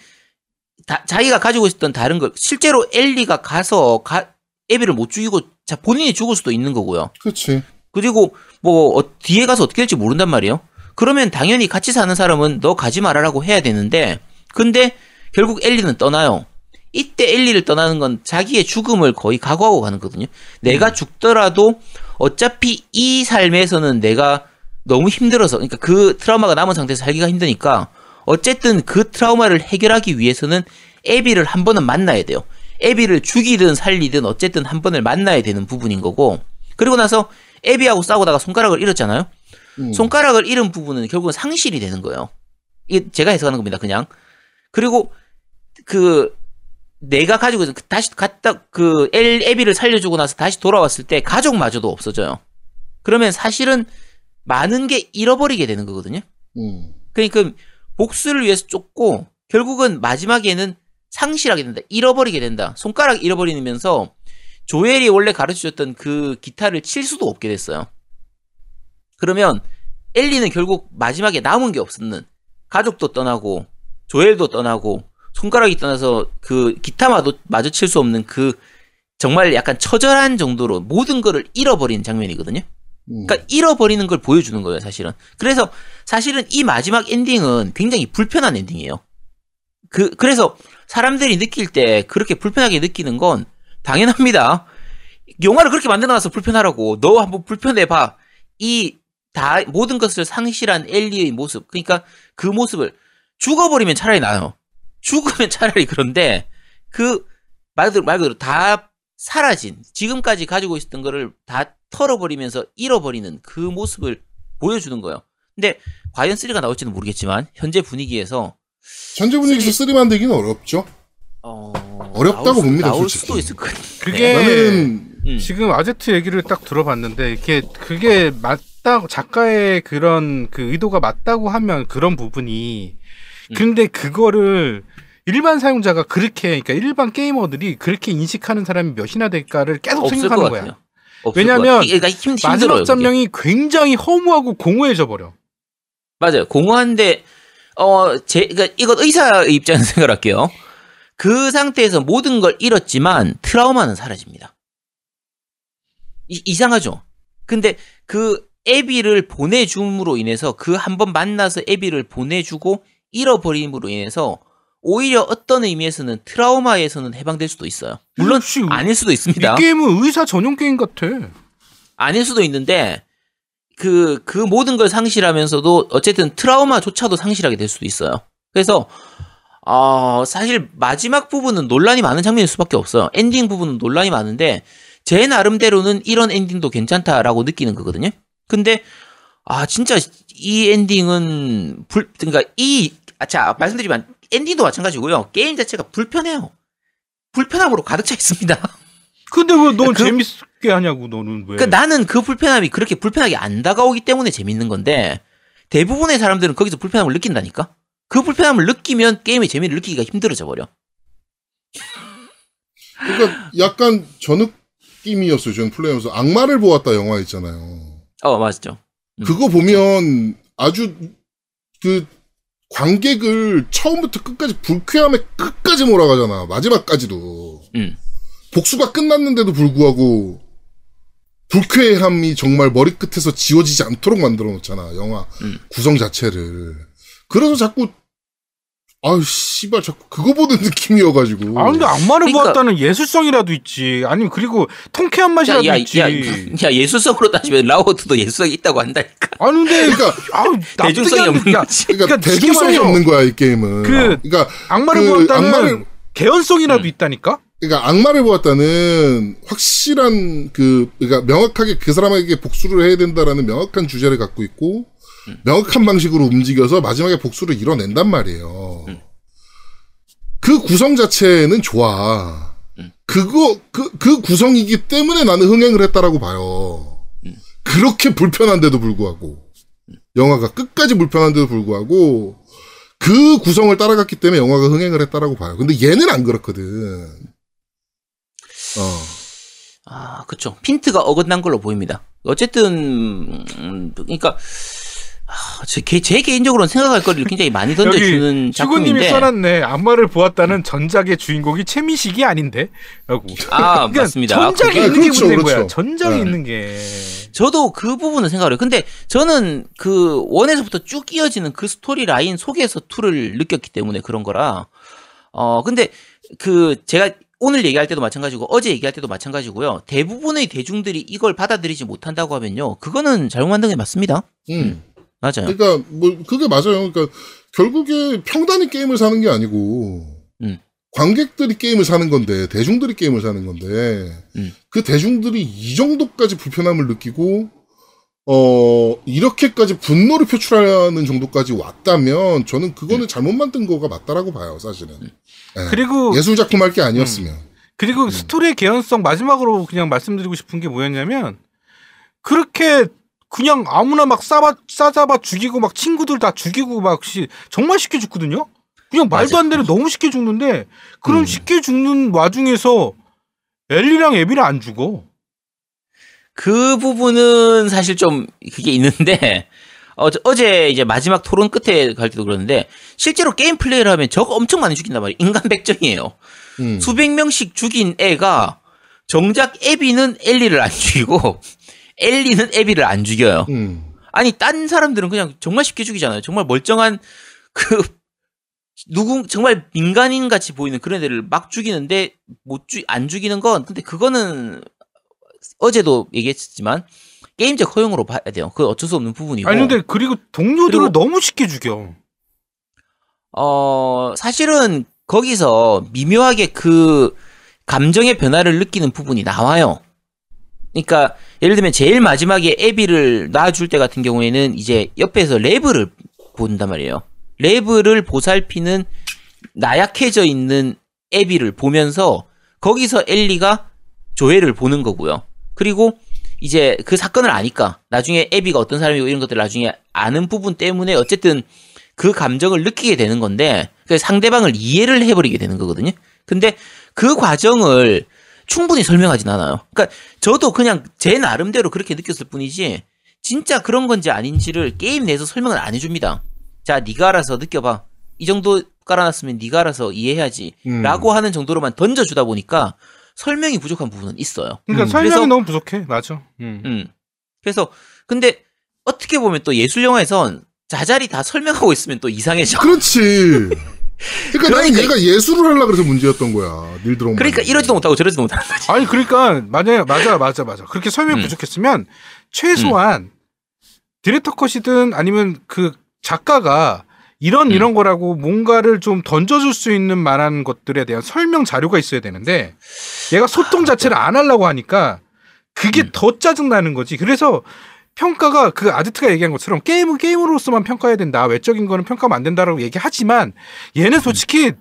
다- 자기가 가지고 있었던 다른 걸 실제로 엘리가 가서 가, 에비를 못 죽이고 자 본인이 죽을 수도 있는 거고요. 그렇지. 그리고 뭐 어, 뒤에 가서 어떻게 될지 모른단 말이에요. 그러면 당연히 같이 사는 사람은 너 가지 말아라고 해야 되는데 근데 결국 엘리는 떠나요. 이때 엘리를 떠나는 건 자기의 죽음을 거의 각오하고 가는 거거든요. 내가 죽더라도 어차피 이 삶에서는 내가 너무 힘들어서 그러니까 그 트라우마가 남은 상태에서 살기가 힘드니까 어쨌든 그 트라우마를 해결하기 위해서는 에비를 한 번은 만나야 돼요. 에비를 죽이든 살리든 어쨌든 한 번을 만나야 되는 부분인 거고 그리고 나서 에비하고 싸우다가 손가락을 잃었잖아요. 음. 손가락을 잃은 부분은 결국은 상실이 되는 거예요. 이게 제가 해석하는 겁니다, 그냥. 그리고 그 내가 가지고 있는 그 다시 갔다 그 엘, 에비를 살려주고 나서 다시 돌아왔을 때 가족마저도 없어져요. 그러면 사실은 많은 게 잃어버리게 되는 거거든요. 음. 그러니까 복수를 위해서 쫓고 결국은 마지막에는 상실하게 된다. 잃어버리게 된다. 손가락 잃어버리면서 조엘이 원래 가르쳐줬던 그 기타를 칠 수도 없게 됐어요. 그러면 엘리는 결국 마지막에 남은 게 없었는 가족도 떠나고 조엘도 떠나고 손가락이 떠나서 그 기타마도 마주 칠 수 없는 그 정말 약간 처절한 정도로 모든 거를 잃어버린 장면이거든요. 음. 그러니까 잃어버리는 걸 보여주는 거예요, 사실은. 그래서 사실은 이 마지막 엔딩은 굉장히 불편한 엔딩이에요. 그 그래서 사람들이 느낄 때 그렇게 불편하게 느끼는 건 당연합니다. 영화를 그렇게 만들어놔서 불편하라고 너 한번 불편해 봐. 이 다 모든 것을 상실한 엘리의 모습. 그러니까 그 모습을 죽어버리면 차라리 나요. 죽으면 차라리 그런데 그 말 그대로 말 그대로 다 사라진 지금까지 가지고 있었던 거를 다 털어버리면서 잃어버리는 그 모습을 보여주는 거예요. 근데 과연 3가 나올지는 모르겠지만 현재 분위기에서 현재 분위기에서 three 만들기는 어렵죠. 어... 어렵다고 나올 수- 봅니다, 나올 솔직히. 수도 있을 거예요. 그게 나는 음. 지금 아제트 얘기를 딱 들어봤는데 이게 그게 맞 다 작가의 그런 그 의도가 맞다고 하면 그런 부분이 음. 근데 그거를 일반 사용자가 그렇게 그러니까 일반 게이머들이 그렇게 인식하는 사람이 몇이나 될까를 계속 생각하는. 거야. 왜냐면 힘들어요. 마지막. 전명이 굉장히 허무하고 공허해져 버려. 맞아요. 공허한데 어, 제, 그러니까 이건 의사의 입장에서 [laughs] 생각할게요. 그 상태에서 모든 걸 잃었지만 트라우마는 사라집니다. 이, 이상하죠? 근데 그 애비를 보내줌으로 인해서 그 한 번 만나서 애비를 보내주고 잃어버림으로 인해서 오히려 어떤 의미에서는 트라우마에서는 해방될 수도 있어요. 물론 혹시 아닐 수도 이 있습니다. 게임은 의사 전용 게임 같아. 아닐 수도 있는데 그, 그 모든 걸 상실하면서도 어쨌든 트라우마조차도 상실하게 될 수도 있어요. 그래서 어, 사실 마지막 부분은 논란이 많은 장면일 수밖에 없어요. 엔딩 부분은 논란이 많은데 제 나름대로는 이런 엔딩도 괜찮다라고 느끼는 거거든요. 근데 아 진짜 이 엔딩은 불 그러니까 이자 말씀드리면 엔딩도 마찬가지고요. 게임 자체가 불편해요. 불편함으로 가득 차 있습니다. [laughs] 근데 왜넌 그- 재밌게 하냐고 너는 왜? 그러니까 나는 그 불편함이 그렇게 불편하게 안 다가오기 때문에 재밌는 건데 대부분의 사람들은 거기서 불편함을 느낀다니까. 그 불편함을 느끼면 게임의 재미를 느끼기가 힘들어져 버려. 그러니까 약간 저 느낌이었어요. 저는 플레이하면서 악마를 보았다 영화 있잖아요. 어 맞죠. 음. 그거 보면 아주 그 관객을 처음부터 끝까지 불쾌함에 끝까지 몰아가잖아. 마지막까지도. 음. 복수가 끝났는데도 불구하고 불쾌함이 정말 머리끝에서 지워지지 않도록 만들어 놓잖아. 영화 음. 구성 자체를. 그래서 자꾸 아유 씨발 자꾸 그거 보는 [laughs] 느낌이어가지고. 아 근데 악마를 그러니까- 보았다는 예술성이라도 있지. 아니면 그리고 통쾌한 야, 맛이라도 야, 있지. 야, [laughs] 야, 예술성으로 따지면 라워드도 예술성이 있다고 한다니까. 아니 근데 그러니까 아우 [laughs] 대중성이 없는 돼. 야, 거지. 그러니까, 그러니까 대중성이 없는 거야 이 게임은. 그 그러니까 악마를 그 보았다는 악마를- 개연성이라도 음. 있다니까. 그러니까 악마를 보았다는 확실한 그 그러니까 명확하게 그 사람에게 복수를 해야 된다라는 명확한 주제를 갖고 있고 음. 명확한 방식으로 움직여서 마지막에 복수를 이뤄낸단 말이에요. 음. 그 구성 자체는 좋아. 음. 그거 그 그 구성이기 때문에 나는 흥행을 했다라고 봐요. 음. 그렇게 불편한데도 불구하고 영화가 끝까지 불편한데도 불구하고 그 구성을 따라갔기 때문에 영화가 흥행을 했다라고 봐요. 근데 얘는 안 그렇거든. 어. 아, 그쵸. 핀트가 어긋난 걸로 보입니다. 어쨌든, 음, 그러니까, 아, 제, 개- 제 개인적으로는 생각할 거리를 굉장히 많이 던져주는 주구님이 작품인데. 써놨네. 악마를 보았다는 전작의 주인공이 최민식이 아닌데? 라고. 아, 그러니까 맞습니다. 전작이 그게- 있는 게 그렇죠, 문제인 거야. 그렇죠. 전작이 네. 있는 게. 저도 그 부분은 생각을 해요. 근데 저는 그 원에서부터 쭉 이어지는 그 스토리 라인 속에서 투를 느꼈기 때문에 그런 거라. 어, 근데 그 제가 오늘 얘기할 때도 마찬가지고 어제 얘기할 때도 마찬가지고요. 대부분의 대중들이 이걸 받아들이지 못한다고 하면요. 그거는 잘못 만든 게 맞습니다. 음. 맞아요. 그러니까 뭐 그게 맞아요. 그러니까 결국에 평단이 게임을 사는 게 아니고 음. 관객들이 게임을 사는 건데 대중들이 게임을 사는 건데 음. 그 대중들이 이 정도까지 불편함을 느끼고 어 이렇게까지 분노를 표출하는 정도까지 왔다면 저는 그거는 잘못 만든 거가 맞다라고 봐요, 사실은. 예. 그리고 예술 작품 할 게 아니었으면. 그리고 스토리의 개연성 마지막으로 그냥 말씀드리고 싶은 게 뭐였냐면 그렇게 그냥 아무나 막 싸바 싸잡아 죽이고 막 친구들 다 죽이고 막 시, 정말 쉽게 죽거든요. 그냥 말도 맞아. 안 되는 너무 쉽게 죽는데 그런 음. 쉽게 죽는 와중에서 엘리랑 에비는 안 죽어. 그 부분은 사실 좀 그게 있는데 [laughs] 어제, 어제 이제 마지막 토론 끝에 갈 때도 그러는데 실제로 게임 플레이를 하면 저거 엄청 많이 죽인단 말이에요. 인간 백정이에요. 음. 수백 명씩 죽인 애가 정작 에비는 엘리를 안 죽이고 엘리는 에비를 안 죽여요. 음. 아니 딴 사람들은 그냥 정말 쉽게 죽이잖아요. 정말 멀쩡한 그 누군 정말 민간인 같이 보이는 그런 애를 막 죽이는데 못죽안 죽이는 건 근데 그거는 어제도 얘기했지만 게임적 허용으로 봐야 돼요. 그 어쩔 수 없는 부분이고. 아니 근데 그리고 동료들을 그리고- 너무 쉽게 죽여. 어, 사실은 거기서 미묘하게 그 감정의 변화를 느끼는 부분이 나와요. 그러니까 예를 들면 제일 마지막에 애비를 놔줄 때 같은 경우에는 이제 옆에서 랩을 본단 말이에요. 랩을 보살피는 나약해져 있는 애비를 보면서 거기서 엘리가 조회를 보는 거고요. 그리고 이제 그 사건을 아니까 나중에 애비가 어떤 사람이고 이런 것들 을 나중에 아는 부분 때문에 어쨌든 그 감정을 느끼게 되는 건데 그 상대방을 이해를 해버리게 되는 거거든요. 근데 그 과정을 충분히 설명하진 않아요. 그러니까 저도 그냥 제 나름대로 그렇게 느꼈을 뿐이지 진짜 그런 건지 아닌지를 게임 내에서 설명을 안 해줍니다. 자, 네가 알아서 느껴봐. 이 정도 깔아놨으면 네가 알아서 이해해야지. 음. 라고 하는 정도로만 던져주다 보니까 설명이 부족한 부분은 있어요. 그러니까 음. 설명이 그래서- 너무 부족해. 맞아. 음. 음. 그래서 근데 어떻게 보면 또 예술 영화에선 자잘이 다 설명하고 있으면 또 이상해져. 그렇지. [laughs] 그러니까, 그러니까 얘가 예술을 하려 그래서 문제였던 거야. 닐 드럼. 그러니까 이러지도 못하고 저러지도 못하는 거지. 아니 그러니까 맞아요 맞아 맞아 맞아 그렇게 설명 이 음. 이런 음. 이런 거라고 뭔가를 좀 던져줄 수 있는 만한 것들에 대한 설명 자료가 있어야 되는데 얘가 소통 자체를 안 하려고 하니까 그게 음. 더 짜증 나는 거지. 그래서 평가가 그 아지트가 얘기한 것처럼 게임은 게임으로서만 평가해야 된다. 외적인 거는 평가하면 안 된다라고 얘기하지만 얘는 솔직히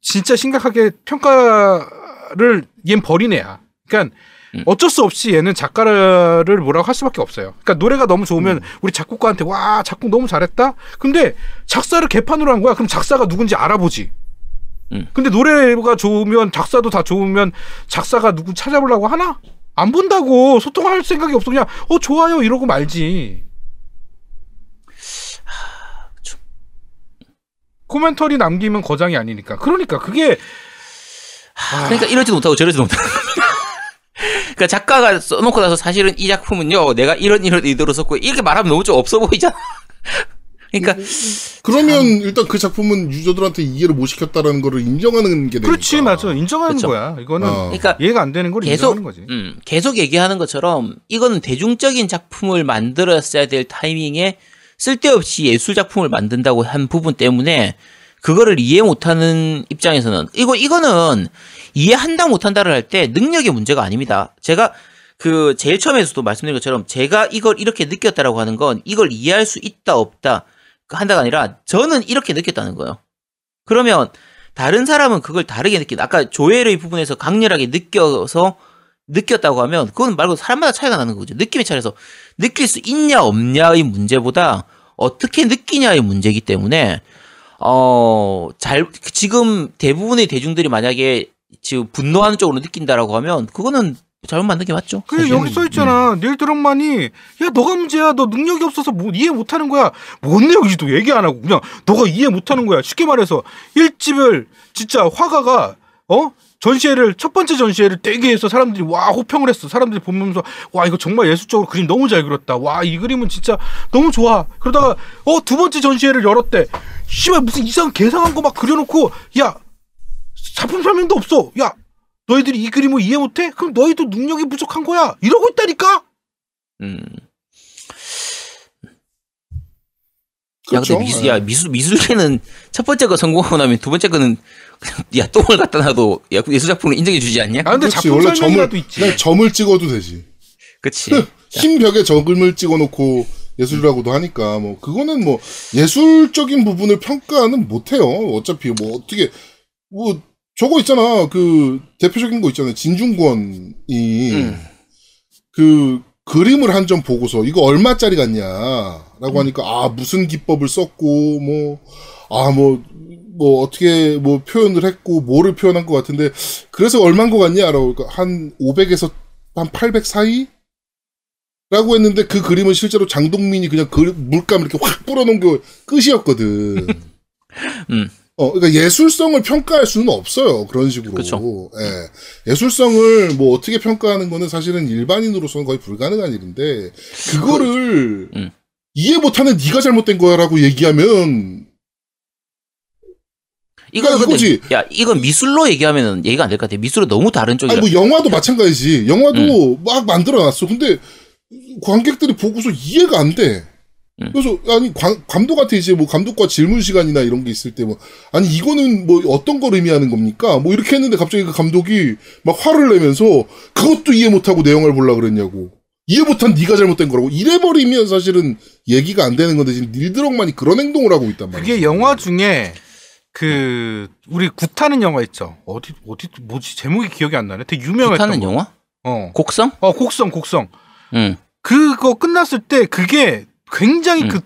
진짜 심각하게 평가를 얜 버린 애야. 그러니까 음. 어쩔 수 없이 얘는 작가를 뭐라고 할 수밖에 없어요. 그러니까 노래가 너무 좋으면 우리 작곡가한테 와 작곡 너무 잘했다. 근데 작사를 개판으로 한 거야. 그럼 작사가 누군지 알아보지. 음. 근데 노래가 좋으면 작사도 다 좋으면 작사가 누구 찾아보려고 하나? 안 본다고 소통할 생각이 없어 그냥 어 좋아요 이러고 말지. 코멘터리 남기면 거장이 아니니까. 그러니까 그게 그러니까 이러지도 못하고 저러지도 못하고. [laughs] 그러니까 작가가 써놓고 나서 사실은 이 작품은요, 내가 이런 이런 의도로 썼고 이렇게 말하면 너무 좀 없어 보이잖아. 그러니까 그러면 일단 그 작품은 유저들한테 이해를 못 시켰다라는 거를 인정하는 게 되니까. 그렇지 맞아 인정하는 그쵸. 거야. 이거는 어. 그러니까 이해가 안 되는 걸 계속 인정하는 거지. 음, 계속 얘기하는 것처럼 이거는 대중적인 작품을 만들었어야 될 타이밍에 쓸데없이 예술 작품을 만든다고 한 부분 때문에 그거를 이해 못하는 입장에서는 이거 이거는 이해한다 못한다를 할 때 능력의 문제가 아닙니다. 제가 그 제일 처음에서도 말씀드린 것처럼 제가 이걸 이렇게 느꼈다라고 하는 건 이걸 이해할 수 있다 없다 그 한다가 아니라 저는 이렇게 느꼈다는 거예요. 그러면 다른 사람은 그걸 다르게 느낀다. 아까 조엘의 부분에서 강렬하게 느껴서 느꼈다고 하면 그건 말고 사람마다 차이가 나는 거죠. 느낌의 차이에서 느낄 수 있냐 없냐의 문제보다 어떻게 느끼냐의 문제이기 때문에 어, 잘 지금 대부분의 대중들이 만약에 지금 분노하는 쪽으로 느낀다라고 하면 그거는 잘못 만든 게 맞죠. 그래 사실은. 여기 써 있잖아. 닐 드럭만이 야 너가 문제야. 너 능력이 없어서 뭐 이해 못하는 거야. 뭔 내용인지도 얘기 안 하고 그냥 너가 이해 못하는 거야. 쉽게 말해서 1집을 진짜 화가가 어 전시회를 첫 번째 전시회를 되게 해서 사람들이 와 호평을 했어. 사람들이 보면서 와 이거 정말 예술적으로 그림 너무 잘 그렸다. 와 이 그림은 진짜 너무 좋아. 그러다가 어 두 번째 전시회를 열었대. 씨발 무슨 이상한 개상한 거 막 그려놓고 야 작품 설명도 없어. 야 너희들이 이 그림을 이해 못해? 그럼 너희도 능력이 부족한 거야. 이러고 있다니까. 음. 야, 그렇죠. 근데 미술, 야, 미술, 미술계는 첫 번째 거 성공하고 나면 두 번째 거는 그냥, 야, 똥을 갖다 놔도 야, 예술작품을 인정해주지 않냐? 아 근데 그렇지. 작품 원래 점을 설명이라도 있지. 그냥 점을 찍어도 되지. 그치. 흰 벽에 점을 찍어놓고 예술이라고도 하니까 뭐 그거는 뭐 예술적인 부분을 평가는 못해요. 어차피 뭐 어떻게 뭐 저거 있잖아 그 대표적인 거 있잖아요. 진중권이 음. 그 그림을 한 점 보고서 이거 얼마짜리 같냐라고 하니까 아 무슨 기법을 썼고 뭐 아 뭐 뭐 어떻게 뭐 표현을 했고 뭐를 표현한 것 같은데 그래서 얼마인 것 같냐 라고 그러니까 한 500에서 한 800 사이? 라고 했는데 그 그림은 실제로 장동민이 그냥 그 물감 이렇게 확 뿌려놓은 게 끝이었거든. 음. 어, 그러니까 예술성을 평가할 수는 없어요. 그런 식으로. 그쵸. 예. 예술성을 뭐 어떻게 평가하는 거는 사실은 일반인으로서는 거의 불가능한 일인데 그거를 음. 이해 못하는 네가 잘못된 거야라고 얘기하면 이거는 그러니까 근데, 이거지. 야, 이건 미술로 얘기하면은 얘기가 안 될 것 같아. 미술은 너무 다른 쪽이라. 아니 뭐 영화도 마찬가지지. 영화도 음. 막 만들어 놨어. 근데 관객들이 보고서 이해가 안 돼. 음. 그래서 아니 관- 감독한테 이제 뭐 감독과 질문 시간이나 이런 게 있을 때 뭐 아니 이거는 뭐 어떤 걸 의미하는 겁니까? 뭐 이렇게 했는데 갑자기 그 감독이 막 화를 내면서 그것도 이해 못하고 내용을 보려 그랬냐고. 이해 못한 네가 잘못된 거라고 이래 버리면 사실은 얘기가 안 되는 건데 지금 닐드럭만이 그런 행동을 하고 있단 말이야. 그게 영화 중에 그 우리 굿하는 영화 있죠. 어디 어디 뭐지 제목이 기억이 안 나네. 되게 유명했던 하는 거. 영화? 어. 곡성? 어 곡성 곡성. 응. 그거 끝났을 때 그게 굉장히 음. 그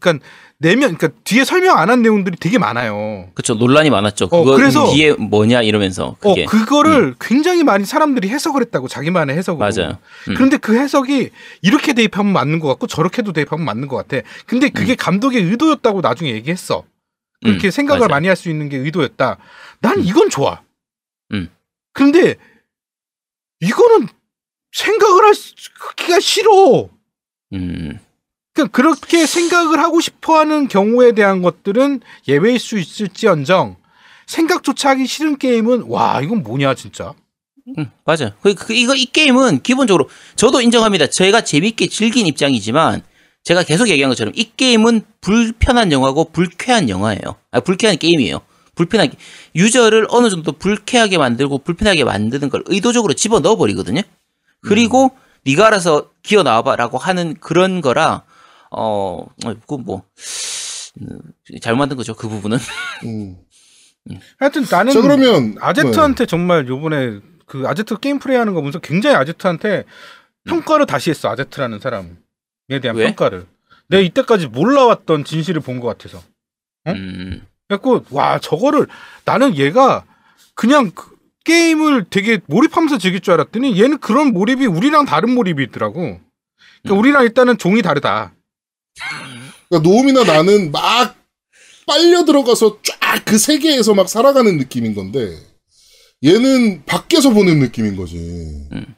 그러니까 내면 그러니까 뒤에 설명 안 한 내용들이 되게 많아요. 그쵸. 논란이 많았죠. 어, 그래서- 뒤에 뭐냐 이러면서. 그게. 어 그거를 굉장히 많이 사람들이 해석을 했다고 자기만의 해석으로. 맞아요. 음. 그런데 그 해석이 이렇게 대입하면 맞는 것 같고 저렇게도 대입하면 맞는 것 같아. 근데 그게 감독의 의도였다고 나중에 얘기했어. 그렇게 음, 생각을 맞아요. 많이 할 수 있는 게 의도였다. 난 이건 좋아. 음. 그런데 이거는 생각을 하기가 싫어. 음. 그러니까 그렇게 생각을 하고 싶어하는 경우에 대한 것들은 예외일 수 있을지언정 생각조차 하기 싫은 게임은 와 이건 뭐냐 진짜. 응, 맞아요. 그, 그, 이거, 이 게임은 기본적으로, 저도 인정합니다. 제가 재밌게 즐긴 입장이지만, 제가 계속 얘기한 것처럼 이 게임은 불편한 영화고 불쾌한 영화예요. 아, 불쾌한 게임이에요. 불편한 게- 유저를 어느 정도 불쾌하게 만들고 불편하게 만드는 걸 의도적으로 집어 넣어 버리거든요. 그리고 네가 알아서 기어 나와봐라고 하는 그런 거라 어, 그뭐 음, 잘못 만든 거죠 그 부분은. 음. [laughs] 하여튼 나는 자 그러면 아제트한테 정말 요번에 그 아제트 게임 플레이 하는 거 보면서 굉장히 아제트한테 평가를 다시 했어 아제트라는 사람에 대한 왜? 평가를. 내가 이때까지 몰라왔던 진실을 본 것 같아서. 응? 음, 그래갖고 와 저거를 나는 얘가 그냥 그 게임을 되게 몰입하면서 즐길 줄 알았더니 얘는 그런 몰입이 우리랑 다른 몰입이 있더라고. 그러니까 우리랑 일단은 종이 다르다 그러니까 노움이나 나는 막 빨려 들어가서 쫙 그 세계에서 막 살아가는 느낌인 건데 얘는 밖에서 보는 느낌인 거지. 음.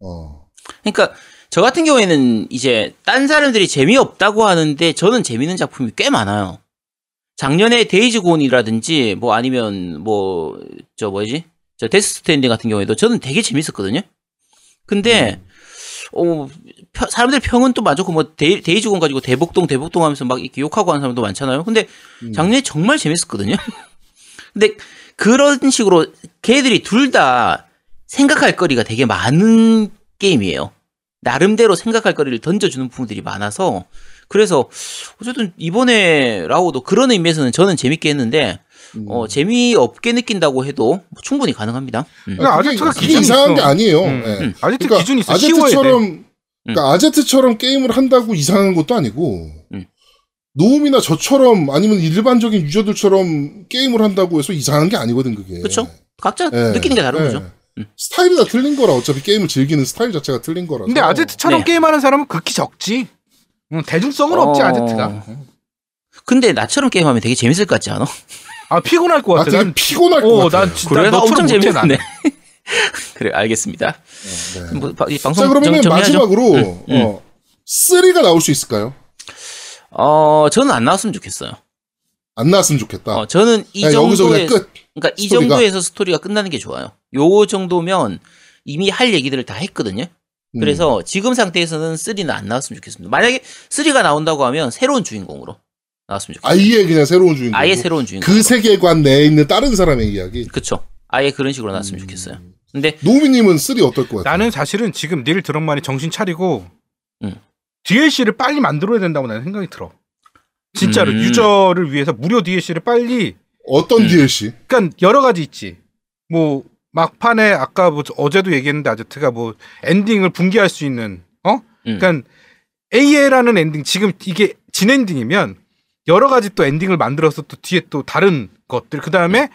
어. 그러니까 저 같은 경우에는 이제 딴 사람들이 재미없다고 하는데 저는 재밌는 작품이 꽤 많아요. 작년에 데이즈 곤이라든지 뭐 아니면 뭐 저 뭐지 저 데스 스트랜딩 같은 경우에도 저는 되게 재밌었거든요. 근데 어 펴- 사람들 평은 또 많고 뭐 데이, 데이즈곤 가지고 데복동 데복동 하면서 막 이렇게 욕하고 하는 사람도 많잖아요. 근데 음. 작년에 정말 재밌었거든요. [laughs] 근데 그런 식으로 걔들이 둘 다 생각할 거리가 되게 많은 게임이에요. 나름대로 생각할 거리를 던져주는 부분들이 많아서 그래서 어쨌든 이번에 라오도 그런 의미에서는 저는 재밌게 했는데 음. 어, 재미없게 느낀다고 해도 뭐 충분히 가능합니다. 음. 그러니까 아제트가 기준이 이상한 있어. 게 아니에요. 음, 예. 음. 아제트 그러니까 기준이 있어 아제트처럼 그러니까 아제트처럼 게임을 한다고 이상한 것도 아니고 음. 노움이나 저처럼 아니면 일반적인 유저들처럼 게임을 한다고 해서 이상한 게 아니거든 그게. 그쵸? 각자 예. 느끼는 게 다른 예. 거죠. 음. 스타일이 다 틀린 거라 어차피 게임을 즐기는 스타일 자체가 틀린 거라서. 근데 아제트처럼 네. 게임하는 사람은 극히 적지 응, 대중성은 없지 어. 아제트가 근데 나처럼 게임하면 되게 재밌을 것 같지 않아? 아 피곤할 것 아, 같아 되게 난 피곤할 것 어, 같아. 난 진짜 그래 나 엄청. 재밌네. [laughs] 그래 알겠습니다. 네. 뭐, 바- 이 방송 자 그러면 정. 마지막으로 음, 음. 어, 3가 나올 수 있을까요? 어 저는 안 나왔으면 좋겠어요. 안 나왔으면 좋겠다. 어 저는 이 정도의 그냥 끝. 그러니까 이 스토리가. 정도에서 스토리가 끝나는 게 좋아요. 요 정도면 이미 할 얘기들을 다 했거든요. 음. 그래서 지금 상태에서는 3는 안 나왔으면 좋겠습니다. 만약에 3가 나온다고 하면 새로운 주인공으로 나왔으면 좋겠어요. 아예 그냥 새로운 주인공. 아예 새로운 주인공. 그 세계관 내에 있는 다른 사람의 이야기. 그쵸. 아예 그런 식으로 나왔으면 좋겠어요. 근데 노미님은 3 어떨 것 같아요? 나는 사실은 지금 닐 드럭만이 정신 차리고 음. DLC를 빨리 만들어야 된다고 나는 생각이 들어. 진짜로 음. 유저를 위해서 무료 DLC를 빨리 어떤 음. DLC? 그러니까 여러 가지 있지. 뭐 막판에 아까 뭐 어제도 얘기했는데 아제트가 뭐 엔딩을 붕괴할 수 있는 어? 음. 그러니까 AL라는 엔딩 지금 이게 진 엔딩이면 여러 가지 또 엔딩을 만들어서 또 뒤에 또 다른 것들 그 다음에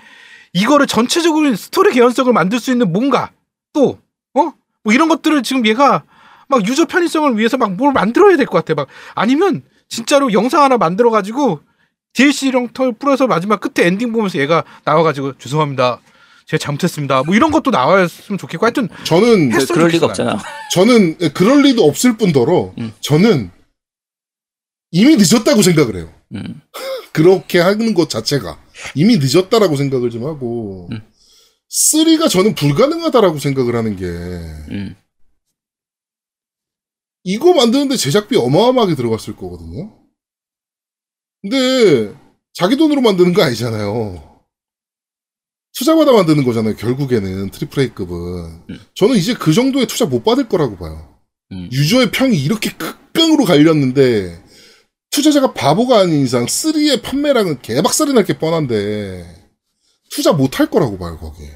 이거를 전체적으로 스토리 개연성을 만들 수 있는 뭔가 또 어? 뭐 이런 것들을 지금 얘가 막 유저 편의성을 위해서 막 뭘 만들어야 될 것 같아. 막 아니면 진짜로 영상 하나 만들어 가지고 DLC랑 털 뿌려서 마지막 끝에 엔딩 보면서 얘가 나와 가지고 죄송합니다. 제가 잘못했습니다. 뭐 이런 것도 나왔으면 좋겠고 하여튼 저는 했으면 그럴 리가. 없잖아. 저는 그럴 리도 없을 뿐더러 음. 저는 이미 늦었다고 생각을 해요. 음. [laughs] 그렇게 하는 것 자체가 이미 늦었다라고 생각을 좀 하고 음. 3가 저는 불가능하다라고 생각을 하는 게 음. 이거 만드는데 제작비 어마어마하게 들어갔을 거거든요. 근데 자기 돈으로 만드는 거 아니잖아요. 투자받아 만드는 거잖아요. 결국에는 triple A급은. 음. 저는 이제 그 정도의 투자 못 받을 거라고 봐요. 음. 유저의 평이 이렇게 극강으로 갈렸는데 투자자가 바보가 아닌 이상 3의 판매량은 개박살이 날 게 뻔한데 투자 못 할 거라고 봐요 거기에.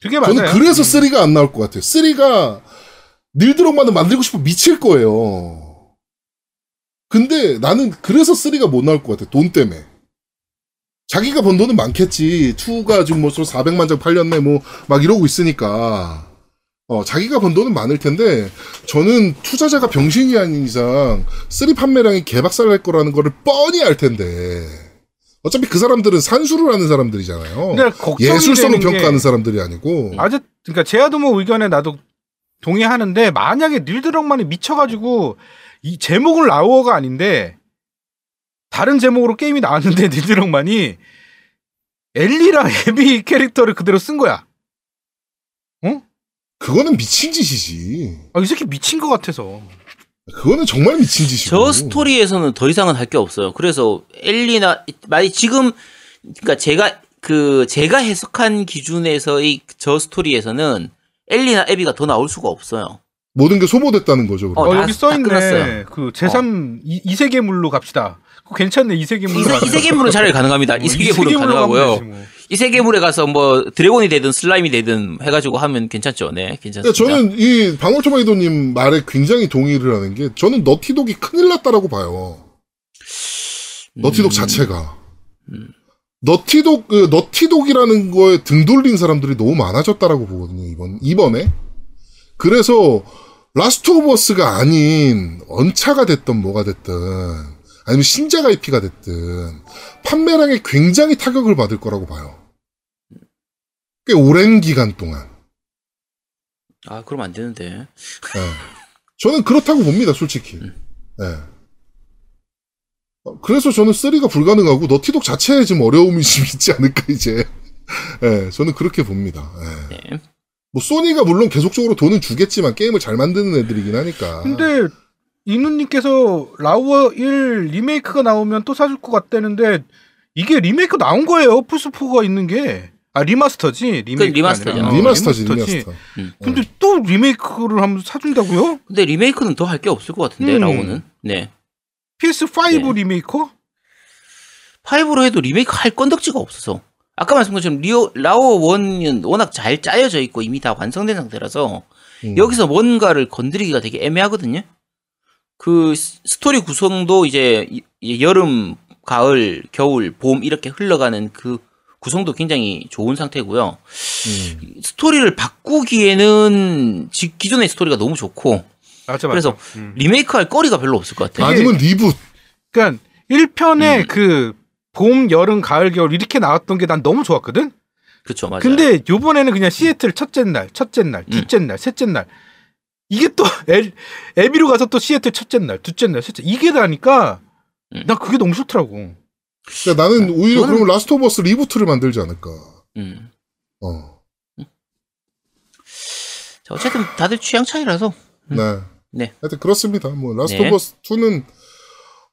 그게 맞아요. 저는 그래서 음. 3가 안 나올 것 같아요. 3가 닐드럭만은 만들고 싶어 미칠 거예요. 근데 나는 그래서 3가 못 나올 것 같아. 돈 때문에. 자기가 번 돈은 많겠지. 2가 지금 뭐 400만 장 팔렸네. 뭐 막 이러고 있으니까. 어, 자기가 번 돈은 많을 텐데 저는 투자자가 병신이 아닌 이상 3 판매량이 개박살 날 거라는 거를 뻔히 알 텐데. 어차피 그 사람들은 산수를 하는 사람들이잖아요. 걱정이 예술성을 평가하는 사람들이 아니고. 아제 그러니까 제아도모 의견에 나도 동의하는데 만약에 닐드럭만이 미쳐가지고 이 제목을 라오어가 아닌데 다른 제목으로 게임이 나왔는데 [laughs] 닐드럭만이 엘리랑 에비 캐릭터를 그대로 쓴 거야. 그거는 미친 짓이지. 아, 이 새끼 미친 것 같아서. 그거는 정말 미친 짓이고. 저 스토리에서는 더 이상은 할 게 없어요. 그래서 엘리나 만약 지금 그러니까 제가 그 제가 해석한 기준에서의 저 스토리에서는 엘리나 에비가 더 나올 수가 없어요. 모든 게 소모됐다는 거죠. 어, 어, 여기 다 써있네. 끝났어요. 그 제3 이, 이 세계물로 갑시다. 그거 괜찮네. 이세계물로. 이세, 가자. 이세계물은 차라리 가능합니다. 어, 이세계물은 이세계물로 가능하고요. 가면 되지 뭐. 이세계물에 가서 뭐 드래곤이 되든 슬라임이 되든 해가지고 하면 괜찮죠. 네, 괜찮습니다. 그러니까 저는 이 방울토마이도님 말에 굉장히 동의를 하는 게 저는 너티독이 큰일 났다라고 봐요. 너티독 음. 자체가. 너티독, 그, 너티독이라는 거에 등 돌린 사람들이 너무 많아졌다라고 보거든요, 이번, 이번에. 그래서, 라스트 오브 어스가 아닌, 언차가 됐든 뭐가 됐든, 아니면 신작 IP가 됐든, 판매량에 굉장히 타격을 받을 거라고 봐요. 꽤 오랜 기간 동안. 아, 그럼 안 되는데. 예. 저는 그렇다고 봅니다, 솔직히. 예. 어, 그래서 저는 3가 불가능하고 너티독 자체에 좀 어려움이 [laughs] 좀 있지 않을까 이제. 예, 저는 그렇게 봅니다. 예. 네. 뭐 소니가 물론 계속적으로 돈은 주겠지만 게임을 잘 만드는 애들이긴 하니까. 근데 이누님께서 라우어 1 리메이크가 나오면 또 사줄 것 같다는데 이게 리메이크 나온 거예요. 플스4가 있는 게. 아 remaster지. 리메이크 remaster죠. 아니라. 어, remaster지, remaster지. remaster. 근데 또 리메이크를 하면 사준다고요? 근데 리메이크는 더 할 게 없을 것 같은데 음. 라오는. 네. PS5 네. 리메이커? 5로 해도 리메이크 할 건덕지가 없어서. 아까 말씀드린 것처럼 리오, 라오 1은 워낙 잘 짜여져 있고 이미 다 완성된 상태라서 음. 여기서 뭔가를 건드리기가 되게 애매하거든요. 그 스- 스토리 구성도 이제 여름, 가을, 겨울, 봄 이렇게 흘러가는 그 구성도 굉장히 좋은 상태고요. 음. 스토리를 바꾸기에는 지- 기존의 스토리가 너무 좋고 맞아 맞아. 그래서 음. 리메이크 할 거리가 별로 없을 것 같아요. 아니면 reboot. 그러니까 1편에 음. 그 봄, 여름, 가을, 겨울 이렇게 나왔던 게 난 너무 좋았거든. 그렇죠, 맞아요. 근데 요번에는 그냥 시애틀 첫째 날, 첫째 날, 음. 둘째 날, 셋째 날. 이게 또 [laughs] 엘, 에비로 가서 또 시애틀 첫째 날, 둘째 날, 셋째 이게 다니까 음. 난 그게 너무 좋더라고. 그러니까 나는 오히려 저는- 그러면 라스트 오브 어스 reboot를 만들지 않을까. 음. 어. 자, 어쨌든 다들 취향 차이라서 네. 네. 하여튼 그렇습니다. 뭐 라스트 네. 오브 어스 2는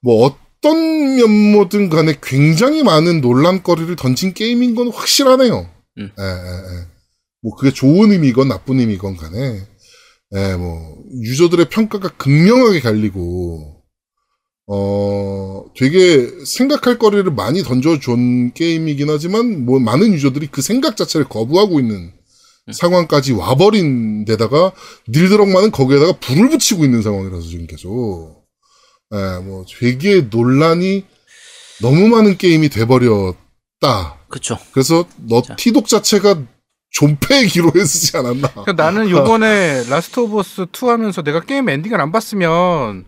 뭐 어떤 면모든 간에 굉장히 많은 논란거리를 던진 게임인 건 확실하네요. 음. 예, 예, 예. 뭐 그게 좋은 의미건 나쁜 의미건 간에 예, 뭐 유저들의 평가가 극명하게 갈리고 어 되게 생각할 거리를 많이 던져준 게임이긴 하지만 뭐 많은 유저들이 그 생각 자체를 거부하고 있는 상황까지 와버린 데다가 닐드럭만은 거기에다가 불을 붙이고 있는 상황이라서 지금 계속 예, 뭐 되게 논란이 너무 많은 게임이 돼버렸다. 그렇죠. 그래서 너티독 자체가 존폐의 기로에 서지 않았나. 그러니까 나는 요번에 라스트 오브 어스 2 하면서 내가 게임 엔딩을 안 봤으면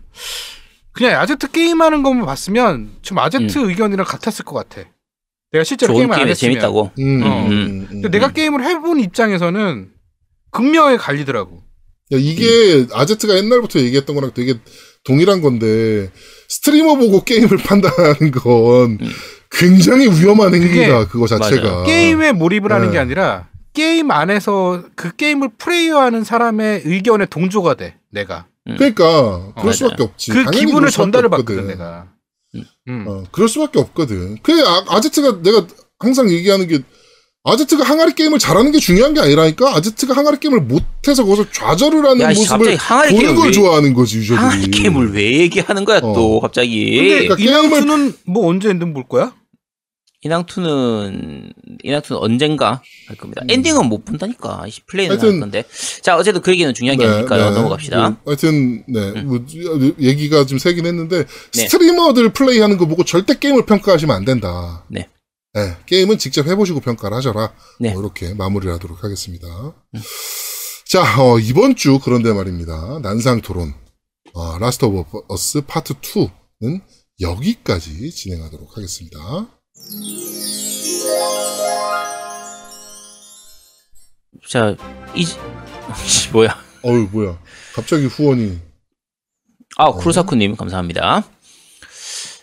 그냥 아제트 게임하는 것만 봤으면 좀 아제트 의견이랑 같았을 것 같아. 내가 실제로 음. 좋은 게임을 안 게임이 했으면. 재밌다고. 음, 어. 음, 음, 근데 내가 게임을 해본 입장에서는 극명하게 갈리더라고. 야, 이게 아제트가 옛날부터 얘기했던 거랑 되게 동일한 건데 스트리머 보고 게임을 [laughs] 판단하는 건 굉장히 위험한 행위다 그거 자체가 맞아요. 게임에 몰입을 하는 네. 게 아니라 게임 안에서 그 게임을 플레이하는 사람의 의견에 동조가 돼. 내가 그러니까 그럴 맞아요. 수밖에 없지 그 당연히 기분을 전달을 없거든. 받거든 내가. 음. 어, 그럴 수밖에 없거든 그 아, 아제트가 내가 항상 얘기하는 게 아제트가 항아리 게임을 잘하는 게 중요한 게 아니라니까 아제트가 항아리 게임을 못해서 거기서 좌절을 하는 야, 씨, 모습을 갑자기 항아리 보는 게임을 걸 왜- 좋아하는 거지 유저들이 항아리 게임을 왜 얘기하는 거야 어. 또 갑자기? 근데 그러니까 인왕투는 뭐 언제 엔딩 볼 거야? 인왕투는 인왕투는 언젠가 할 겁니다. 엔딩은 못 본다니까. 이 플레이는 음. 할 건데. 자 어쨌든 그 얘기는 중요한 게 아니니까요. 넘어갑시다. 음. 그, 하여튼 네, 뭐, 얘기가 좀 세긴 했는데 네. 스트리머들 플레이 하는 거 보고 절대 게임을 평가하시면 안 된다. 네. 네, 게임은 직접 해보시고 평가를 하셔라. 네. 음. 뭐 이렇게 마무리를 하도록 하겠습니다. 자, 어, 이번 주 그런데 말입니다. 난상 토론 어, 라스트 오브 어스 파트 2는 여기까지 진행하도록 하겠습니다. 자 이, [laughs] 뭐야? 어유 뭐야? 갑자기 후원이 아 쿠로사쿠님 감사합니다.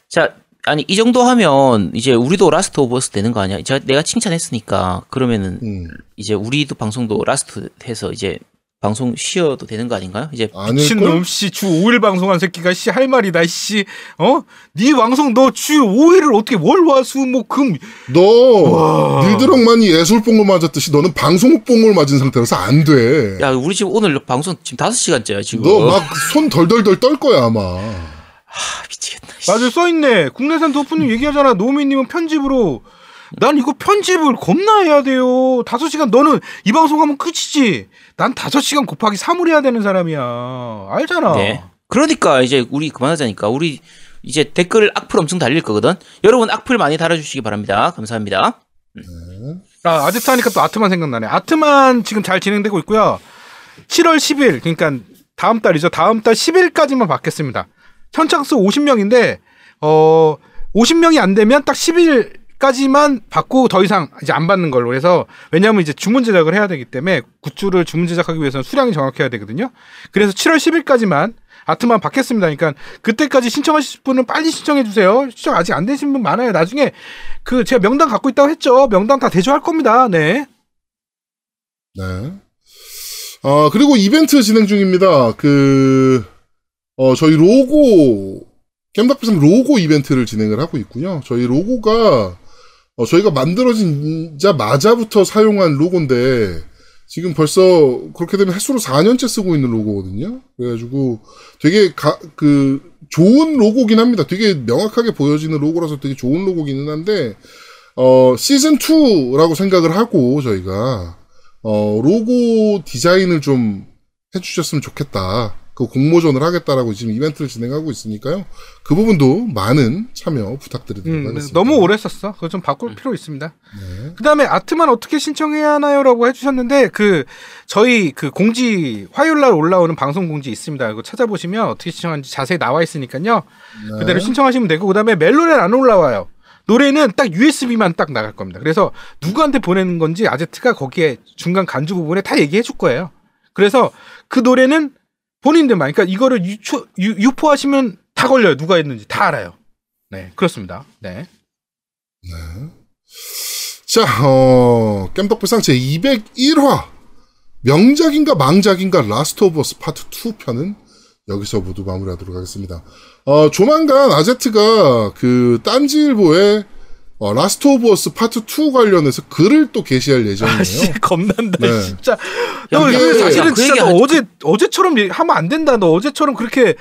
자 아니 이 정도 하면 이제 우리도 라스트 오브 어스 되는 거 아니야? 제가 내가 칭찬했으니까 그러면은 음, 이제 우리도 방송도 라스트 해서 이제 방송 쉬어도 되는 거 아닌가요? 이제 아닐걸? 미친놈 씨 주 5일 방송한 새끼가 씨 할 말이다 씨. 어? 네 방송 너 주 5일을 어떻게 월화수목금 너 닐 드럭만이 예술뽕을 맞았듯이 너는 방송뽕을 맞은 상태라서 안 돼. 야 우리 지금 오늘 방송 지금 5시간째야 지금. 너 막 손 덜덜덜 떨 거야 아마. 아, 미치겠다. 씨. 맞아 써 있네. 국내산 도프님 얘기하잖아. 노미 님은 편집으로 난 이거 편집을 겁나 해야 돼요. 다섯 시간 너는 이 방송하면 끝이지. 난 다섯 시간 곱하기 3을 해야 되는 사람이야. 알잖아. 네. 그러니까 이제 우리 그만하자니까 우리 이제 댓글 악플 엄청 달릴 거거든. 여러분 악플 많이 달아주시기 바랍니다. 감사합니다. 아, 아제트 하니까 또 아트만 생각나네. 아트만 지금 잘 진행되고 있고요. 7월 10일, 그러니까 다음 달이죠. 다음 달 10일까지만 받겠습니다. 선착수 50명인데, 어, 50명이 안 되면 딱 10일 까지만 받고 더 이상 이제 안 받는 걸로 해서, 왜냐하면 이제 주문 제작을 해야 되기 때문에 굿즈를 주문 제작하기 위해서는 수량이 정확해야 되거든요. 그래서 7월 10일까지만 아트만 받겠습니다. 그러니까 그때까지 신청하실 분은 빨리 신청해 주세요. 신청 아직 안 되신 분 많아요. 나중에 그 제가 명단 갖고 있다고 했죠. 명단 다 대조할 겁니다. 네. 네. 아, 그리고 이벤트 진행 중입니다. 그, 어, 저희 로고, 겜덕비상 로고 이벤트를 진행을 하고 있고요. 저희 로고가, 어, 저희가 만들어진자마자부터 사용한 로고인데, 지금 벌써 그렇게 되면 횟수로 4년째 쓰고 있는 로고거든요. 그래가지고 되게 가, 그, 좋은 로고긴 합니다. 되게 명확하게 보여지는 로고라서 되게 좋은 로고기는 한데, 어, 시즌 2라고 생각을 하고 저희가, 어, 로고 디자인을 좀 해주셨으면 좋겠다. 그 공모전을 하겠다라고 지금 이벤트를 진행하고 있으니까요. 그 부분도 많은 참여 부탁드리도록 음, 하겠습니다. 너무 오래 썼어. 그거 좀 바꿀 필요 있습니다. 그 다음에 아트만 어떻게 신청해야 하나요?라고 해주셨는데 그 저희 그 공지 화요일 날 올라오는 방송 공지 있습니다. 이거 찾아보시면 어떻게 신청하는지 자세히 나와 있으니까요. 네. 그대로 신청하시면 되고 그 다음에 멜론에 안 올라와요. 노래는 딱 USB만 딱 나갈 겁니다. 그래서 누구한테 보내는 건지 아제트가 거기에 중간 간주 부분에 다 얘기해 줄 거예요. 그래서 그 노래는 본인들만, 그러니까 이거를 유초, 유, 유포하시면 다 걸려요. 누가 했는지 다 알아요. 네, 그렇습니다. 네. 자, 어, 겜덕비상 제 201화 명작인가 망작인가 라스트 오브 어스 파트 2 편은 여기서 모두 마무리하도록 하겠습니다. 어, 조만간 아제트가 그 딴지일보에 어, 라스트 오브 어스 파트 2 관련해서 글을 또 게시할 예정이에요. 아 씨 겁난다 네. 진짜. 야, 너 이게- 이거 사실은 야, 그 진짜 너 어제 어제처럼 하면 안 된다. 너 어제처럼 그렇게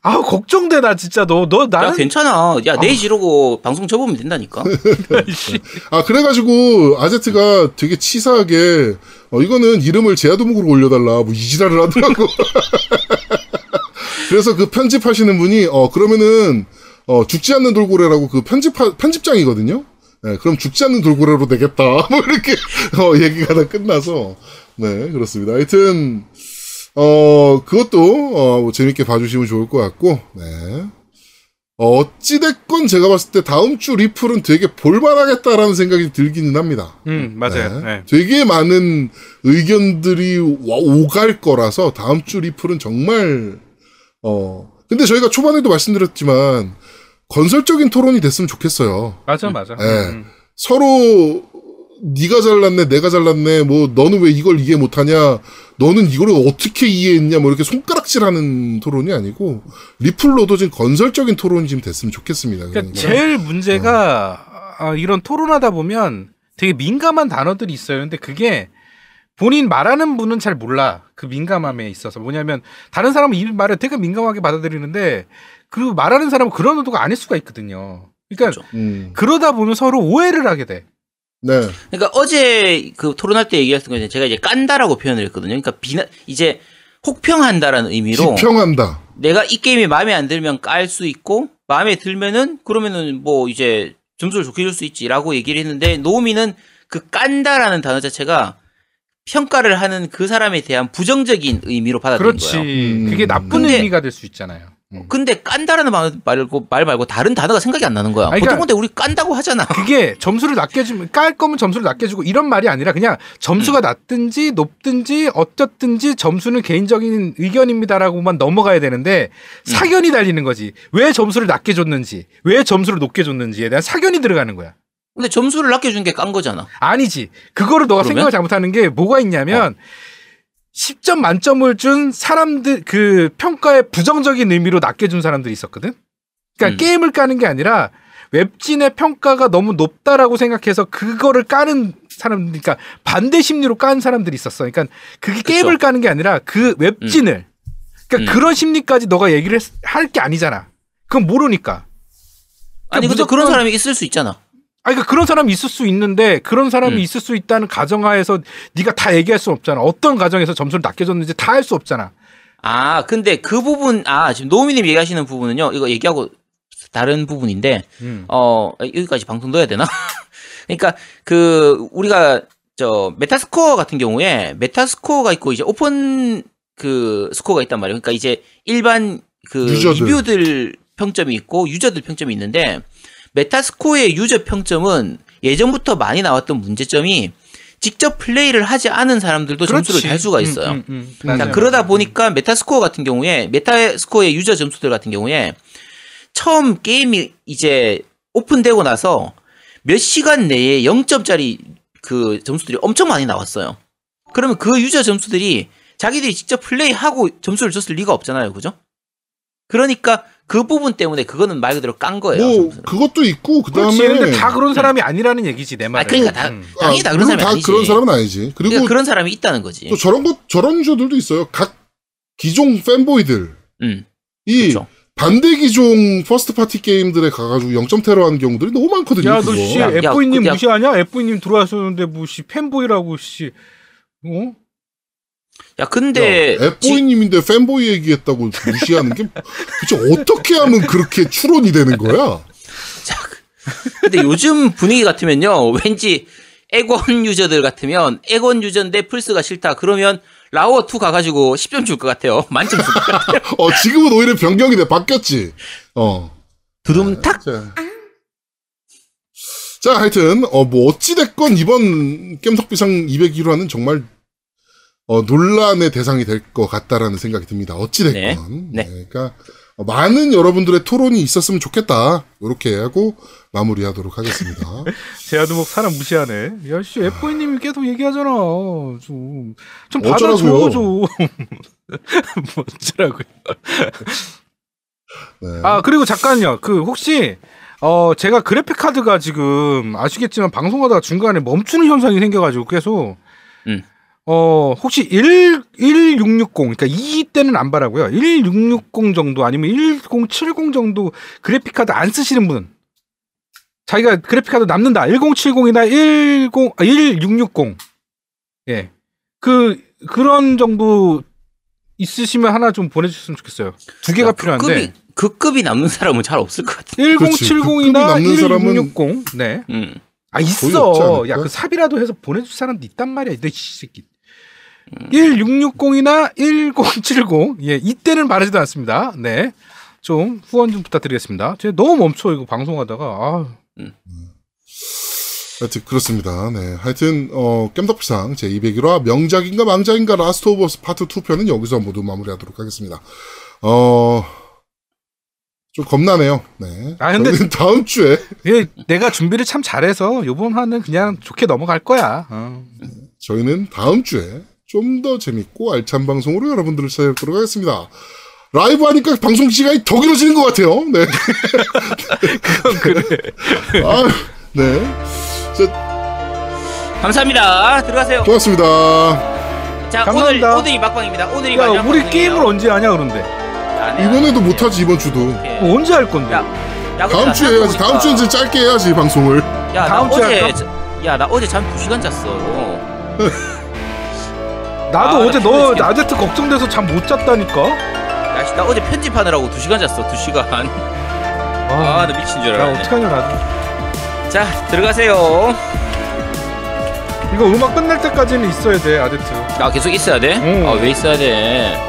아 걱정돼 나 진짜 너너야 나는 괜찮아. 야 내일 이러고 방송 접으면 된다니까. 씨. [laughs] 아, 그래가지고, 아제트가 되게 치사하게, 어, 이거는 이름을 제아도목으로 올려달라, 뭐, 이지랄을 하더라고. [laughs] 그래서 그 편집하시는 분이, 어, 그러면은, 어, 죽지 않는 돌고래라고 그 편집, 편집장이거든요? 네, 그럼 죽지 않는 돌고래로 되겠다. [laughs] 뭐, 이렇게, 어, 얘기가 다 끝나서, 네, 그렇습니다. 하여튼, 어, 그것도, 어, 뭐 재밌게 봐주시면 좋을 것 같고, 네. 어, 어찌됐건 제가 봤을 때 다음 주 리플은 되게 볼만하겠다라는 생각이 들기는 합니다. 음 맞아요. 네. 네. 되게 많은 의견들이 와- 오갈 거라서 다음 주 리플은 정말, 어, 근데 저희가 초반에도 말씀드렸지만, 건설적인 토론이 됐으면 좋겠어요. 맞아 맞아. 네. 음. 서로, 네가 잘났네, 내가 잘났네, 뭐, 너는 왜 이걸 이해 못하냐, 너는 이걸 어떻게 이해했냐, 뭐, 이렇게 손가락질하는 토론이 아니고, 리플로도 지금 건설적인 토론이 지금 됐으면 좋겠습니다. 그러니까 그러니까. 제일 문제가 아, 이런 토론하다 보면 되게 민감한 단어들이 있어요. 근데 그게 본인 말하는 분은 잘 몰라. 그 민감함에 있어서. 뭐냐면 다른 사람은 이 말을 되게 민감하게 받아들이는데 그 말하는 사람은 그런 의도가 아닐 수가 있거든요. 그러니까 그렇죠. 음, 그러다 보면 서로 오해를 하게 돼. 네. 그러니까 어제 그 토론할 때 얘기했던 건 제가 이제 깐다라고 표현을 했거든요. 그러니까 비나 이제 혹평한다라는 의미로 비평한다. 내가 이 게임이 마음에 안 들면 깔 수 있고 마음에 들면은 그러면은 뭐 이제 점수를 좋게 줄 수 있지라고 얘기를 했는데 노미는 그 깐다라는 단어 자체가 평가를 하는 그 사람에 대한 부정적인 의미로 받아들인 그렇지. 거예요. 음. 그게 나쁜 근데- 의미가 될 수 있잖아요. 음. 근데 깐다라는 말 말고 말 말고 다른 단어가 생각이 안 나는 거야. 아니, 보통 그러니까- 근데 우리 깐다고 하잖아. 그게 점수를 낮게 주면 깔 거면 점수를 낮게 주고 이런 말이 아니라 그냥 점수가 낮든지 높든지 어쨌든지 점수는 개인적인 의견입니다라고만 넘어가야 되는데 사견이 달리는 거지. 왜 점수를 낮게 줬는지, 왜 점수를 높게 줬는지에 대한 사견이 들어가는 거야. 근데 점수를 낮게 준 게 깐 거잖아. 아니지. 그거를 너가 그러면? 생각을 잘못하는 게 뭐가 있냐면 10점 만점을 준 사람들 그 평가에 부정적인 의미로 낮게 준 사람들이 있었거든. 그러니까 음. 게임을 까는 게 아니라 웹진의 평가가 너무 높다라고 생각해서 그거를 까는 사람, 그러니까 반대 심리로 깐 사람들이 있었어. 그러니까 그게 게임을 까는 게 아니라 그 웹진을, 그러니까 음. 그런 심리까지 너가 얘기를 할 게 아니잖아. 그건 모르니까. 아니 근데 그런 사람이 있을 수 있잖아. 아니 그러니까 그런 사람이 있을 수 있는데 그런 사람이 음. 있을 수 있다는 가정하에서 네가 다 얘기할 수 없잖아. 어떤 가정에서 점수를 낮게 줬는지 다할수 없잖아. 아 근데 그 부분 아 지금 노미님 얘기하시는 부분은요. 이거 얘기하고 다른 부분인데 음. 어 여기까지 방송 넣어야 되나? [laughs] 그러니까 그 우리가 저 메타스코어 같은 경우에 메타스코어가 있고 이제 오픈 그 스코어가 있단 말이에요. 그러니까 이제 일반 그 유저들. 리뷰들 평점이 있고 유저들 평점이 있는데 메타스코어의 유저 평점은 예전부터 많이 나왔던 문제점이 직접 플레이를 하지 않은 사람들도 점수를 달 수가 있어요. 음, 음, 음. 자, 맞아요. 그러다 보니까 메타스코어 같은 경우에 메타스코어의 유저 점수들 같은 경우에 처음 게임이 이제 오픈되고 나서 몇 시간 내에 0점짜리 그 점수들이 엄청 많이 나왔어요. 그러면 그 유저 점수들이 자기들이 직접 플레이하고 점수를 줬을 리가 없잖아요. 그죠? 그러니까 그 부분 때문에 그거는 말 그대로 깐 거예요. 뭐. 그것도 있고 그다음에 그렇지. 근데 다 그런 사람이 아니라는 얘기지 내 아, 말은. 그러니까 다, 음. 당연히 다 그런 물론 사람이 다 아니지. 그런 사람은 아니지. 그리고 그러니까 그런 사람이 있다는 거지. 또 저런 것 저런 유저들도 있어요. 각 기종 fanboy들이 음, 그렇죠. 반대 기종 first party 게임들에 가가지고 0점테러 하는 경우들이 너무 많거든요. 야, 너 그거. 씨, 야, 야, F님 야. 무시하냐? F님 들어왔었는데 뭐씨 fanboy라고 씨. 어? 야, 근데 지- F보이님인데 fanboy 얘기했다고 무시하는 게 도대체 어떻게 하면 그렇게 추론이 되는 거야? 근데 요즘 분위기 같으면요, 왠지 엑원 유저들 같으면 엑원 유저인데 플스가 싫다. 그러면 라워 2 가가지고 10점 줄 것 같아요. 만점 줄 것 같아요. [laughs] 어, 지금은 오히려 변경이 돼 바뀌었지. 어. 두둠탁. 자. 자, 하여튼, 어, 뭐, 어찌 됐건 이번 겜덕비상 201화는 정말, 어, 논란의 대상이 될 것 같다라는 생각이 듭니다. 어찌됐건. 네. 그러니까, 어, 많은 여러분들의 토론이 있었으면 좋겠다. 이렇게 하고 마무리하도록 하겠습니다. [laughs] 제아두목 사람 무시하네. 야, 씨, F님이 계속 얘기하잖아. 좀. 좀? 받아줘, 좀. [laughs] 뭐 어쩌라고요. 네. 아, 그리고 잠깐요. 그, 혹시, 어, 제가 그래픽카드가 지금 아시겠지만 방송하다가 중간에 멈추는 현상이 생겨가지고 계속, 음. 어, 혹시 1, 1660, 그러니까 2 때는 안 바라고요. 1660 정도 아니면 1070 정도 그래픽카드 안 쓰시는 분. 자기가 그래픽카드 남는다. 1070이나 10, 아, 1660. 예. 그, 그런 정도 있으시면 하나 좀 보내주셨으면 좋겠어요. 두 개가 필요한데. 급이, 그 급이 남는 사람은 잘 없을 것 같아. 1070이나 남는 사람은 1660. 네. 음. 아 있어. 야 그 삽이라도 해서 보내줄 사람도 있단 말이야. 이 새끼. 음. 1660이나 1070. 예, 이때는 바라지도 않습니다. 네. 좀 후원 좀 부탁드리겠습니다. 제가 너무 멈춰 이거 방송하다가 아, 하여튼 그렇습니다. 네. 하여튼 어 겜덕비상 제 201화 명작인가 망작인가 라스트 오브 어스 파트 2편은 여기서 모두 마무리하도록 하겠습니다. 어. 좀 겁나네요. 네. 아, 근데- 다음 주에 예, 내가 준비를 참 잘해서 요번 화는 그냥 좋게 넘어갈 거야. 어. 저희는 다음 주에 좀 더 재밌고 알찬 방송으로 여러분들을 찾아뵙도록 하겠습니다. 라이브 하니까 방송 시간이 더 길어지는 것 같아요. 네. [laughs] 그건 그래. 아, 네. 자, 감사합니다. 들어가세요. 고맙습니다. 자, 감사합니다. 오늘, 오늘이 막방입니다. 오늘이 야, 마지막 우리 방송이에요. 게임을 언제 하냐 그런데. 안 해, 안 이번에도 못하지, 이번 주도. 해. 뭐 언제 할 건데? 야, 다음 나 주에 해야지. 다음 주에 이제 짧게 해야지, 방송을. 야, 나 다음 주에 어제 야, 나 어제 잠 2시간 잤어. [laughs] 나도 아, 어제 나너 피곤해. 아제트 걱정돼서 잠 못 잤다니까. 야, 씨, 나 어제 편집하느라고 2 시간 잤어. 2 시간. 아, 아, 나 미친 줄야 알았네. 어떡하냐 나도. 자, 들어가세요. 이거 음악 끝날 때까지는 있어야 돼 아제트. 나 계속 있어야 돼? 응. 아, 왜 있어야 돼? 아.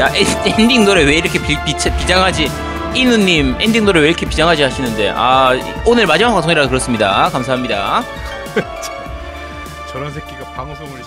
야, 엔- 엔딩 노래 왜 이렇게 비, 비, 비장하지? 이누님, 엔딩 노래 왜 이렇게 비장하지 하시는데, 아, 오늘 마지막 방송이라 그렇습니다. 감사합니다. [laughs] 저런 새끼가 방송을.